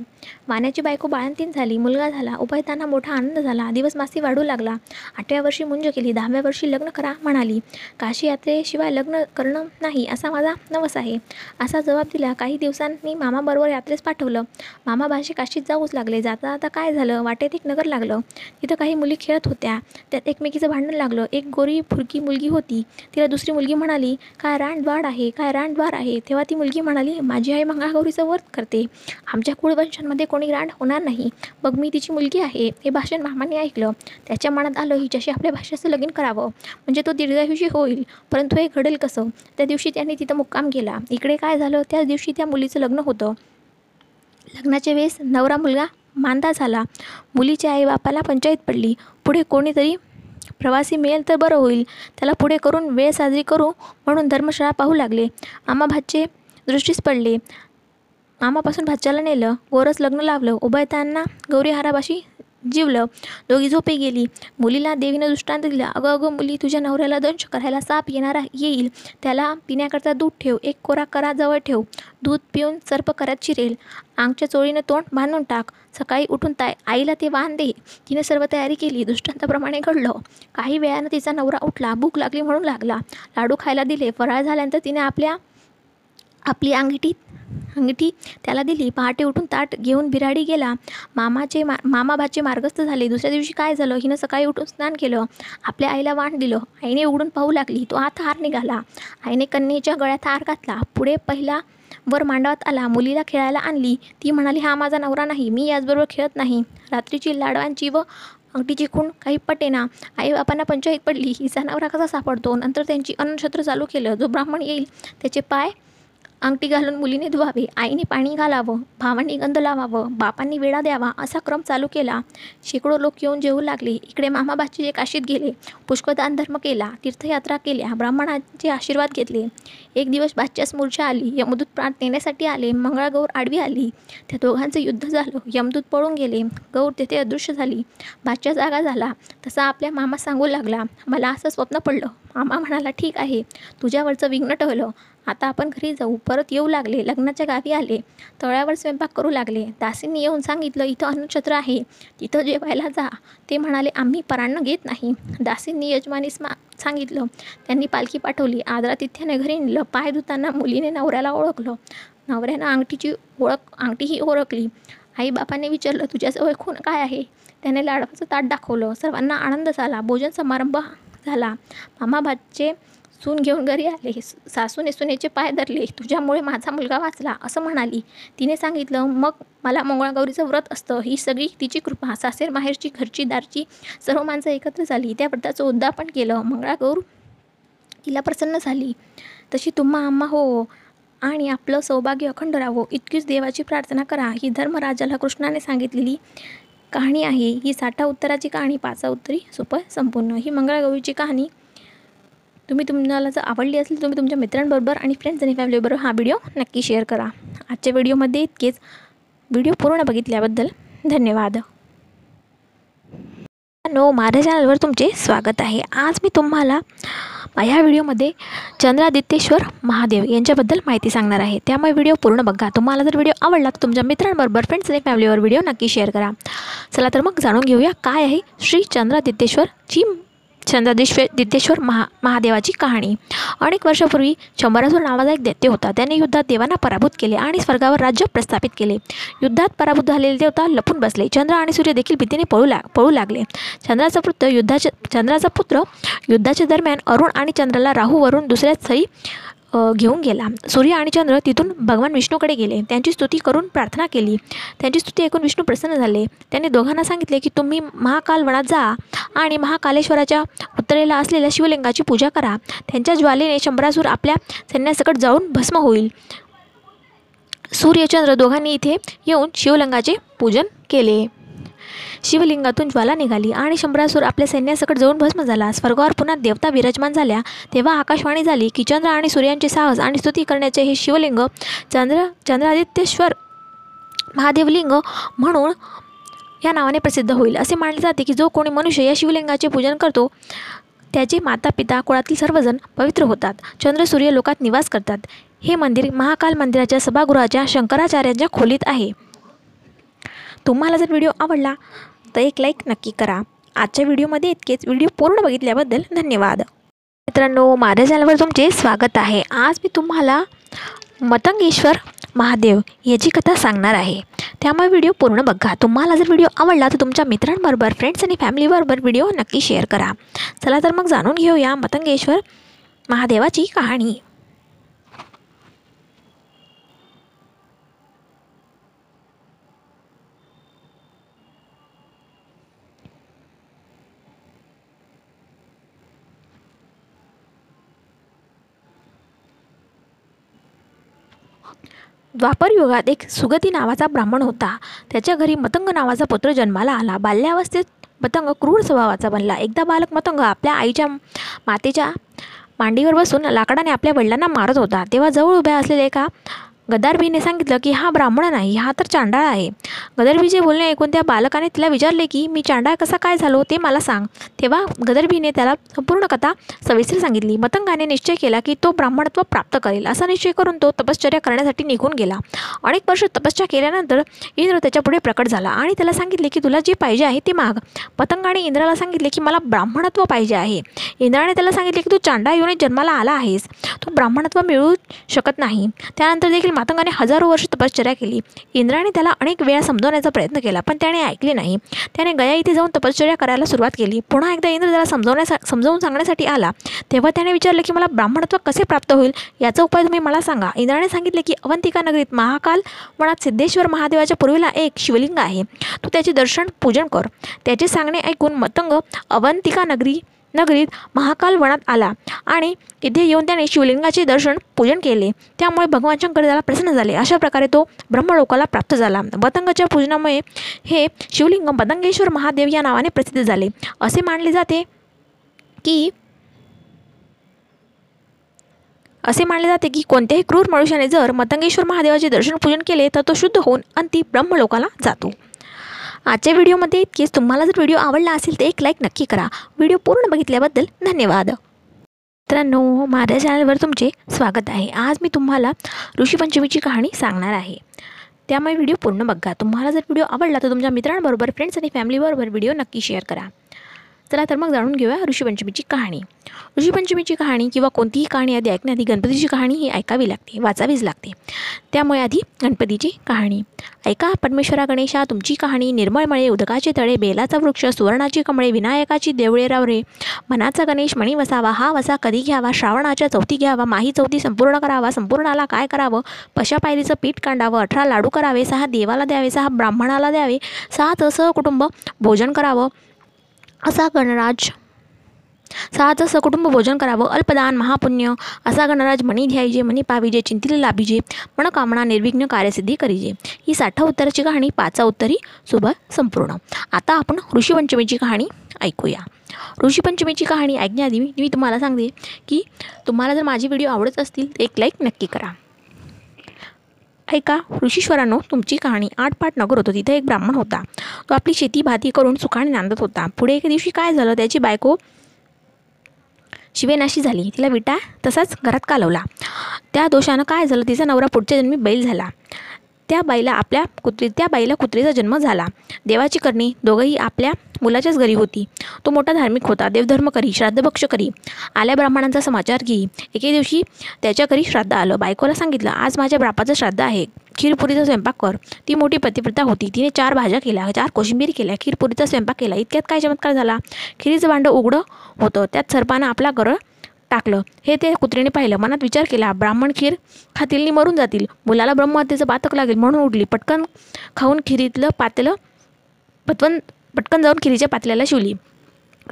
Speaker 3: वाण्याची बायको बाळंतीन झाली. मुलगा झाला. उभयताना मोठा आनंद झाला. दिवस मासी वाढू लागला. आठव्या वर्षी मुंज केली. दहाव्या वर्षी लग्न करा म्हणाली. काशी यात्रेशिवाय लग्न करणं नाही असा माझा नवस आहे. असा जबाब दिला. काही दिवसांनी मामाबरोबर यात्रेस पाठवलं. मामा भाषे काशीत जाऊच लागले. जाता आता काय झालं? वाटे वाटेत एक नगर लागलं. तिथं काही मुली खेळत होत्या. त्यात एकमेकीचं भांडण लागलं. एक गोरी फुरकी मुलगी होती. तिला दुसरी मुलगी म्हणाली काय रानद्वार आहे? काय रानद्वार आहे? तेव्हा ती मुलगी म्हणाली माझी आई मंगळागौरीचं व्रत करते. आमच्या कुळवंशांमध्ये कोणी रान होणार नाही. मग मी तिची मुलगी आहे. हे भाषण मामाने ऐकलं. त्याच्या मनात आलं हिच्याशी आपल्या भाषेचं लगीन करावं. म्हणजे तो दीर्घायुषी होईल. परंतु हे घडेल कसं? त्या दिवशी त्यांनी तिथं मुक्काम केला. इकडे काय झालं? त्याच दिवशी त्या मुलीचं लग्न होतं. लग्नाच्या वेळेस नवरा मुलगा मांदा झाला. मुलीच्या आईबापाला पंचायत पडली. पुढे कोणीतरी प्रवासी मिळेल तर बरं होईल. त्याला पुढे करून वेळ साजरी करू म्हणून धर्मशाळा पाहू लागले. आम्हा भाचे दृष्टीस पडले. मामापासून भाच्याला नेलं. गोरस लग्न लावलं. उभयतांना गौरी हाराबाशी जिवलं. दोघी झोपे गेली. मुलीला देवीनं दृष्टांत दिला. अगं अगं मुली तुझ्या नवऱ्याला दंश करायला साप येणारा येईल. त्याला पिण्याकरता दूध ठेव. एक कोरा करा जवळ ठेव. दूध पिऊन सर्प करत चिरेल. आंगच्या चोळीनं तोंड बांधून टाक. सकाळी उठून ताय आईला ते वाहन दे. तिने सर्व तयारी केली. दृष्टांताप्रमाणे घडलं. काही वेळानं तिचा नवरा उठला. भूक लागली म्हणून लागला. लाडू खायला दिले. फराळ झाल्यानंतर तिने आपल्या आपली अंगठी अंगठी त्याला दिली. पहाटे उठून ताट घेऊन बिराडी गेला. मामाचे मा मामाभाचे मार्गस्थ झाले. दुसऱ्या दिवशी काय झालं? हिनं सकाळी उठून स्नान केलं. आपल्या आईला वाण दिलं. आईने उघडून पाहू लागली. तो आत हार निघाला. आईने कन्येच्या गळ्यात हार घातला. पुढे पहिला वर मांडवात आला. मुलीला खेळायला आणली. ती म्हणाली हा माझा नवरा नाही. मी याचबरोबर खेळत नाही. रात्रीची लाडवांची व अंगठीची खूण काही पटेना आई बापांना पंचायत पडली. हिचा नवरा कसा सापडतो? नंतर त्यांची अन्नछत्र चालू केलं. जो ब्राह्मण येईल त्याचे पाय अंगठी घालून मुलीने धुवावे आईने पाणी घालावं भावांनी गंध लावावं बापांनी वेळा द्यावा असा क्रम चालू केला. शेकडो लोक येऊन जेवू लागले. इकडे मामाबाची काशीत गेले. पुष्कदान धर्म केला. तीर्थयात्रा केल्या. ब्राह्मणाचे आशीर्वाद घेतले. एक दिवस बाच्यास मूर्छा आली. यमदूत प्राण नेण्यासाठी आले. मंगळागौर आडवी आली. त्या दोघांचं युद्ध झालं. यमदूत पळून गेले. गौर तेथे अदृश्य झाली. बाच्या जागा झाला. तसा आपल्या मामा सांगू लागला मला असं स्वप्न पडलं. मामा म्हणाला ठीक आहे. तुझ्यावरचं विघ्न टळलं. आता आपण घरी जाऊ. परत येऊ लागले. लग्नाच्या गावी आले. तळ्यावर स्वयंपाक करू लागले. दासींनी येऊन सांगितलं इथं अन्नछत्र आहे. तिथं जेवायला जा. ते म्हणाले आम्ही परान्न घेत नाही. दासींनी यजमानीस मा सांगितलं. त्यांनी पालखी पाठवली. आदरातिथ्याने घरी नेलं. पाय धुताना मुलीने नवऱ्याला ओळखलं. नवऱ्यानं अंगठीची ओळख अंगठीही ओळखली. आई बापाने विचारलं तुझ्याजवळ खून काय आहे? त्याने लाडवाचं ताट दाखवलं. सर्वांना आनंद झाला. भोजन समारंभ झाला. मामाबाचे सून घेऊन घरी आले. सासूने सुनेचे पाय धरले. तुझ्यामुळे माझा मुलगा वाचला असं म्हणाली. तिने सांगितलं मग मला मंगळागौरीचं व्रत असतं. ही सगळी तिची कृपा. सासेर माहेरची घरची दारची सर्व माणसं एकत्र झाली. त्या व्रताचं उद्यापन केलं. मंगळागौर तिला प्रसन्न झाली. तशी तुम्हा आम्हा हो. आणि आपलं सौभाग्य अखंड राहावं इतकीच देवाची प्रार्थना करा. ही धर्मराजाला कृष्णाने सांगितलेली कहाणी आहे. ही साठा उत्तराची कहाणी पाचा उत्तरी सुपर संपूर्ण. ही मंगळागौरीची कहाणी तुम्ही तुम्हाला जर आवडली असेल तुम्ही तुमच्या मित्रांबरोबर आणि फ्रेंड्स आणि फॅमिलीबरोबर हा व्हिडिओ नक्की शेअर करा. आजच्या व्हिडिओमध्ये इतकेच. व्हिडिओ पूर्ण बघितल्याबद्दल धन्यवाद. नो माझ्या चॅनलवर तुमचे स्वागत आहे. आज मी तुम्हाला ह्या व्हिडिओमध्ये चंद्रादित्येश्वर महादेव यांच्याबद्दल माहिती सांगणार आहे. त्यामुळे व्हिडिओ पूर्ण बघा. तुम्हाला जर व्हिडिओ आवडला तर तुमच्या मित्रांबरोबर फ्रेंड्स आणि फॅमिलीवर व्हिडिओ नक्की शेअर करा. चला तर मग जाणून घेऊया काय आहे श्री चंद्रादित्येश्वरची चंद्रदिश्वे दिद्देश्वर महा महादेवाची कहाणी. अनेक वर्षापूर्वी शंभरासूर नावाचा एक दैत्य होता. त्याने युद्धात देवांना पराभूत केले आणि स्वर्गावर राज्य प्रस्थापित केले. युद्धात पराभूत झालेले देवता लपून बसले. चंद्र आणि सूर्य देखील भीतीने पळू लाग पळू लागले. चंद्राचा पुत्र युद्धाच्या चंद्राचा पुत्र युद्धाच्या दरम्यान अरुण आणि चंद्राला राहूवरून दुसऱ्या स्थळी घेऊन गेला. सूर्य आणि चंद्र तिथून भगवान विष्णूकडे गेले. त्यांची स्तुती करून प्रार्थना केली. त्यांची स्तुती ऐकून विष्णू प्रसन्न झाले. त्यांनी दोघांना सांगितले की तुम्ही महाकाल वनात जा आणि महाकालेश्वराच्या उत्तरेला असलेल्या शिवलिंगाची पूजा करा. त्यांच्या ज्वालेने शंभरासूर आपल्या सैन्यासकट जाऊन भस्म होईल. सूर्यचंद्र दोघांनी इथे येऊन शिवलिंगाचे पूजन केले. शिवलिंगातून ज्वाला निघाली आणि शंभरासूर आपल्या सैन्यासकट जाऊन भस्म झाला स्वर्गावर पुन्हा देवता विराजमान झाल्या. तेव्हा आकाशवाणी झाली की चंद्र आणि सूर्यांचे साहस आणि स्तुती करण्याचे हे शिवलिंग चंद्र चंद्रादित्येश्वर महादेवलिंग म्हणून या नावाने प्रसिद्ध होईल. असे मानले जाते की जो कोणी मनुष्य या शिवलिंगाचे पूजन करतो त्याचे माता पिता कुळातील सर्वजण पवित्र होतात. चंद्र सूर्य लोकात निवास करतात. हे मंदिर महाकाल मंदिराच्या सभागृहाच्या शंकराचार्यांच्या खोलीत आहे. तुम्हाला जर व्हिडिओ आवडला तर एक लाईक नक्की करा. आजच्या व्हिडिओमध्ये इतकेच. व्हिडिओ पूर्ण बघितल्याबद्दल धन्यवाद. मित्रांनो माझ्या चॅनलवर तुमचे स्वागत आहे. आज मी तुम्हाला मतंगेश्वर महादेव याची कथा सांगणार आहे. त्यामुळे व्हिडिओ पूर्ण बघा. तुम्हाला जर व्हिडिओ आवडला तर तुमच्या मित्रांबरोबर फ्रेंड्स आणि फॅमिलीबरोबर व्हिडिओ नक्की शेअर करा. चला तर मग जाणून घेऊया मतंगेश्वर महादेवाची कहाणी. द्वापर युगात एक सुगती नावाचा ब्राह्मण होता. त्याच्या घरी मतंग नावाचा पुत्र जन्माला आला. बाल्यावस्थेत मतंग क्रूर स्वभावाचा बनला. एकदा बालक मतंग आपल्या आईच्या मातेच्या मांडीवर बसून लाकडाने आपल्या वडिलांना मारत होता. तेव्हा जवळ उभ्या असलेल्या एका गदारबीने सांगितलं की हा ब्राह्मण नाही हा तर चांडाळ आहे. गदरबीचे बोलणे ऐकून त्या बालकाने तिला विचारले की मी चांडाळ कसा काय झालो ते मला सांग. तेव्हा गदरबीने त्याला संपूर्ण कथा सविस्तर सांगितली. मतंगाने निश्चय केला की तो ब्राह्मणत्व प्राप्त करेल असा निश्चय करून तो तपश्चर्या करण्यासाठी निघून गेला. अनेक वर्ष तपश्चर्या केल्यानंतर इंद्र त्याच्या पुढे प्रकट झाला आणि त्याला सांगितले की तुला जे पाहिजे आहे ते माग. पतंगाने इंद्राला सांगितले की मला ब्राह्मणत्व पाहिजे आहे. इंद्राने त्याला सांगितले की तू चांडा येऊन जन्माला आला आहेस. तू ब्राह्मणत्व मिळू शकत नाही. त्यानंतर देखील मातंगाने हजारो वर्ष तपश्चर्या केली. इंद्राने त्याला अनेक वेळा समजवण्याचा प्रयत्न केला पण त्याने ऐकले नाही. त्याने गया इथे जाऊन तपश्चर्या करायला सुरुवात केली. पुन्हा एकदा इंद्र त्याला समजवण्यासा समजावून सांगण्यासाठी आला. तेव्हा त्याने विचारले की मला ब्राह्मणत्व कसे प्राप्त होईल? याचा उपाय तुम्ही मला सांगा. इंद्राने सांगितले की अवंतिका नगरीत महाकाल वनात सिद्धेश्वर महादेवाच्या पूर्वीला एक शिवलिंग आहे. तू त्याचे दर्शन पूजन कर. त्याचे सांगणे ऐकून मतंग अवंतिका नगरी नगरीत महाकाल वनात आला आणि इथे येऊन त्याने शिवलिंगाचे दर्शन पूजन केले. त्यामुळे भगवान शंकर त्याला प्रसन्न झाले. अशा प्रकारे तो ब्रह्मलोकाला प्राप्त झाला. पतंगाच्या पूजनामुळे हे शिवलिंग पतंगेश्वर महादेव या नावाने प्रसिद्ध झाले. असे मानले जाते की असे मानले जाते की कोणत्याही क्रूर मनुष्याने जर मतंगेश्वर महादेवाचे दर्शन पूजन केले तर तो शुद्ध होऊन अंती ब्रह्मलोकाला जातो. आजच्या व्हिडिओमध्ये इतकीच. तुम्हाला जर व्हिडिओ आवडला असेल तर एक लाईक नक्की करा. व्हिडिओ पूर्ण बघितल्याबद्दल धन्यवाद. मित्रांनो माझ्या चॅनलवर तुमचे स्वागत आहे. आज मी तुम्हाला ऋषीपंचमीची कहाणी सांगणार आहे. त्यामुळे व्हिडिओ पूर्ण बघा. तुम्हाला जर व्हिडिओ आवडला तर तुमच्या मित्रांबरोबर फ्रेंड्स आणि फॅमिलीबरोबर व्हिडिओ नक्की शेअर करा. चला तर मग जाणून घेऊया ऋषीपंचमीची कहाणी. ऋषीपंचमीची कहाणी किंवा कोणतीही कहाणी आधी ऐकण्याआधी गणपतीची कहाणी ही ऐकावी लागते वाचावीच लागते. त्यामुळे आधी गणपतीची कहाणी. ऐका परमेश्वरा गणेशा तुमची कहाणी निर्मळमळे उदकाचे तळे बेलाचा वृक्ष सुवर्णाची कमळे विनायकाची देवळे रावरे. मनाचा गणेश मणी वसावा हा वसा कधी घ्यावा श्रावणाच्या चौथी घ्यावा माही चौथी संपूर्ण करावा संपूर्णाला काय करावं पशा पायरीचं पीठ कांडावं अठरा लाडू करावे सहा देवाला द्यावे सहा ब्राह्मणाला द्यावे सहा तसं कुटुंब भोजन करावं असा गणराज. सहाचं सकुटुंब भोजन करावं अल्पदान महापुण्य असा गणराज मणी ध्यायजे मणी पाविजे चिंतीला लाभिजे मनकामना निर्विघ्न कार्यसिद्धी करीजे. ही साठा उत्तराची कहाणी पाचा उत्तरी सुभ संपूर्ण. आता आपण ऋषीपंचमीची कहाणी ऐकूया. ऋषीपंचमीची कहाणी ऐकण्याआधी मी तुम्हाला सांगते की तुम्हाला जर माझे व्हिडिओ आवडत असतील तर एक लाईक नक्की करा. ऐका ऋषीश्वरांनो तुमची कहाणी आठ पाठ नगर होतं. तिथे एक ब्राह्मण होता. तो आपली शेती भाती करून सुखाने नांदत होता. पुढे एके दिवशी काय झालं? त्याची बायको शिवेनाशी झाली. तिला विटा तसाच घरात कालवला. त्या दोषानं काय झालं? तिचा नवरा पुढच्या जन्मी बैल झाला. त्या बाईला आपल्या कुत्री त्या बाईला कुत्रीचा जन्म झाला. देवाची करणी दोघंही आपल्या मुलाच्याच घरी होती. तो मोठा धार्मिक होता. देवधर्म करी श्राद्धभक्ष करी. आल्या ब्राह्मणांचा समाचार घेई एके दिवशी त्याच्या घरी श्राद्ध आलं. बायकोला सांगितलं आज माझ्या बापाचं श्राद्ध आहे. खीरपुरीचा स्वयंपाक कर. ती मोठी पतिप्रता होती. तिने चार भाज्या केल्या चार कोशिंबीर केल्या खीरपुरीचा स्वयंपाक केला. इतक्यात काय चमत्कार झाला? खिरीचं भांडं उघडं होतं. त्यात सर्पानं आपला गरळ टाकलं. हे ते कुत्रीने पाहिलं. मनात विचार केला ब्राह्मण खीर खातील मरून जातील. मुलाला ब्रह्महत्येचं बातक लागेल म्हणून उडली. पटकन खाऊन खिरीतलं पातेलं पटकन पटकन जाऊन खिरीच्या पातल्याला शिवली.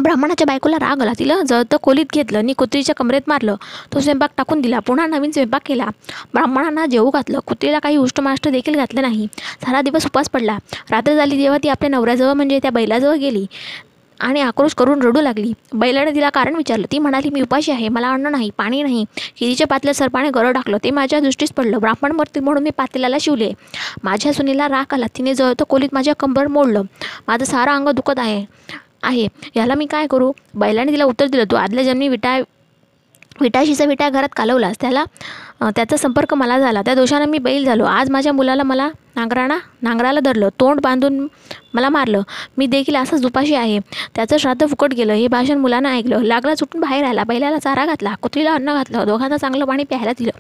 Speaker 3: ब्राह्मणाच्या बायकोला राग आला. तिला जळतं खोलीत घेतलं. आणि कुत्रीच्या कमरेत मारलं. तो स्वयंपाक टाकून दिला. पुन्हा नवीन स्वयंपाक केला. ब्राह्मणांना जेवू घातलं. कुत्रीला काही उष्टमाष्ट देखील घातलं नाही. सारा दिवस उपास पडला. रात्र झाली तेव्हा ती आपल्या नवऱ्याजवळ म्हणजे त्या बैलाजवळ गेली. आणि आक्रोश करून रडू लागली. बैलाने तिला कारण विचारलं. ती म्हणाली मी उपाशी आहे. मला अन्न नाही पाणी नाही. खिरीच्या पातल्या सरपाने गरं टाकलं. ते माझ्या दृष्टीस पडलं. ब्राह्मण मरतील म्हणून मी पातेल्याला शिवले. माझ्या सुनीला राख आला. तिने जळतं कोलीत माझ्या कंबर मोडलं. माझं सारं अंग दुखत आहे आहे. याला मी काय करू? बैलाने तिला उत्तर दिलं. तू आदल्या जन्मी विटा विटाशीचा विटा घरात कालवलास. त्याला त्याचा संपर्क मला झाला. त्या दोषानं मी बैल झालो. आज माझ्या मुलाला मला नांगराणा नांगराला धरलं तोंड बांधून मला मारलं. मी देखील असंच उपाशी आहे. त्याचं श्राद्ध फुकट गेलं. हे भाषण मुलानं ऐकलं. लागला सुटून बाहेर आला. बैलाला चारा घातला. कुत्रीला अन्न घातलं. दोघांना चांगलं पाणी प्यायला दिलं.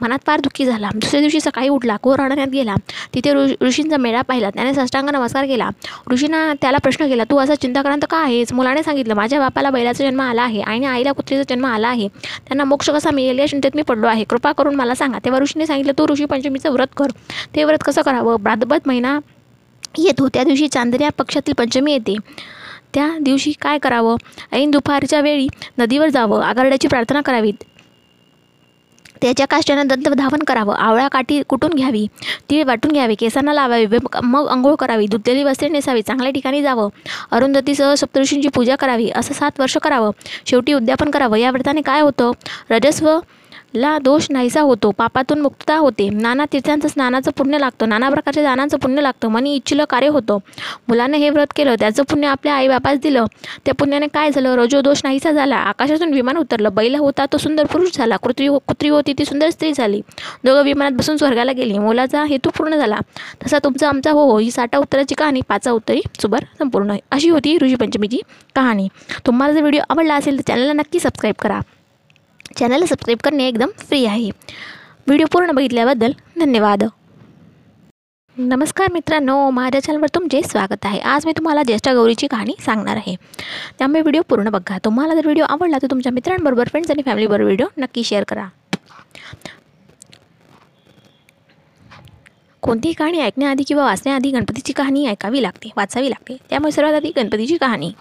Speaker 3: मनात फार दुःखी झाला. दुसऱ्या दिवशी सकाळी उठला. कोर अडण्यात गेला. तिथे ऋ ऋषींचा मेळा पाहिला. त्याने साष्टांग नमस्कार केला. ऋषींना त्याला प्रश्न केला तू असा चिंताक्रांत का आहेस? मुलाने सांगितलं माझ्या बापाला बैलाचा जन्म आला आहे. आणि आईला कुत्रीचा जन्म आला आहे. त्यांना मोक्ष कसा मिळेल या चिंतेत मी पडलो आहे. कृपा करून मला सांगा. तेव्हा ऋषीने सांगितलं तू ऋषी पंचमीचं व्रत कर. ते व्रत कसं करावं. भाद्रपद महिना येतो हो, त्या दिवशी चांदण्या पक्षातील पंचमी येते. त्या दिवशी काय करावं? ऐन दुपारच्या वेळी नदीवर जावं आगारड्याची प्रार्थना करावी त्याच्या काष्ट्यानं दंत धावन करावं आवळा काठी कुटून घ्यावी तीळ वाटून घ्यावे केसांना लावावी मग अंघोळ करावी दुधलेली वस्त्रे नेसावी चांगल्या ठिकाणी जावं अरुंधतीसह सप्तऋषींची पूजा करावी असं सात वर्ष करावं. शेवटी उद्यापन करावं. या व्रताने काय होतं? रजस्व ला दोष नाहीसा होतो पापातून मुक्तता होते. नाना तीर्थांचं स्नानाचं पुण्य लागतं नाना प्रकारच्या दानांचं पुण्य लागतं मनी इच्छिलं कार्य होतं. मुलाने हे व्रत केलं त्याचं पुण्य आपल्या आईबापास दिलं. त्या पुण्याने काय झालं? रजो दोष नाहीसा झाला. आकाशातून विमान उतरलं. बैल होता तो सुंदर पुरुष झाला. कुत्री कुत्री हो, होती ती सुंदर स्त्री झाली. दोघं विमानात बसून स्वर्गाला गेली. मुलाचा हेतू पूर्ण झाला. तसा तुमचा आमचा हो हो. ही साठा उत्तराची कहाणी पाचा उत्तरी. सुबर संपूर्ण. अशी होती ऋषीपंचमीची कहाणी. तुम्हाला जर व्हिडिओ आवडला असेल तर चॅनलला नक्की सबस्क्राईब करा. चॅनलला सबस्क्राईब करणे एकदम फ्री आहे. व्हिडिओ पूर्ण बघितल्याबद्दल धन्यवाद. नमस्कार मित्रांनो माझ्या चॅनलवर तुमचे स्वागत आहे. आज मी तुम्हाला ज्येष्ठा गौरीची कहाणी सांगणार आहे. त्यामुळे व्हिडिओ पूर्ण बघा. तुम्हाला जर व्हिडिओ आवडला तर तुमच्या मित्रांबरोबर फ्रेंड्स आणि फॅमिलीबरोबर व्हिडिओ नक्की शेअर करा. कोणतीही कहाणी ऐकण्याआधी किंवा वाचण्याआधी गणपतीची कहाणी ऐकावी लागते वाचावी लागते. त्यामुळे सर्वात आधी गणपतीची कहाणी.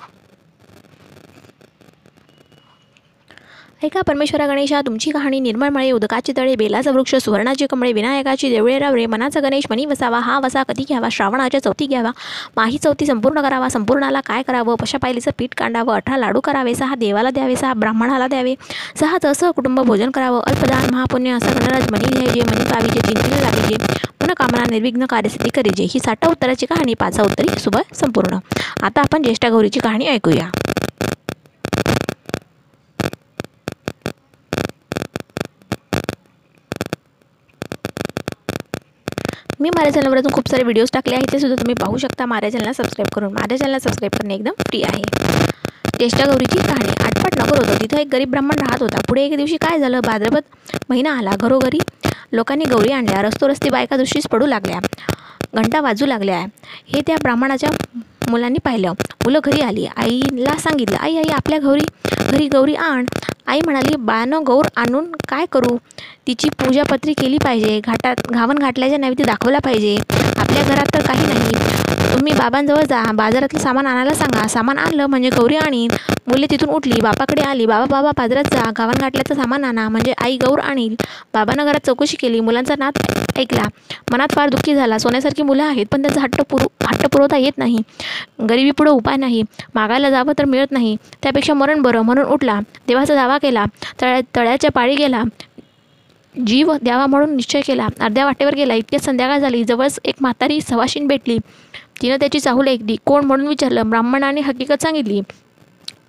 Speaker 3: ऐका परमेश्वरा गणेशा तुमची कहाणी निर्मळमळे उदकाचे तळे बेलाचा वृक्ष सुवर्णाची कमळे विनायकाची देवळे रावळे मनाचा गणेश मनी वसावा हा वसा कधी घ्यावा श्रावणाच्या चौथी घ्यावा माही चौथी संपूर्ण करावा संपूर्णाला काय करावं पशापायलीचं पीठ कांडावं अठरा लाडू करावे सहा देवाला द्यावे सहा ब्राह्मणाला द्यावे सहा तसं कुटुंब भोजन करावं अल्पदान महापुण्य असं गणराज मनी घ्यायचे मनी पाविजे चिंतले लागायचे मनकामना निर्विघ्न कार्यसिद्धी करीजे ही साठा उत्तराची कहाणी पाचा उत्तरी सुबह संपूर्ण. आता आपण ज्येष्ठा गौरीची कहाणी ऐकूया. मी माझ्या चॅनलवरून खूप सारे व्हिडिओज टाकले आहेत ते सुद्धा तुम्ही पाहू शकता. माझ्या चॅनलला सबस्क्राईब करून. माझ्या चॅनलला सबस्क्राईब करणे एकदम फ्री आहे. ज्येष्ठा गौरीची कहाणी. आटपाट नगर होतं. तिथं एक गरीब ब्राह्मण राहत होता. पुढे एक दिवशी काय झालं? भाद्रपद महिना आला. घरोघरी लोकांनी गौरी आणल्या. रस्तोरस्ती बायका दृष्टीस पडू लागल्या. घंटा वाजू लागल्या. हे त्या ब्राह्मणाच्या मुलांनी पाहिलं. मुलं घरी आली. आईला सांगितलं आई आई आपल्या घरी घरी गौरी आण. आई म्हणाली बाळानं गौर आणून काय करू? तिची पूजापत्री केली पाहिजे. घाटात घावन घाटल्याच्या नैवेद्य दाखवला पाहिजे. आपल्या घरात तर काही नाही. तुम्ही बाबांजवळ जा. बाजारातलं सामान आणायला सांगा. सामान आणलं म्हणजे गौरी आणीन मुले तिथून उठली. बापाकडे आली. बाबा बाबा बाजारात जा. गावन घाटल्याचं सामान आणा. म्हणजे आई गौर आणील. बाबानं घरात चौकशी केली. मुलांचा नाद ऐकला. मनात फार दुःखी झाला. सोन्यासारखी मुलं आहेत पण त्यांचा हट्ट पुरव हट्ट पुरवता येत नाही. गरिबी पुढं उपाय नाही. मागायला जावं तर मिळत नाही. त्यापेक्षा मरण बरं म्हणून उठला. देवाचा दावा केला. तळ्या तळ्याच्या पाळी गेला. जीव द्यावा म्हणून निश्चय केला. अर्ध्या वाटेवर गेला. इतके संध्याकाळ झाली. जवळच एक म्हातारी सवाशीन भेटली. तिनं त्याची चाहूल ऐकली. कोण म्हणून विचारलं? ब्राह्मणाने हकीकत सांगितली.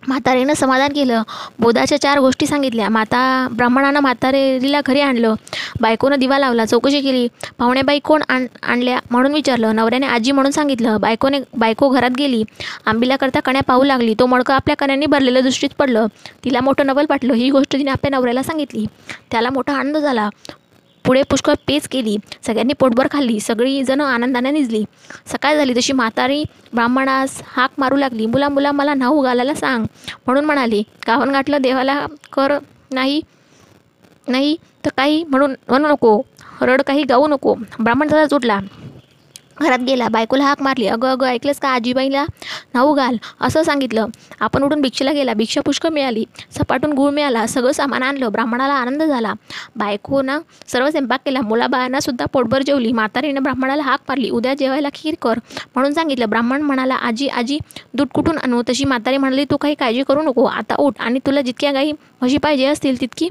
Speaker 3: म्हातारीनं समाधान केलं. बोधाच्या चार गोष्टी सांगितल्या. माता ब्राह्मणानं म्हातारीला घरी आणलं. बायकोनं दिवा लावला चौकशी केली. पाहुण्याबाई कोण आण आणल्या म्हणून विचारलं. नवऱ्याने आजी म्हणून सांगितलं बायकोने बायको घरात गेली. आंबीला कण्या पाहू लागली. तो मडकं आपल्या कण्याने भरलेलं दृष्टीत पडलं. तिला मोठं नवल पाटलं ही गोष्ट तिने आपल्या नवऱ्याला सांगितली. त्याला मोठा आनंद झाला. पुढे पुष्कळ पेच केली सगळ्यांनी पोटभर खाल्ली सगळीजणं आनंदाने निजली. सकाळ झाली तशी म्हातारी ब्राह्मणास हाक मारू लागली. मुला मुला मला नाहू घालायला सांग म्हणून म्हणाली गावन गाठलं देवाला कर नाही नाही तर काही म्हणून म्हणू नको रड काही गाऊ नको. ब्राह्मण झाला उठला घरात गेला बायकोला हाक मारली अगं अगं ऐकलंस का आजीबाईला? नाऊ घाल असं सांगितलं. आपण उठून भिक्षेला गेला भिक्षा पुष्कळ मिळाली सपाटून गुळ मिळाला सगळं सामान आणलं ब्राह्मणाला आनंद झाला. बायकोनं सर्व स्वयंपाक केला मुलाबाळांना सुद्धा पोटभर जेवली म्हातारीनं ब्राह्मणाला हाक मारली उद्या जेवायला खीर कर म्हणून सांगितलं. ब्राह्मण म्हणाला आजी आजी दूध कुठून आणू? तशी म्हातारी म्हणाली तू काही काळजी करू नको आता उठ आणि तुला जितक्या गाई म्हशी पाहिजे असतील तितकी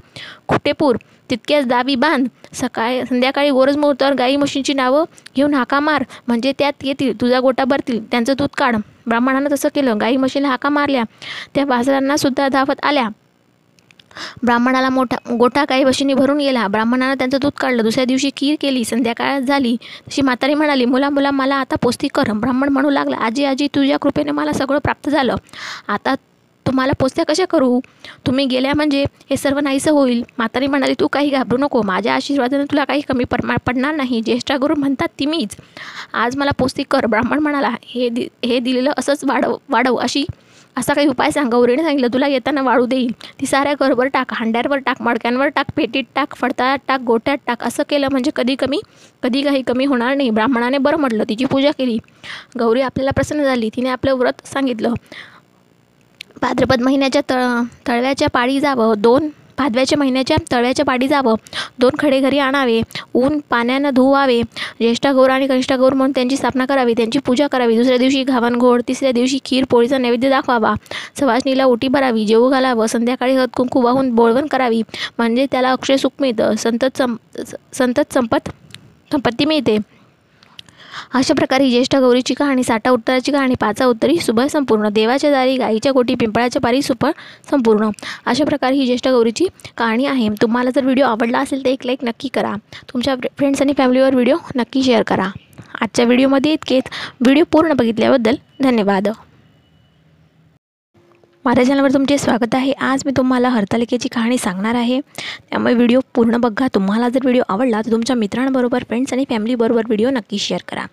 Speaker 3: खुटेपूर तितक्याच दाबी बांध. सकाळी संध्याकाळी गोरज मुहूर्तावर गाई म्हशींची नावं घेऊन हाका मार म्हणजे त्यात येतील तुझा गोटा भरतील त्यांचं दूध काढ. ब्राह्मणानं तसं केलं. गाई म्हशीला हाका मारल्या. त्या बाजारांना सुद्धा धावत आल्या. ब्राह्मणाला मोठा गोठा काही बशीने भरून गेला. ब्राह्मणानं त्यांचं दूध काढलं. दुसऱ्या दिवशी खीर केली. संध्याकाळ झाली. तशी म्हातारी म्हणाली मुला मुला मला आता पोस्ती कर. ब्राह्मण म्हणू लागला. आजी आजी तुझ्या कृपेने मला सगळं प्राप्त झालं. आता तुम्हाला पोस्त्या कशा करू? तुम्ही गेल्या म्हणजे हे सर्व नाहीसं होईल. म्हातारी म्हणाली तू काही घाबरू नको. माझ्या आशीर्वादाने तुला काही कमी परमा पडणार नाही. ज्येष्ठा गुरु म्हणतात ती मीच. आज मला पोस्ती कर. ब्राह्मण म्हणाला हे दि हे दिलेलं असंच वाढव वाढव. अशी असा काही उपाय सांग. गौरीने सांगितलं तुला येताना वाळू देईल. ती साऱ्या घरवर टाक. हांड्यावर टाक. मडक्यांवर टाक. पेटीत टाक. फडताळात टाक. गोट्यात टाक. असं केलं म्हणजे कधी कमी कधी काही कमी होणार नाही. ब्राह्मणाने बरं म्हटलं. तिची पूजा केली. गौरी आपल्याला प्रसन्न झाली. तिने आपलं व्रत सांगितलं. भाद्रपद महिन्याच्या तळ तळव्याच्या पाळी जावं. दोन भादव्याच्या महिन्याच्या तळव्याच्या पाडी जावं. दोन खडे घरी आणावे. ऊन पाण्यानं धुवावे. ज्येष्ठा गौर आणि कनिष्ठा गौर म्हणून त्यांची स्थापना करावी. त्यांची पूजा करावी. दुसऱ्या दिवशी घावणघोड तिसऱ्या दिवशी खीर पोळीचा नैवेद्य दाखवावा. सवासणीला ओटी भरावी. जेवू घालावं. संध्याकाळी हत कुंकू वाहून बोळवण करावी. म्हणजे त्याला अक्षय सुख मिळतं. संतत सं संतत संपत संपत्ती मिळते. अशा प्रकारे ज्येष्ठ गौरीची कहाणी साठा उत्तराची कहाणी पाचा उत्तरी सुबह संपूर्ण देवाच्या दारी गाईच्या गोटी पिंपळाच्या पारी सुपर संपूर्ण अशा प्रकारे ही ज्येष्ठ गौरीची कहाणी आहे. तुम्हाला जर व्हिडिओ आवडला असेल तर एक लाईक नक्की करा. तुमच्या फ्रेंड्स आणि फॅमिलीवर व्हिडिओ नक्की शेअर करा. आजच्या व्हिडिओमध्ये इतकेच. व्हिडिओ पूर्ण बघितल्याबद्दल धन्यवाद. माझ्या चॅनलवर तुमचे स्वागत आहे. आज मी तुम्हाला हरतालिकेची कहाणी सांगणार आहे. त्यामुळे व्हिडिओ पूर्ण बघा. तुम्हाला जर व्हिडिओ आवडला तर तुमच्या मित्रांबरोबर फ्रेंड्स आणि फॅमिलीबरोबर व्हिडिओ नक्की शेअर करा.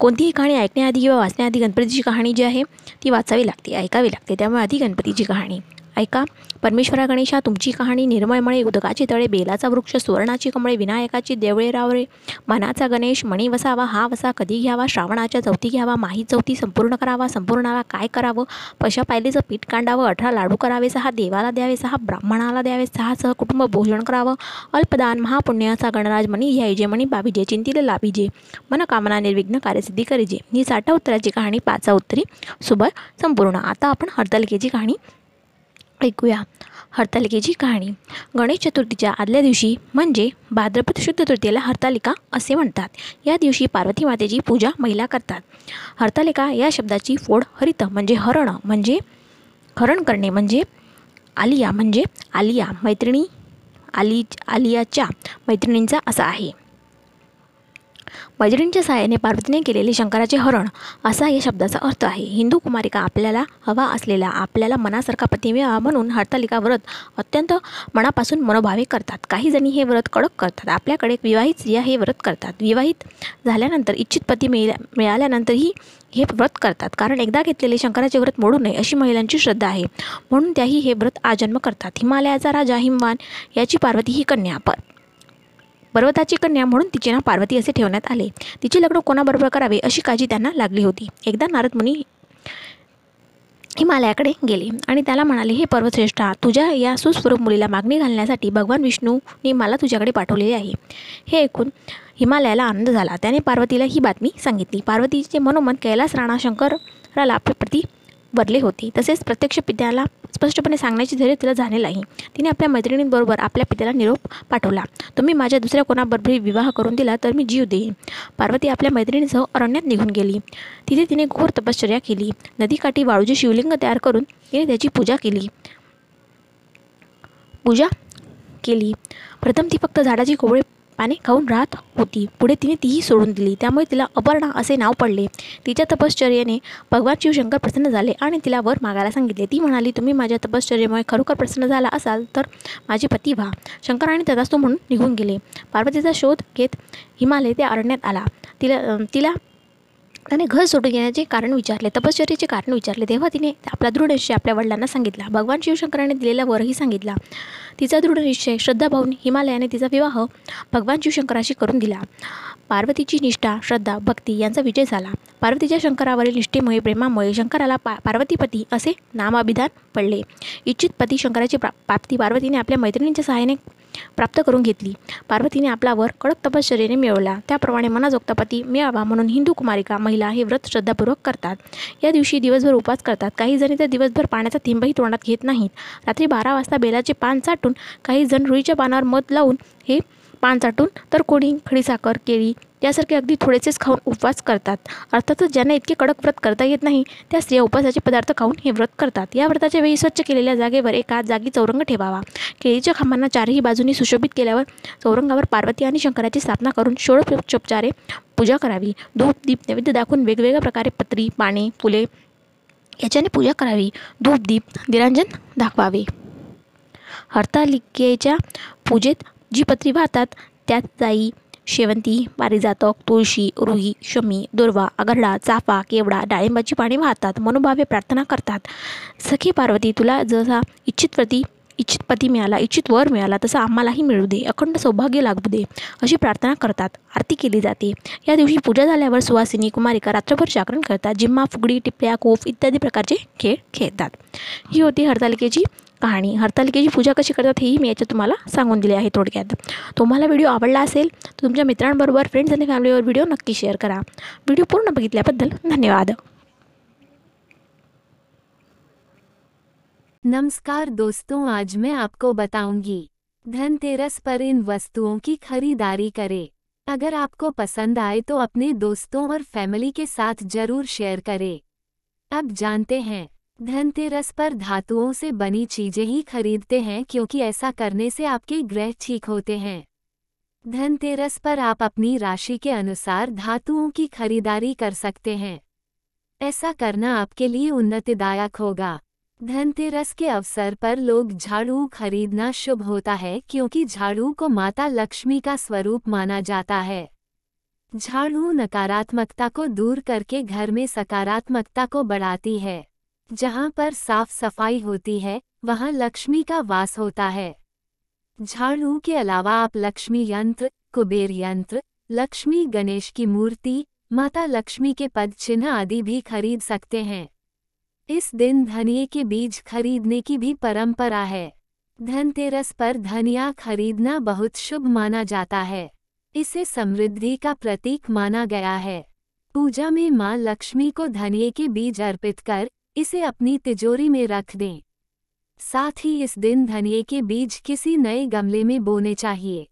Speaker 3: कोणतीही कहाणी ऐकण्याआधी किंवा वाचण्याआधी गणपतीची कहाणी जी आहे ती वाचावी लागते ऐकावी लागते. त्यामुळे आधी गणपतीची कहाणी. ऐका. परमेश्वरा गणेशा तुमची कहाणी निर्मळमळे उदकाची तळे बेलाचा वृक्ष सुवर्णाची कमळे विनायकाची देवळे रावरे मनाचा गणेश मणी वसावा हा वसा कधी घ्यावा? श्रावणाच्या चौथी घ्यावा? माही चौथी संपूर्ण करावा? संपूर्णाला काय करावं? पशा पायलीचं पीठ कांडावं? अठरा लाडू करावे सहा देवाला द्यावे सहा ब्राह्मणाला द्यावे सहा सह कुटुंब भोजन करावं? अल्पदान महापुण्याचा गणराज मणी घ्यायजे मणी बाबीजे चिंतीला लाभीजे मनकामना निर्विघ्न कार्यसिद्धी करीजे ही साठा उत्तराची कहाणी पाचा उत्तरी. सुबह संपूर्ण. आता आपण हरतालिकेची कहाणी ऐकूया. हरतालिकेची कहाणी. गणेश चतुर्थीच्या आदल्या दिवशी म्हणजे भाद्रपद शुद्ध तृतीयेला हरतालिका असे म्हणतात. या दिवशी पार्वती मातेची पूजा महिला करतात. हरतालिका या शब्दाची फोड हरित म्हणजे हरण म्हणजे हरण करणे म्हणजे आलिया म्हणजे आलिया मैत्रिणी आली आलियाच्या मैत्रिणींचा असा आहे. वज्रींच्या सहाय्याने पार्वतीने केलेले शंकराचे हरण असा या शब्दाचा अर्थ आहे. हिंदू कुमारिका आपल्याला हवा असलेला आपल्याला मनासारखा पती मिळावा म्हणून हरतालिका व्रत अत्यंत मनापासून मनोभावे करतात. काही जणी हे व्रत कडक करतात. आपल्याकडे विवाहित स्त्रिया हे व्रत करतात. विवाहित झाल्यानंतर इच्छित पती मिळा मिळाल्यानंतरही हे व्रत करतात. कारण एकदा घेतलेले शंकराचे व्रत मोडू नये अशी महिलांची श्रद्धा आहे. म्हणून त्याही हे व्रत आजन्म करतात. हिमालयाचा राजा हिमवान याची पार्वती ही कन्या. पर पर्वताची कन्या म्हणून तिचे नाव पार्वती असे ठेवण्यात आले. तिचे लग्न कोणाबरोबर करावे अशी काळजी त्यांना लागली होती. एकदा नारद मुनी हिमालयाकडे गेले आणि त्याला म्हणाले हे पर्वतश्रेष्ठा तुझ्या या सुस्वरूप मुलीला मागणी घालण्यासाठी भगवान विष्णूने मला तुझ्याकडे पाठवलेले आहे. हे ऐकून हिमालयाला आनंद झाला. त्याने पार्वतीला ही बातमी सांगितली. पार्वतीचे मनोमन कैलास राणा शंकराला प्रति वरले होते. तसेच प्रत्यक्ष पित्याला स्पष्टपणे सांगण्याची धैर्य तिला झाले नाही. तिने आपल्या मैत्रिणींबरोबर आपल्या पित्याला निरोप पाठवला. तुम्ही माझ्या दुसऱ्या कोणाबरोबर विवाह करून दिला तर मी जीव देईन. पार्वती आपल्या मैत्रिणीसह अरण्यात निघून गेली. तिथे तिने घोर तपश्चर्या केली. नदीकाठी वाळूचे शिवलिंग तयार करून तिने त्याची पूजा केली. पूजा केली. प्रथम ती फक्त झाडाची कोवळे पाने खाऊन राहत होती. पुढे तिने तीही सोडून दिली. त्यामुळे तिला अपर्णा असे नाव पडले. तिच्या तपश्चर्याने भगवान शिवशंकर प्रसन्न झाले आणि तिला वर मागायला सांगितले. ती म्हणाली तुम्ही माझ्या तपश्चर्यामुळे खरोखर प्रसन्न झाला असाल तर माझे पती व्हा. आणि तदास्तू म्हणून निघून गेले. पार्वतीचा शोध घेत हिमालय त्या अरण्यात आला. तिला तिला त्याने घर सोडून येण्याचे कारण विचारले तपश्चर्याचे कारण विचारले. तेव्हा तिने आपला दृढ निश्चय आपल्या वडिलांना सांगितला. भगवान शिवशंकराने दिलेला वरही सांगितला. तिचा दृढ निश्चय श्रद्धाभाऊन हिमालयाने तिचा विवाह भगवान शिवशंकराशी करून दिला. पार्वतीची निष्ठा श्रद्धा भक्ती यांचा विजय झाला. पार्वतीच्या शंकरावरील निष्ठेमुळे प्रेमामुळे शंकराला पा पार्वतीपती असे नामाभिधान पडले. इच्छित पती शंकराची प्रा प्राप्ती पार्वतीने आपल्या मैत्रिणींच्या सहाय्याने प्राप्त करून घेतली. पार्वतीने आपला वर कडक तपश्चर्याने मिळवला. त्याप्रमाणे मनाजोगता पती मिळावा म्हणून हिंदू कुमारिका महिला हे व्रत श्रद्धापूर्वक करतात. या दिवशी दिवसभर उपवास करतात. काही जणी तर दिवसभर पाण्याचा थेंबही तोंडात घेत नाहीत. रात्री बारा वाजता बेलाचे पान चाटून काही जण रुईच्या पानावर मध लावून हे पान चाटून तर कोणी खडीसाखर केळी यासारखे अगदी थोडेसेच खाऊन उपवास करतात. अर्थातच ज्यांना इतके कडक व्रत करता येत नाही त्या स्त्रिया उपवासाचे पदार्थ खाऊन हे व्रत करतात. या व्रताच्या वेळी स्वच्छ केलेल्या जागेवर एका जागी चौरंग ठेवावा. केळीच्या खांबांना चारही बाजूनी सुशोभित केल्यावर चौरंगावर पार्वती आणि शंकराची स्थापना करून षोडशोपचारे पूजा करावी. धूप दीप नैवेद्य दाखवून वेगवेगळ्या प्रकारे पत्री पाने फुले याच्याने पूजा करावी. धूप दीप दिरांजन दाखवावे. हरतालिकेच्या पूजेत जी पत्री वाहतात त्यात जाई शेवंती पारिजातक तुळशी रुही शमी दुर्वा आगरडा चाफा केवडा डाळिंबाची पाणी वाहतात मनोभावे प्रार्थना करतात. सखी पार्वती तुला जसा इच्छितप्रती इच्छित पती मिळाला इच्छित वर मिळाला तसं आम्हालाही मिळू दे अखंड सौभाग्य लागू दे अशी प्रार्थना करतात आरती केली जाते. या दिवशी पूजा झाल्यावर सुवासिनी कुमारिका रात्रभर जागरण करतात जिम्मा फुगडी टिपल्या कोफ इत्यादी प्रकारचे खेळ खेळतात. ही होती हरतालिकेची कहाणी. हरतालिकेची पूजा कशी करतात हेही मी याच्यात तुम्हाला सांगून दिले आहे थोडक्यात. तुम्हाला व्हिडिओ आवडला असेल, तर तुमच्या मित्रांबरोबर फ्रेंड्स आणि फॅमिलीवर व्हिडिओ नक्की शेअर करा. व्हिडिओ पूर्ण बघितल्याबद्दल धन्यवाद.
Speaker 5: नमस्कार दोस्तों, आज मैं आपको बताऊँगी, धनतेरस पर इन वस्तुओं की खरीदारी करें। अगर आपको पसंद आए तो अपने दोस्तों और फैमिली के साथ ज़रूर शेयर करें। अब जानते हैं धनतेरस पर धातुओं से बनी चीज़ें ही खरीदते हैं क्योंकि ऐसा करने से आपके ग्रह ठीक होते हैं। धनतेरस पर आप अपनी राशि के अनुसार धातुओं की खरीदारी कर सकते हैं। ऐसा करना आपके लिए उन्नतिदायक होगा। धनतेरस के अवसर पर लोग झाड़ू खरीदना शुभ होता है क्योंकि झाड़ू को माता लक्ष्मी का स्वरूप माना जाता है। झाड़ू नकारात्मकता को दूर करके घर में सकारात्मकता को बढ़ाती है। जहाँ पर साफ़ सफ़ाई होती है, वहाँ लक्ष्मी का वास होता है। झाड़ू के अलावा आप लक्ष्मी यंत्र, कुबेर यंत्र, लक्ष्मी गणेश की मूर्ति, माता लक्ष्मी के पद चिन्ह आदि भी खरीद सकते हैं। इस दिन धनिये के बीज खरीदने की भी परंपरा है। धनतेरस पर धनिया खरीदना बहुत शुभ माना जाता है। इसे समृद्धि का प्रतीक माना गया है। पूजा में माँ लक्ष्मी को धनिये के बीज अर्पित कर इसे अपनी तिजोरी में रख दें। साथ ही इस दिन धनिये के बीज किसी नए गमले में बोने चाहिए।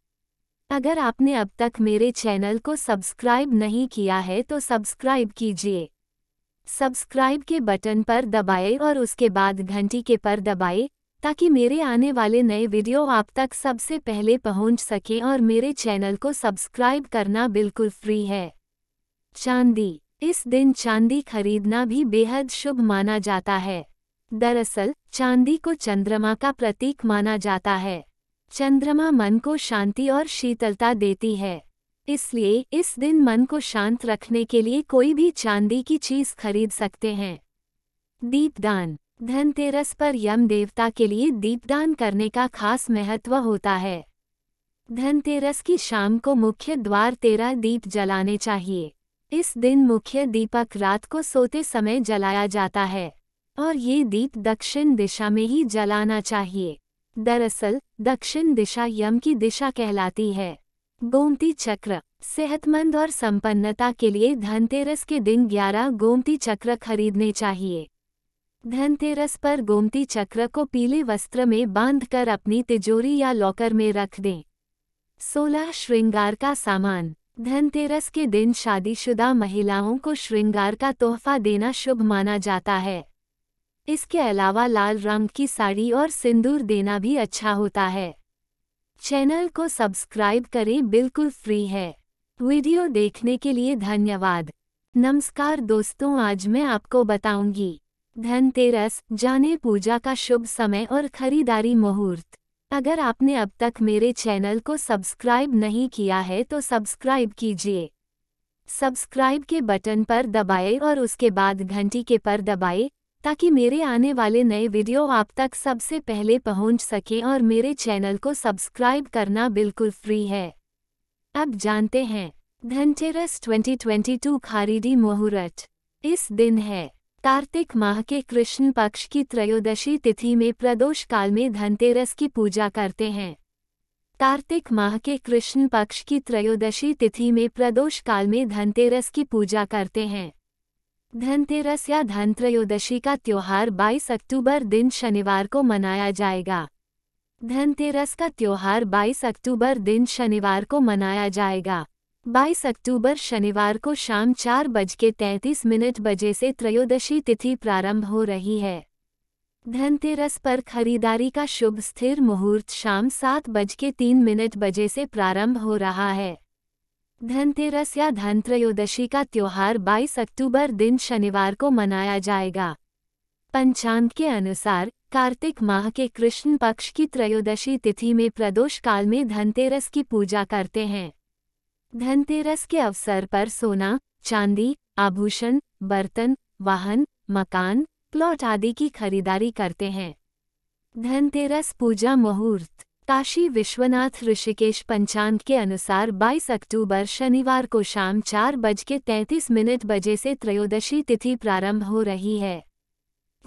Speaker 5: अगर आपने अब तक मेरे चैनल को सब्सक्राइब नहीं किया है तो सब्सक्राइब कीजिए। सब्सक्राइब के बटन पर दबाए और उसके बाद घंटी के पर दबाए, ताकि मेरे आने वाले नए वीडियो आप तक सबसे पहले पहुँच सकें और मेरे चैनल को सब्सक्राइब करना बिल्कुल फ्री है। चांदी इस दिन चांदी खरीदना भी बेहद शुभ माना जाता है। दरअसल, चांदी को चंद्रमा का प्रतीक माना जाता है। चंद्रमा मन को शांति और शीतलता देती है। इसलिए, इस दिन मन को शांत रखने के लिए कोई भी चांदी की चीज़ खरीद सकते हैं। दीपदान धनतेरस पर यम देवता के लिए दीपदान करने का खास महत्व होता है। धनतेरस की शाम को मुख्य द्वार तेरह दीप जलाने चाहिए। इस दिन मुख्य दीपक रात को सोते समय जलाया जाता है, और ये दीप दक्षिण दिशा में ही जलाना चाहिए। दरअसल, दक्षिण दिशा यम की दिशा कहलाती है। गोमती चक्र, सेहतमंद और संपन्नता के लिए धनतेरस के दिन 11 गोमती चक्र खरीदने चाहिए। धनतेरस पर गोमती चक्र को पीले वस्त्र में बांधकर अपनी तिजोरी या लॉकर में रख दें। सोलह श्रृंगार का सामान। धनतेरस के दिन शादीशुदा महिलाओं को श्रृंगार का तोहफा देना शुभ माना जाता है। इसके अलावा लाल रंग की साड़ी और सिंदूर देना भी अच्छा होता है। चैनल को सब्सक्राइब करें, बिल्कुल फ्री है। वीडियो देखने के लिए धन्यवाद। नमस्कार दोस्तों, आज मैं आपको बताऊँगी। धनतेरस, जाने पूजा का शुभ समय और खरीदारी मुहूर्त। अगर आपने अब तक मेरे चैनल को सब्सक्राइब नहीं किया है तो सब्सक्राइब कीजिए। सब्सक्राइब के बटन पर दबाए और उसके बाद घंटी के पर दबाए, ताकि मेरे आने वाले नए वीडियो आप तक सबसे पहले पहुँच सके और मेरे चैनल को सब्सक्राइब करना बिल्कुल फ्री है। अब जानते हैं, धनतेरस 2022 खारीडी मुहूर्त, इस दिन है। कार्तिक माह के कृष्ण पक्ष की त्रयोदशी तिथि में प्रदोष काल में धनतेरस की पूजा करते हैं। कार्तिक माह के कृष्ण पक्ष की त्रयोदशी तिथि में प्रदोष काल में धनतेरस की पूजा करते हैं। धनतेरस या धन त्रयोदशी का त्योहार 22 अक्टूबर दिन शनिवार को मनाया जाएगा। धनतेरस का त्योहार 22 अक्टूबर दिन शनिवार को मनाया जाएगा। 22 अक्टूबर शनिवार को शाम चार बज के तैंतीस मिनट बजे से त्रयोदशी तिथि प्रारंभ हो रही है। धनतेरस पर खरीदारी का शुभ स्थिर मुहूर्त शाम सात बज के तीन मिनट बजे से प्रारंभ हो रहा है। धनतेरस या धन त्रयोदशी का त्योहार 22 अक्टूबर दिन शनिवार को मनाया जाएगा। पंचांग के अनुसार, कार्तिक माह के कृष्ण पक्ष की त्रयोदशी तिथि में प्रदोष काल में धनतेरस की पूजा करते हैं। धनतेरस के अवसर पर सोना, चांदी, आभूषण, बर्तन, वाहन, मकान, प्लॉट आदि की खरीदारी करते हैं। धनतेरस पूजा मुहूर्त, काशी विश्वनाथ ऋषिकेश पंचांग के अनुसार 22 अक्टूबर शनिवार को शाम चार बज के तैंतीस मिनट बजे से त्रयोदशी तिथि प्रारंभ हो रही है।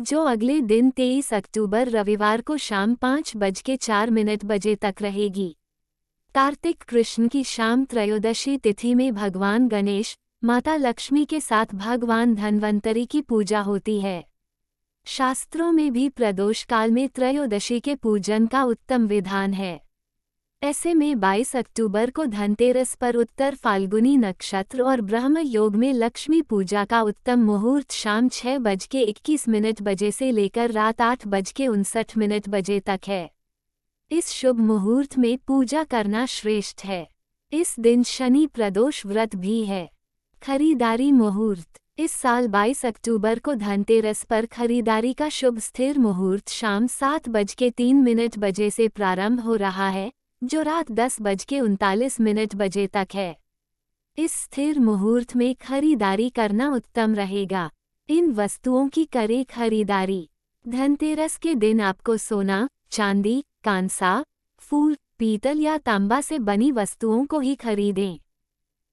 Speaker 5: जो अगले दिन 23 अक्टूबर रविवार को शाम पाँच बज के चार मिनट बजे तक रहेगी। कार्तिक कृष्ण की शाम त्रयोदशी तिथि में भगवान गणेश, माता लक्ष्मी के साथ भगवान धन्वंतरी की पूजा होती है। शास्त्रों में भी प्रदोष काल में त्रयोदशी के पूजन का उत्तम विधान है। ऐसे में 22 अक्टूबर को धनतेरस पर उत्तर फाल्गुनी नक्षत्र और ब्रह्म योग में लक्ष्मी पूजा का उत्तम मुहूर्त शाम छह बज के इक्कीस मिनट बजे से लेकर रात आठ बज के उनसठ मिनट बजे तक है। इस शुभ मुहूर्त में पूजा करना श्रेष्ठ है। इस दिन शनि प्रदोष व्रत भी है। खरीदारी मुहूर्त। इस साल 22 अक्टूबर को धनतेरस पर खरीदारी का शुभ स्थिर मुहूर्त शाम सात बज के तीन मिनट बजे से प्रारंभ हो रहा है, जो रात दस बज के उनतालीस मिनट बजे तक है। इस स्थिर मुहूर्त में खरीदारी करना उत्तम रहेगा। इन वस्तुओं की करें खरीदारी। धनतेरस के दिन आपको सोना, चांदी कांसा, फूल, पीतल या तांबा से बनी वस्तुओं को ही खरीदें।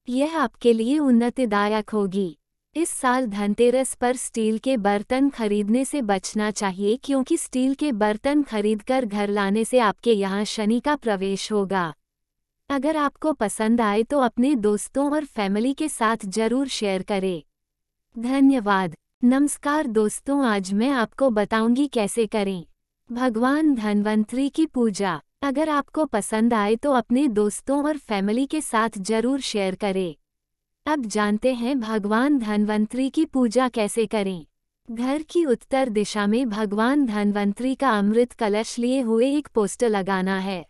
Speaker 5: यह आपके लिए उन्नतिदायक होगी। इस साल धनतेरस पर स्टील के बर्तन खरीदने से बचना चाहिए क्योंकि स्टील के बर्तन खरीदकर घर लाने से आपके यहाँ शनि का प्रवेश होगा। अगर आपको पसंद आए तो अपने दोस्तों और फैमिली के साथ ज़रूर शेयर करें। धन्यवाद। नमस्कार दोस्तों, आज मैं आपको बताऊँगी कैसे करें। भगवान धनवंतरी की पूजा। अगर आपको पसंद आए तो अपने दोस्तों और फैमिली के साथ ज़रूर शेयर करें। अब जानते हैं भगवान धनवंतरी की पूजा कैसे करें। घर की उत्तर दिशा में भगवान धनवंतरी का अमृत कलश लिए हुए एक पोस्टर लगाना है।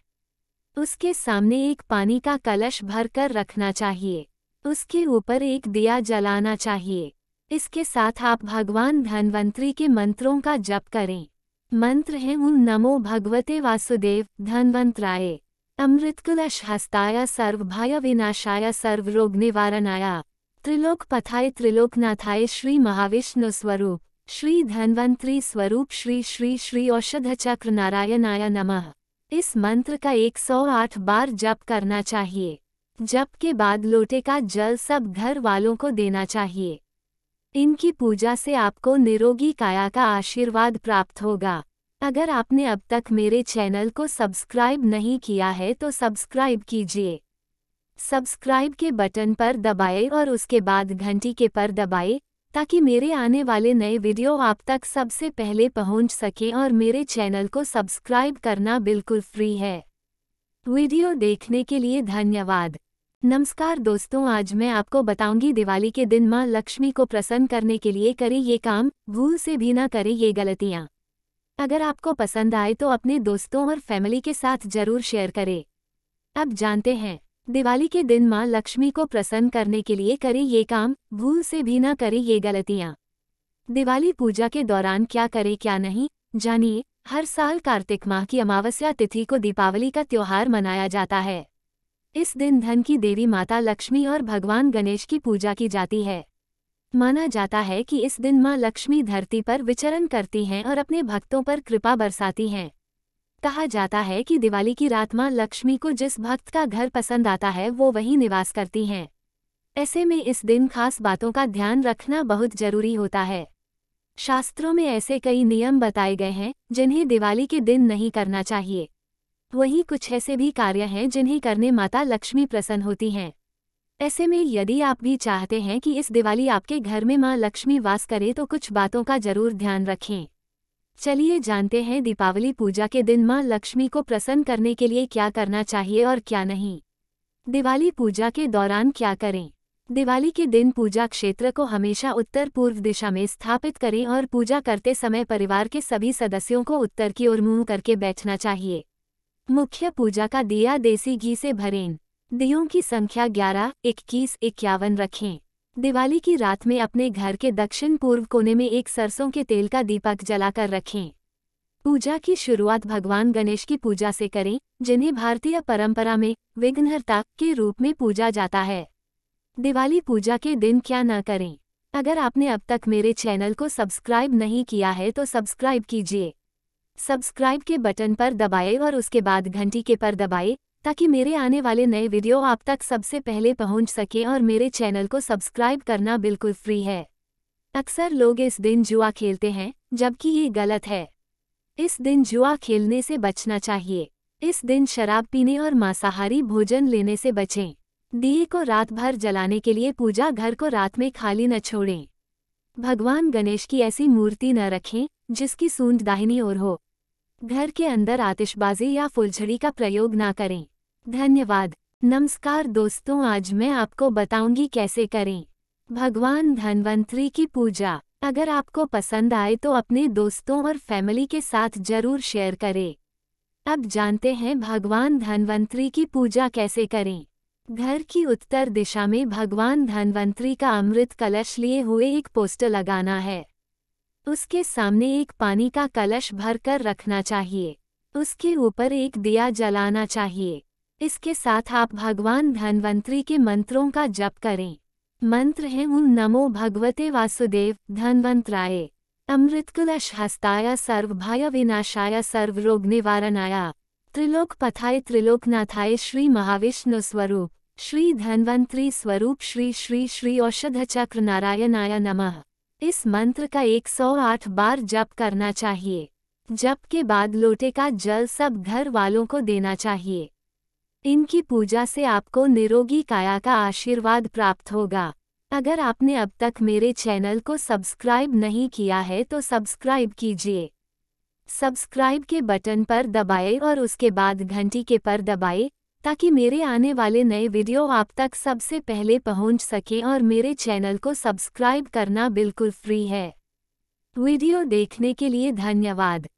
Speaker 5: उसके सामने एक पानी का कलश भर कर रखना चाहिए। उसके ऊपर एक दिया जलाना चाहिए। इसके साथ आप भगवान धनवंतरी के मंत्रों का जप करें। मंत्र है उन नमो भगवते वासुदेव, धनवंतराय। अमृतकुलश हस्ताय सर्वभय विनाशाय सर्वरोग निवारणाय त्रिलोक पथाय, त्रिलोकनाथाय, श्री महाविष्णु स्वरूप। श्री धन्वंतरी स्वरूप, श्री श्री श्री औषध चक्र नारायणाय नमः। इस मंत्र का 108 बार जप करना चाहिए। जप के बाद लोटे का जल सब घर वालों को देना चाहिए। इनकी पूजा से आपको निरोगी काया का आशीर्वाद प्राप्त होगा। अगर आपने अब तक मेरे चैनल को सब्सक्राइब नहीं किया है तो सब्सक्राइब कीजिए। सब्सक्राइब के बटन पर दबाए और उसके बाद घंटी के पर दबाए, ताकि मेरे आने वाले नए वीडियो आप तक सबसे पहले पहुँच सके और मेरे चैनल को सब्सक्राइब करना बिल्कुल फ्री है। वीडियो देखने के लिए धन्यवाद। नमस्कार दोस्तों, आज मैं आपको बताऊँगी दिवाली के दिन माँ लक्ष्मी को प्रसन्न करने के लिए करें ये काम, भूल से भी ना करें ये गलतियाँ। अगर आपको पसंद आए तो अपने दोस्तों और फैमिली के साथ ज़रूर शेयर करें। अब जानते हैं, दिवाली के दिन माँ लक्ष्मी को प्रसन्न करने के लिए करें ये काम, भूल से भी ना करें ये गलतियाँ। दिवाली पूजा के दौरान क्या करें क्या नहीं, जानिए, हर साल कार्तिक माह की अमावस्या तिथि को दीपावली का त्योहार मनाया जाता है। इस दिन धन की देवी माता लक्ष्मी और भगवान गणेश की पूजा की जाती है। माना जाता है कि इस दिन माँ लक्ष्मी धरती पर विचरण करती हैं और अपने भक्तों पर कृपा बरसाती हैं। कहा जाता है कि दिवाली की रात माँ लक्ष्मी को जिस भक्त का घर पसंद आता है वो वहीं निवास करती हैं। ऐसे में इस दिन खास बातों का ध्यान रखना बहुत ज़रूरी होता है। शास्त्रों में ऐसे कई नियम बताए गए हैं जिन्हें दिवाली के दिन नहीं करना चाहिए। वहीं कुछ ऐसे भी कार्य हैं जिन्हें करने माता लक्ष्मी प्रसन्न होती हैं। ऐसे में यदि आप भी चाहते हैं कि इस दिवाली आपके घर में माँ लक्ष्मी वास करे तो कुछ बातों का ज़रूर ध्यान रखें। चलिए जानते हैं दीपावली पूजा के दिन माँ लक्ष्मी को प्रसन्न करने के लिए क्या करना चाहिए और क्या नहीं। दिवाली पूजा के दौरान क्या करें? दिवाली के दिन पूजा क्षेत्र को हमेशा उत्तर पूर्व दिशा में स्थापित करें और पूजा करते समय परिवार के सभी सदस्यों को उत्तर की ओर मुँह करके बैठना चाहिए। मुख्य पूजा का दिया देसी घी से भरें। दियों की संख्या ग्यारह, इक्कीस, इक्यावन रखें। दिवाली की रात में अपने घर के दक्षिण पूर्व कोने में एक सरसों के तेल का दीपक जलाकर रखें। पूजा की शुरुआत भगवान गणेश की पूजा से करें, जिन्हें भारतीय परंपरा में विघ्नहर्ता के रूप में पूजा जाता है। दिवाली पूजा के दिन क्या न करें। अगर आपने अब तक मेरे चैनल को सब्सक्राइब नहीं किया है तो सब्सक्राइब कीजिए। सब्सक्राइब के बटन पर दबाए और उसके बाद घंटी के पर दबाए, ताकि मेरे आने वाले नए वीडियो आप तक सबसे पहले पहुँच सके और मेरे चैनल को सब्सक्राइब करना बिल्कुल फ्री है। अक्सर लोग इस दिन जुआ खेलते हैं, जबकि ये गलत है। इस दिन जुआ खेलने से बचना चाहिए। इस दिन शराब पीने और मांसाहारी भोजन लेने से बचें। दिए को रात भर जलाने के लिए पूजा घर को रात में खाली न छोड़ें। भगवान गणेश की ऐसी मूर्ति न रखें, जिसकी सूंड दाहिनी ओर हो। घर के अंदर आतिशबाजी या फुलझड़ी का प्रयोग ना करें। धन्यवाद। नमस्कार दोस्तों, आज मैं आपको बताऊँगी कैसे करें। भगवान धनवंतरी की पूजा। अगर आपको पसंद आए तो अपने दोस्तों और फैमिली के साथ ज़रूर शेयर करें। अब जानते हैं भगवान धनवंतरी की पूजा कैसे करें। घर की उत्तर दिशा में भगवान धनवंतरी का अमृत कलश लिए हुए एक पोस्टर लगाना है। उसके सामने एक पानी का कलश भर कर रखना चाहिए। उसके ऊपर एक दिया जलाना चाहिए। इसके साथ आप भगवान धनवंतरी के मंत्रों का जप करें। मंत्र है उन नमो भगवते वासुदेव, धनवंतराय। अमृत कलश हस्ताय सर्वभय विनाशाय सर्व रोग निवारणाया त्रिलोक पथाय त्रिलोकनाथाय श्री महाविष्णु स्वरूप। श्री धन्वंतरी स्वरूप श्री श्री श्री औषध चक्र नारायणाय नमः। इस मंत्र का 108 बार जप करना चाहिए। जप के बाद लोटे का जल सब घर वालों को देना चाहिए। इनकी पूजा से आपको निरोगी काया का आशीर्वाद प्राप्त होगा। अगर आपने अब तक मेरे चैनल को सब्सक्राइब नहीं किया है तो सब्सक्राइब कीजिए। सब्सक्राइब के बटन पर दबाए और उसके बाद घंटी के पर दबाए। ताकि मेरे आने वाले नए वीडियो आप तक सबसे पहले पहुँच सके और मेरे चैनल को सब्सक्राइब करना बिल्कुल फ्री है। वीडियो देखने के लिए धन्यवाद।